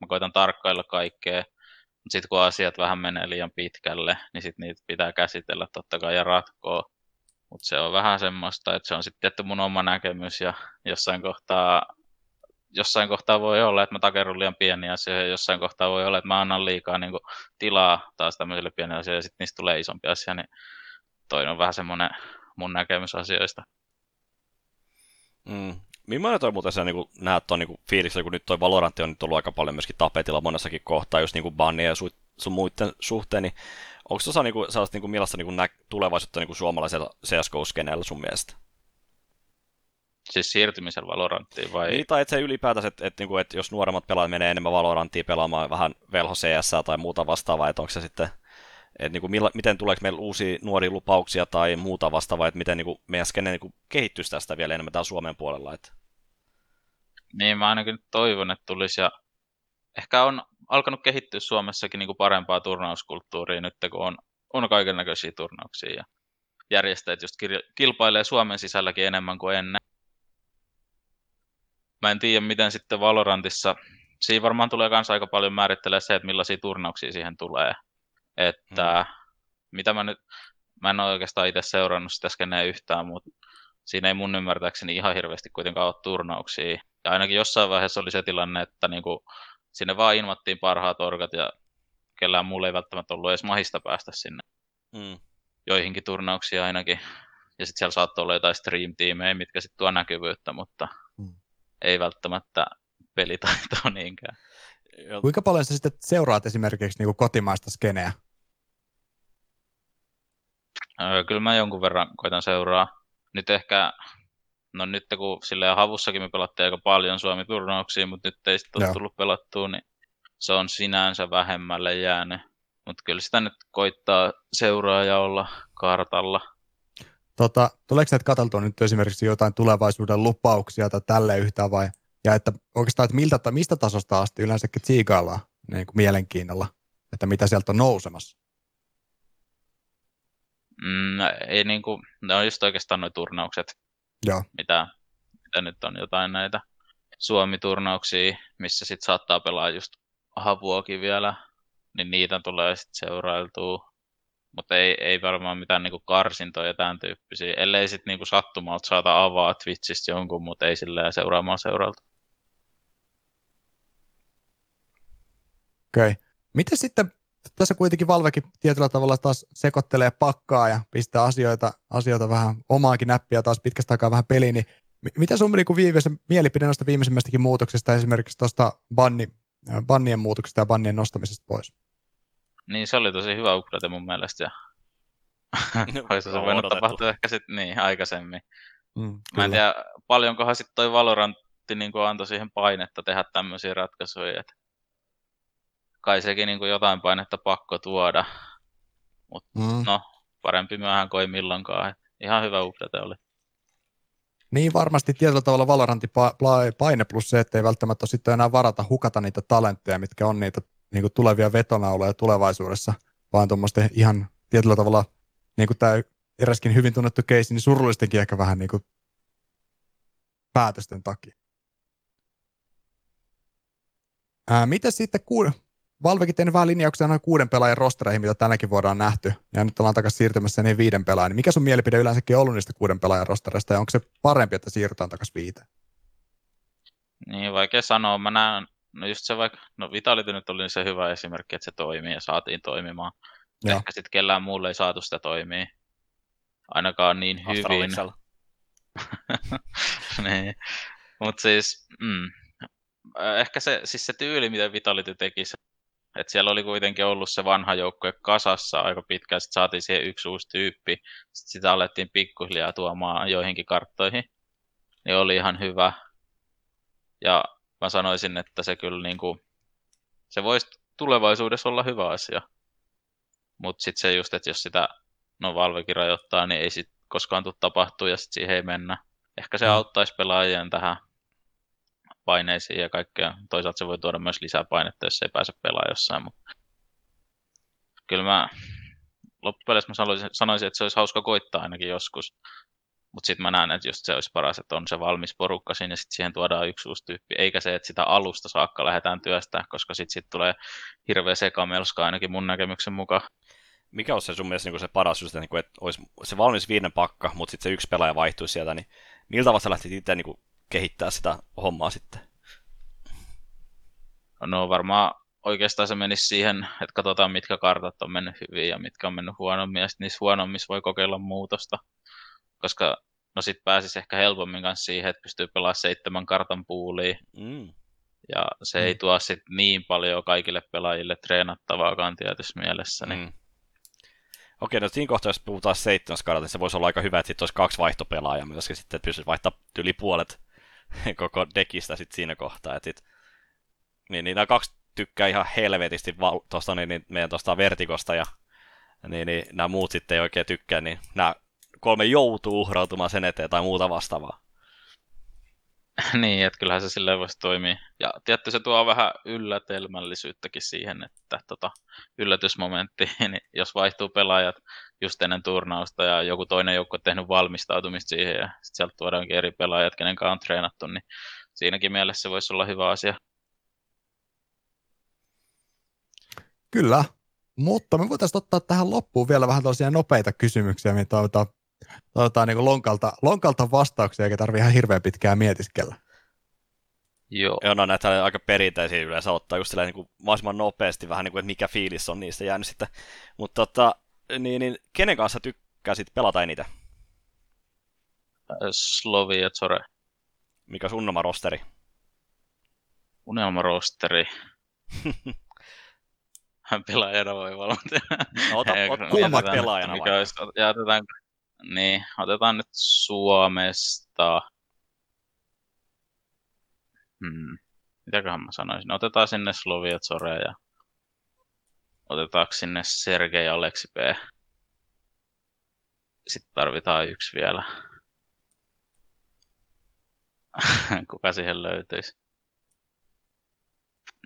mä koitan tarkkailla kaikkea, mutta sitten kun asiat vähän menee liian pitkälle, niin sitten niitä pitää käsitellä totta kai ja ratkoa. Mutta se on vähän semmoista, että se on sitten tietty mun oma näkemys ja jossain kohtaa, jossain kohtaa voi olla, että mä takerun liian pieniä asioita ja jossain kohtaa voi olla, että mä annan liikaa niin kuin, tilaa taas tämmöisille pienille asioille ja sitten niistä tulee isompi asia, niin toi on vähän semmoinen mun näkemys asioista. Mm. Millainen toi muuten sä niin näet tuon niin fiiliksellä, kun nyt toi Valorantti on nyt ollut aika paljon myöskin tapetilla monessakin kohtaa, just niin bannia ja su- sun muiden suhteen, niin onko tuossa niin kuin, sellaista niin kuin, millaista niin kuin nä- tulevaisuutta niin kuin suomalaisella CSGO-skeneellä sun mielestä? Siis siirtymisellä Valoranttiin vai? Niin, tai että se ylipäätänsä, että, että, että, että jos nuoremmat pelaajat menee enemmän Valoranttiin pelaamaan vähän velho CS tai muuta vastaavaa, että onko se sitten että niin kuin milla, miten tuleeko meillä uusia nuoria lupauksia tai muuta vastaavaa, että miten niin kuin meidän skene niin kuin kehittyisi tästä vielä enemmän täällä Suomen puolella. Että... Niin, mä ainakin toivon, että tulisi ja ehkä on alkanut kehittyä Suomessakin niin kuin parempaa turnauskulttuuria nyt, kun on, on kaiken näköisiä turnauksia ja järjestäjät just kilpailee Suomen sisälläkin enemmän kuin ennen. Mä en tiedä, miten sitten Valorantissa, siinä varmaan tulee myös aika paljon määrittelee se, että millaisia turnauksia siihen tulee. Että hmm. mitä mä nyt, mä en ole oikeastaan itse seurannut sitä skeneä yhtään, mutta siinä ei mun ymmärtääkseni ihan hirveästi kuitenkaan ole turnauksia. Ja ainakin jossain vaiheessa oli se tilanne, että niinku, sinne vaan ilmattiin parhaat orkat ja kellään mulle ei välttämättä ollut edes mahista päästä sinne. Hmm. Joihinkin turnauksia ainakin. Ja sitten siellä saattoi olla jotain stream-tiimejä, mitkä sitten tuo näkyvyyttä, mutta hmm. ei välttämättä pelitaitoa niinkään. Kuinka paljon sä sitten seuraat esimerkiksi niin kuin kotimaista skeneä? Öö, kyllä mä jonkun verran koitan seuraa. Nyt ehkä, no nyt kun sillä havussakin me pelattiin aika paljon Suomi-turnauksia, mutta nyt ei sitten ole tullut pelattua, niin se on sinänsä vähemmälle jäänyt. Mutta kyllä sitä nyt koittaa seuraa ja olla kartalla. Tota, tuleeko näitä katseltua nyt esimerkiksi jotain tulevaisuuden lupauksia tai tälle yhtään vai ja että oikeastaan, että miltä, mistä tasosta asti yleensäkin tsiikaillaan niin kuin mielenkiinnolla, että mitä sieltä on nousemassa? Mm, ei niin kuin, ne on just oikeastaan nuo turnaukset, Joo. Mitä, mitä nyt on jotain näitä Suomi-turnauksia, missä sitten saattaa pelaa just havuakin vielä, niin niitä tulee sitten seurailtua. Mutta ei, ei varmaan mitään niinku karsintoja ja tämän tyyppisiä, ellei sitten niinku sattumalta saata avaa Twitchistä jonkun, mutta ei sillä seuraamaan seuralta. Okei. Okay. Miten sitten, tässä kuitenkin Valvekin tietyllä tavalla taas sekoittelee pakkaa ja pistää asioita, asioita vähän omaakin näppiä taas pitkästä aikaa vähän peliin, niin mitä sun niin viimeisen, mielipide noista viimeisimmästäkin muutoksesta, esimerkiksi tuosta banni, äh, bannien muutoksesta ja bannien nostamisesta pois? Niin, se oli tosi hyvä upgrade mun mielestä. Ja... Olisi se voinut tapahtua ehkä sitten niin, aikaisemmin. Mm, Mä en tiedä, paljonkohan sitten toi Valorantti niin antoi siihen painetta tehdä tämmöisiä ratkaisuja, että kai sekin niin kuin jotain painetta pakko tuoda. Mutta mm. no, parempi myöhään kuin milloinkaan. Et ihan hyvä update oli. Niin varmasti tietyllä tavalla Valorantin paine plus se, että ei välttämättä sitten enää varata hukata niitä talentteja, mitkä on niitä niin kuin tulevia vetonauloja tulevaisuudessa, vaan tuommoisten ihan tietyllä tavalla, niin kuin tämä eräskin hyvin tunnettu keisi, niin surullistenkin ehkä vähän niin kuin päätösten takia. Ää, miten sitten ku, Valvekin tehnyt vähän linjauksia noin kuuden pelaajan rostereihin, mitä tänäkin vuonna on nähty, ja nyt ollaan takaisin siirtymässä niin viiden pelaajan. Niin mikä sun mielipide yleensäkin on ollut niistä kuuden pelaajan rostereista, ja onko se parempi, että siirrytään takaisin viiteen? Niin, vaikea sanoa. Mä näen, no just se vaikka, no Vitality nyt oli se hyvä esimerkki, että se toimii ja saatiin toimimaan. Joo. Ehkä sitten kellään muulle ei saatu sitä toimii. Ainakaan niin hyvin. niin. Mutta siis, mm, ehkä se, siis se tyyli, miten Vitality teki se, että siellä oli kuitenkin ollut se vanha joukkue kasassa aika pitkään, sitten saatiin siihen yksi uusi tyyppi, sitten sitä alettiin pikkuhiljaa tuomaan joihinkin karttoihin, niin oli ihan hyvä. Ja mä sanoisin, että se kyllä niin kuin, se voisi tulevaisuudessa olla hyvä asia. Mutta sitten se just, että jos sitä no Valvekin rajoittaa, niin ei sit koskaan tule tapahtua ja sitten siihen ei mennä. Ehkä se mm. auttaisi pelaajien tähän paineisiin ja kaikkea. Toisaalta se voi tuoda myös lisää painetta, jos ei pääse pelaamaan jossain. Mutta kyllä mä loppupeleissä mä sanoisin, sanoisin, että se olisi hauska koittaa ainakin joskus. Mutta sitten mä näen, että just se olisi paras, että on se valmis porukka siinä ja sitten siihen tuodaan yksi uusi tyyppi. Eikä se, että sitä alusta saakka lähdetään työstää, koska sitten sit tulee hirveä sekamelska ainakin mun näkemyksen mukaan. Mikä on se sun mielestä niin se paras just, niin että olisi se valmis viiden pakka, mutta sitten se yksi pelaaja vaihtuu sieltä, niin miltä vasta lähti itse niin kehittää sitä hommaa sitten? No varmaan oikeastaan se menisi siihen, että katsotaan mitkä kartat on mennyt hyvin ja mitkä on mennyt huonommin, ja niissä huonommissa voi kokeilla muutosta. Koska no sit pääsisi ehkä helpommin kanssa siihen, että pystyy pelaamaan seitsemän kartan puuliin. Mm. Ja se mm. ei tuo sit niin paljon kaikille pelaajille treenattavaakaan tietyssä mielessä. Niin... Mm. Okei, no siinä kohtaa, jos puhutaan seitsemäs kartasta, niin se voisi olla aika hyvä, että sitten olisi kaksi vaihtopelaajaa, myöskin sitten pystyisi vaihtaa yli puolet koko dekistä sit siinä kohtaa. Et sit, niin, niin nämä kaksi tykkää ihan helvetisti val- tosta, niin, niin, meidän tuosta vertikosta ja niin, niin, nämä muut sitten ei oikein tykkää, niin nämä kolme joutuu uhrautumaan sen eteen tai muuta vastaavaa. niin, että kyllähän se silleen voisi toimia. Ja tietty se tuo vähän yllätelmällisyyttäkin siihen, että tota, yllätysmomentti, niin jos vaihtuu pelaajat just ennen turnausta ja joku toinen joukko on tehnyt valmistautumista siihen ja sitten sieltä tuodaankin eri pelaajat, kenen on treenattu, niin siinäkin mielessä se voisi olla hyvä asia. Kyllä, mutta me voitaisiin ottaa tähän loppuun vielä vähän tosiaan nopeita kysymyksiä, mitä toivotaan toivotaan niin lonkalta, lonkalta vastauksia, eikä tarvitse ihan hirveän pitkään mietiskellä. Joo. Joo, no näitä aika perinteisiä yleensä ottaa just silleen, niin kuin mahdollisimman nopeasti vähän niin kuin, että mikä fiilis on niistä jäänyt sitten. Mutta tota, niin, niin, kenen kanssa tykkäsit pelata eniten? Slovi ja Zore. Mikä sun unelma rosteri? Unelma rosteri. pelaajana voi valmentaa. No, ota, ot, ot, pelaajana mikä olisi, ja otetaan, niin, otetaan nyt Suomesta. Hmm. Mitäköhän mä sanoisin? Otetaan sinne Slovia Zore ja otetaanko sinne Sergei Aleksi P. Sitten tarvitaan yksi vielä. Kuka siihen löytyisi?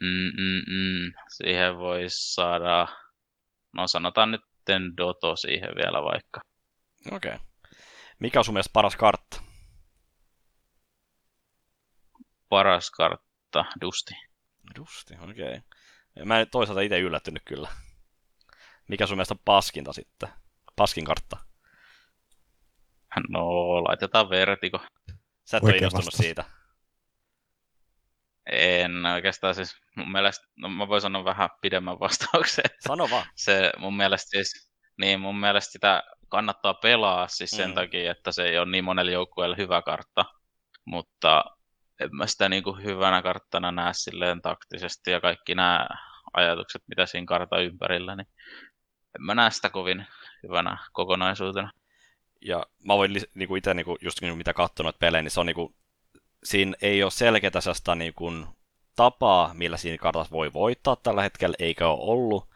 Mm-mm-mm. Siihen voisi saada, no sanotaan nyt Doto siihen vielä vaikka. Okei. Okay. Mikä on sun mielestä paras kartta? Paras kartta, Dusti. Dusti, okei. Okay. Mä en toisaalta itse yllättynyt kyllä. Mikä sun mielestä on paskinta sitten? Paskin kartta? No, laitetaan vertiko. Sä et ole innostunut siitä. En oikeastaan siis, mun mielestä, no mä voin sanoa vähän pidemmän vastauksen. Sano vaan. Se mun mielestä siis, niin mun mielestä sitä kannattaa pelaa siis sen mm. takia, että se ei ole niin monelle joukkueelle hyvä kartta. Mutta en mä sitä niin kuin hyvänä karttana näe silleen taktisesti ja kaikki nämä ajatukset, mitä siinä kartan ympärillä, niin en mä näe sitä kovin hyvänä kokonaisuutena. Ja mä voin niin kuin itse niin kuin, just niin mitä katsonut pelejä, niin se on niin kuin, siinä ei ole selkeää sellaista niin kuin, tapaa, millä siinä kartassa voi voittaa tällä hetkellä, eikä ole ollut.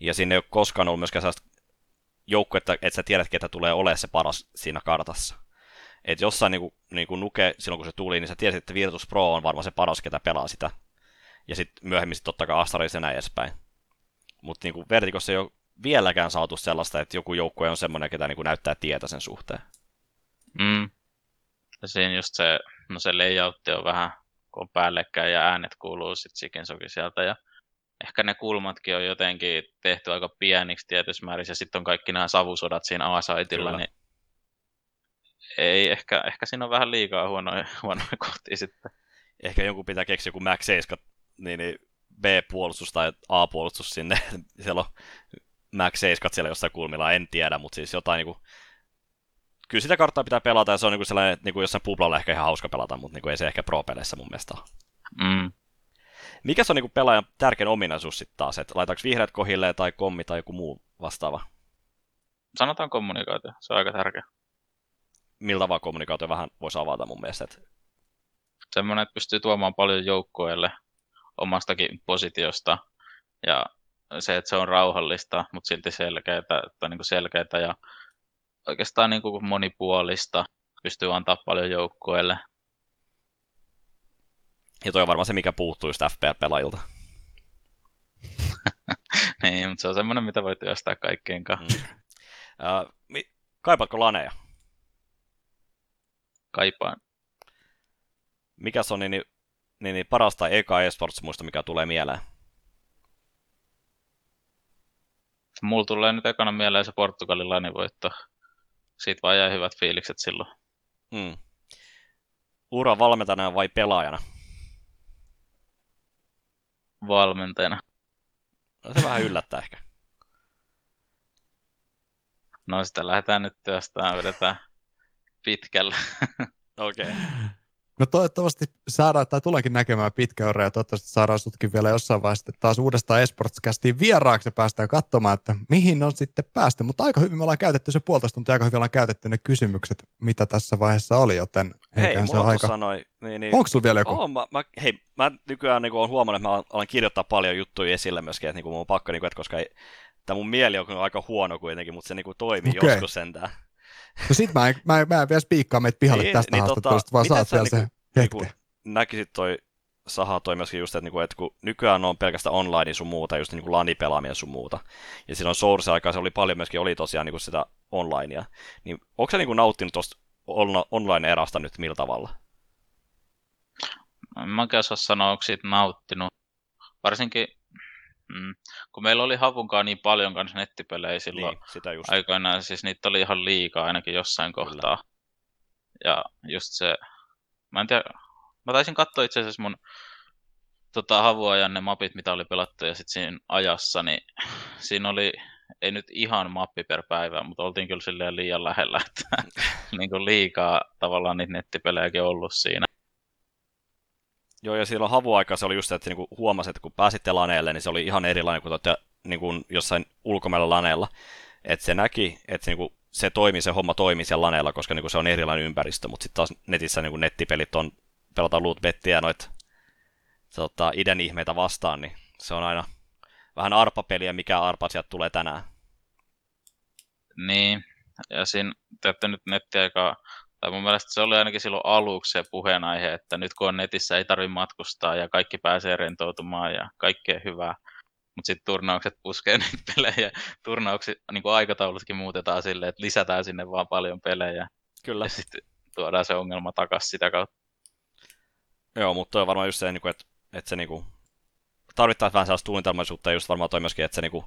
Ja siinä ei ole koskaan ollut myöskään sellaista joukkuetta, että sä tiedät, ketä tulee olemaan se paras siinä kartassa. Et jossain niinku, niinku nuke, silloin kun se tuli, niin sä tiesit, että Virtus Pro on varmaan se paras, ketä pelaa sitä. Ja sitten myöhemmin sit totta kai Astaris ja näin edespäin. Mutta niinku Vertikossa ei ole vieläkään saatu sellaista, että joku joukkue on semmoinen, ketä niinku näyttää tietä sen suhteen. Mm. Ja siinä just se, no se layoutti on vähän, kun on päällekkäin ja äänet kuuluu sitten sikin sieltä ja ehkä ne kulmatkin on jotenkin tehty aika pieniksi tietyssä määrin, ja sitten on kaikki nämä savusodat siinä A-saitilla, niin ei, ehkä, ehkä siinä on vähän liikaa huonoja, huonoja kohtia sitten. Ehkä joku pitää keksiä joku Max 7, niin, niin B-puolustus tai A-puolustus sinne. Siellä on Max 7 siellä jossain kulmilla, en tiedä, mutta siis jotain niin kuin... Kyllä sitä karttaa pitää pelata ja se on niin kuin sellainen, että niin kuin jossain publalla ehkä ihan hauska pelata, mutta niin kuin ei se ehkä pro-peleissä mun mielestä ole. Mm. Mikä se on niin pelaajan tärkein ominaisuus sitten taas, että laitaanko vihreät kohilleen tai kommi tai joku muu vastaava? Sanotaan kommunikaatio, se on aika tärkeä. Miltä vaan kommunikaatio vähän voisi avata mun mielestä. Että... Semmoinen, että pystyy tuomaan paljon joukkueelle omastakin positiosta ja se, että se on rauhallista, mutta silti selkeää, tai niin selkeää ja oikeastaan niin kuin monipuolista, pystyy antaa paljon joukkueelle. Ja toi on varmaan se, mikä puuttuu just FPL-pelaajilta. niin, mutta se on semmoinen, mitä voi työstää kaikkien kanssa. Mm. Uh, mi- kaipaatko laneja? Kaipaan. Mikä on niin, niin, niin paras tai eka esports muista, mikä tulee mieleen? Mulla tulee nyt ekana mieleen se Portugalin lanivoitto. Siitä vaan jäi hyvät fiilikset silloin. Mm. Ura valmentajana vai pelaajana? Valmentajana. No, se vähän yllättää ehkä. No sitä lähdetään nyt työstään, vedetään pitkällä. Okei. Okay. No toivottavasti saadaan, tai tuleekin näkemään pitkä ura, ja toivottavasti saadaan sutkin vielä jossain vaiheessa taas uudestaan Esportscastiin vieraaksi ja päästään katsomaan, että mihin on sitten päästy. Mutta aika hyvin me ollaan käytetty se puolitoista tuntia, aika hyvin ollaan käytetty ne kysymykset, mitä tässä vaiheessa oli, joten Hei, mulla se aika... sanoi, niin, niin, Onko sulla vielä joku? Oh, mä, mä, hei, mä nykyään niin olen huomannut, että mä alan kirjoittaa paljon juttuja esille myöskin, että niin mun on pakko, niin kuin, että koska ei, tämä mun mieli on aika huono kuitenkin, mutta se niin kuin toimii okay. joskus sentään. No sit mä en, mä en, mä en vielä spiikkaa meitä pihalle niin, tästä niin, haastattelusta, tota, vaan saat vielä se niinku, niinku, näkisit toi Saha toi myöskin just, että, niinku, että kun nykyään on pelkästään online sun muuta, just niin kuin LAN-pelaaminen sun muuta, ja silloin Source-aikaa se oli paljon myöskin, oli tosiaan niin kuin sitä onlinea, niin onko se niin kuin nauttinut tuosta online-erasta nyt millä tavalla? Mä en osaa sanoa, onko siitä nauttinut. Varsinkin Mm. Kun meillä oli Havunkaan niin paljon kanssa nettipelejä silloin niin, sitä just. aikoinaan, siis niitä oli ihan liikaa ainakin jossain Kyllä. kohtaa. Ja just se, mä en tiedä, mä taisin katsoa itse asiassa mun tota, havuajan ne mapit, mitä oli pelattu ja sitten siinä ajassa, niin siinä oli, ei nyt ihan mappi per päivä, mutta oltiin kyllä silleen liian lähellä, että niin kuin liikaa tavallaan niitä nettipelejäkin ollut siinä. Joo, ja silloin havuaika se oli just se, että niinku huomasi, että kun pääsitte laneelle, niin se oli ihan erilainen kuin totte, niinku jossain ulkomailla laneella. Että se näki, että niinku se toimi, se homma toimi siellä laneella, koska niinku se on erilainen ympäristö, mutta sitten taas netissä niinku nettipelit on, pelataan loot bettiä noit tota, idän ihmeitä vastaan, niin se on aina vähän arpapeliä, mikä arpa sieltä tulee tänään. Niin, ja siinä te nyt nettiaikaa tai mun mielestä se oli ainakin silloin aluksi se puheenaihe, että nyt kun on netissä ei tarvitse matkustaa ja kaikki pääsee rentoutumaan ja kaikkea hyvää. Mutta sitten turnaukset puskee niitä pelejä. Turnaukset, niin kuin aikataulutkin muutetaan silleen, että lisätään sinne vaan paljon pelejä. Kyllä. Ja sitten tuodaan se ongelma takaisin sitä kautta. Joo, mutta on varmaan just se, niinku, että, että se niinku, tarvittaisiin vähän sellaista suunnitelmaisuutta ja just varmaan toi myöskin, että se niinku,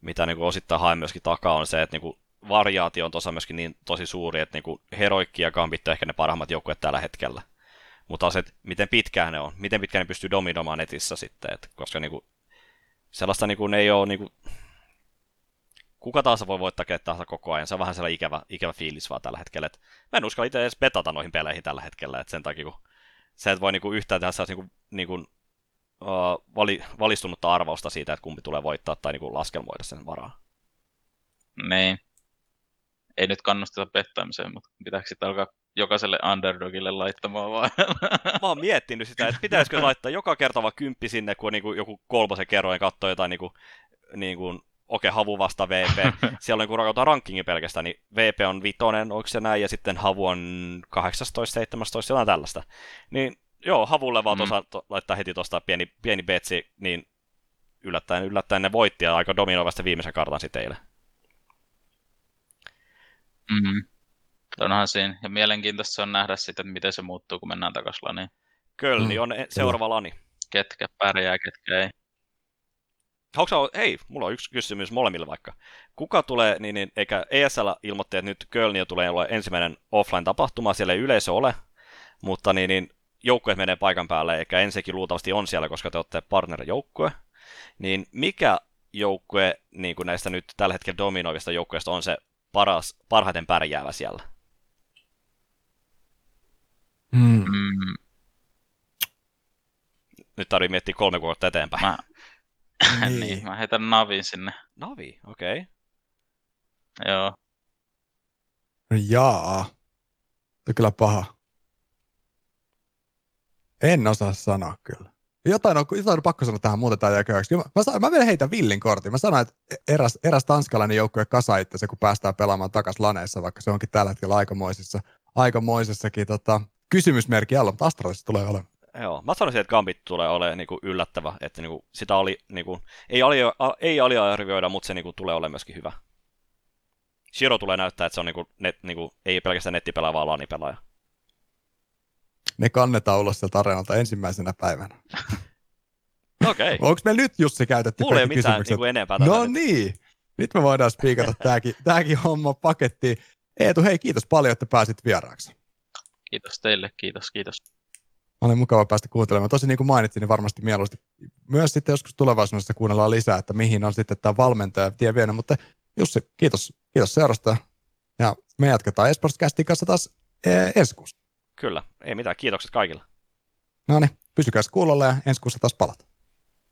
mitä niinku osittain haen myöskin takaa on se, että niinku, variaatio on tuossa myöskin niin tosi suuri, että niinku Heroikki ja Gambit on ehkä ne parhaimmat joukkueet tällä hetkellä. Mutta se, miten pitkään ne on, miten pitkään ne pystyy dominoimaan netissä sitten, et, koska niinku, sellaista niinku, ne ei ole niinku, kuka taas voi voittaa kenet tahansa koko ajan. Se on vähän sellainen ikävä, ikävä fiilis vaan tällä hetkellä. Et mä en uskalla itse edes betata noihin peleihin tällä hetkellä, että sen takia kun se, että voi niinku yhtään tehdä niinku, niinku, uh, vali, valistunutta arvausta siitä, että kumpi tulee voittaa tai niinku laskelmoida sen varaa. Niin ei nyt kannusteta pettämiseen, mutta pitääkö sitten alkaa jokaiselle underdogille laittamaan vaan? Mä oon miettinyt sitä, että pitäisikö laittaa joka kerta vaan kymppi sinne, kun on niin kuin joku kolmosen kerroin katsoo jotain niin kuin, niin kuin Oke, okay, Havu vasta VP. Siellä on niin rajoittaa rankingi pelkästään, niin VP on vitonen, onko se näin, ja sitten Havu on 18, 17, jotain tällaista. Niin joo, Havulle vaan mm. tuossa to, laittaa heti tuosta pieni, pieni betsi, niin yllättäen, yllättäen ne voitti ja aika dominoivasti viimeisen kartan sitten eilen. Mm. Onhan siinä. Ja mielenkiintoista on nähdä sitten, että miten se muuttuu, kun mennään takaisin laniin. Kölni mm. on e- seuraava lani. Ketkä pärjää, ketkä ei. Onko hei, mulla on yksi kysymys molemmille vaikka. Kuka tulee, niin, niin eikä ESL ilmoitti, että nyt Kölni tulee olla ensimmäinen offline-tapahtuma, siellä ei yleisö ole, mutta niin, niin joukkueet menee paikan päälle, eikä ensinnäkin luultavasti on siellä, koska te olette partnerijoukkue. Niin mikä joukkue niin kuin näistä nyt tällä hetkellä dominoivista joukkueista on se paras, parhaiten pärjäävä siellä? Hmm. Mm. nyt tarvii miettiä kolme kuukautta eteenpäin. Mä, Niin. niin. mä heitän navin sinne. Navi, okei. Okay. Joo. No jaa. Tuo on kyllä paha. En osaa sanoa kyllä. Jotain on, jotain on pakko sanoa tähän, muutetaan ja köyhäksi. Mä, mä, mä vielä heitän villin kortin. Mä sanoin, että eräs, eräs tanskalainen joukkue kasa itse, kun päästään pelaamaan takas laneissa, vaikka se onkin tällä hetkellä aikamoisissa, aikamoisessakin tota, kysymysmerkki alla, mutta Astralissa tulee olemaan. Joo, mä sanoisin, että Gambit tulee olemaan niinku yllättävä, että niinku sitä oli, niinku, ei, ali, ei aliarvioida, mutta se niinku tulee olemaan myöskin hyvä. Shiro tulee näyttää, että se on niinku, net, niinku, ei pelkästään nettipelaaja, vaan lanipelaaja. Ne kannetaan ulos sieltä areenalta ensimmäisenä päivänä. Okei, okay. Onko meillä nyt Jussi käytetty mulla ei ole kaikki mitään kysymykset? niinku, enempää No nyt. niin, nyt me voidaan spiikata tääkin, tääkin homma pakettiin. Eetu, hei kiitos paljon, että pääsit vieraaksi. Kiitos teille, kiitos, kiitos. Oli mukava päästä kuuntelemaan. Tosi niin kuin mainitsin, niin varmasti mieluusti myös sitten joskus tulevaisuudessa kuunnellaan lisää, että mihin on sitten tämä valmentaja tie vienyt. Mutta Jussi, kiitos, kiitos seurasta. Ja me jatketaan Esportscastin kanssa taas eh, ensi kuussa. Kyllä, ei mitään, kiitokset kaikille. No niin, pysykää kuulolla ja ensi kuussa taas palataan.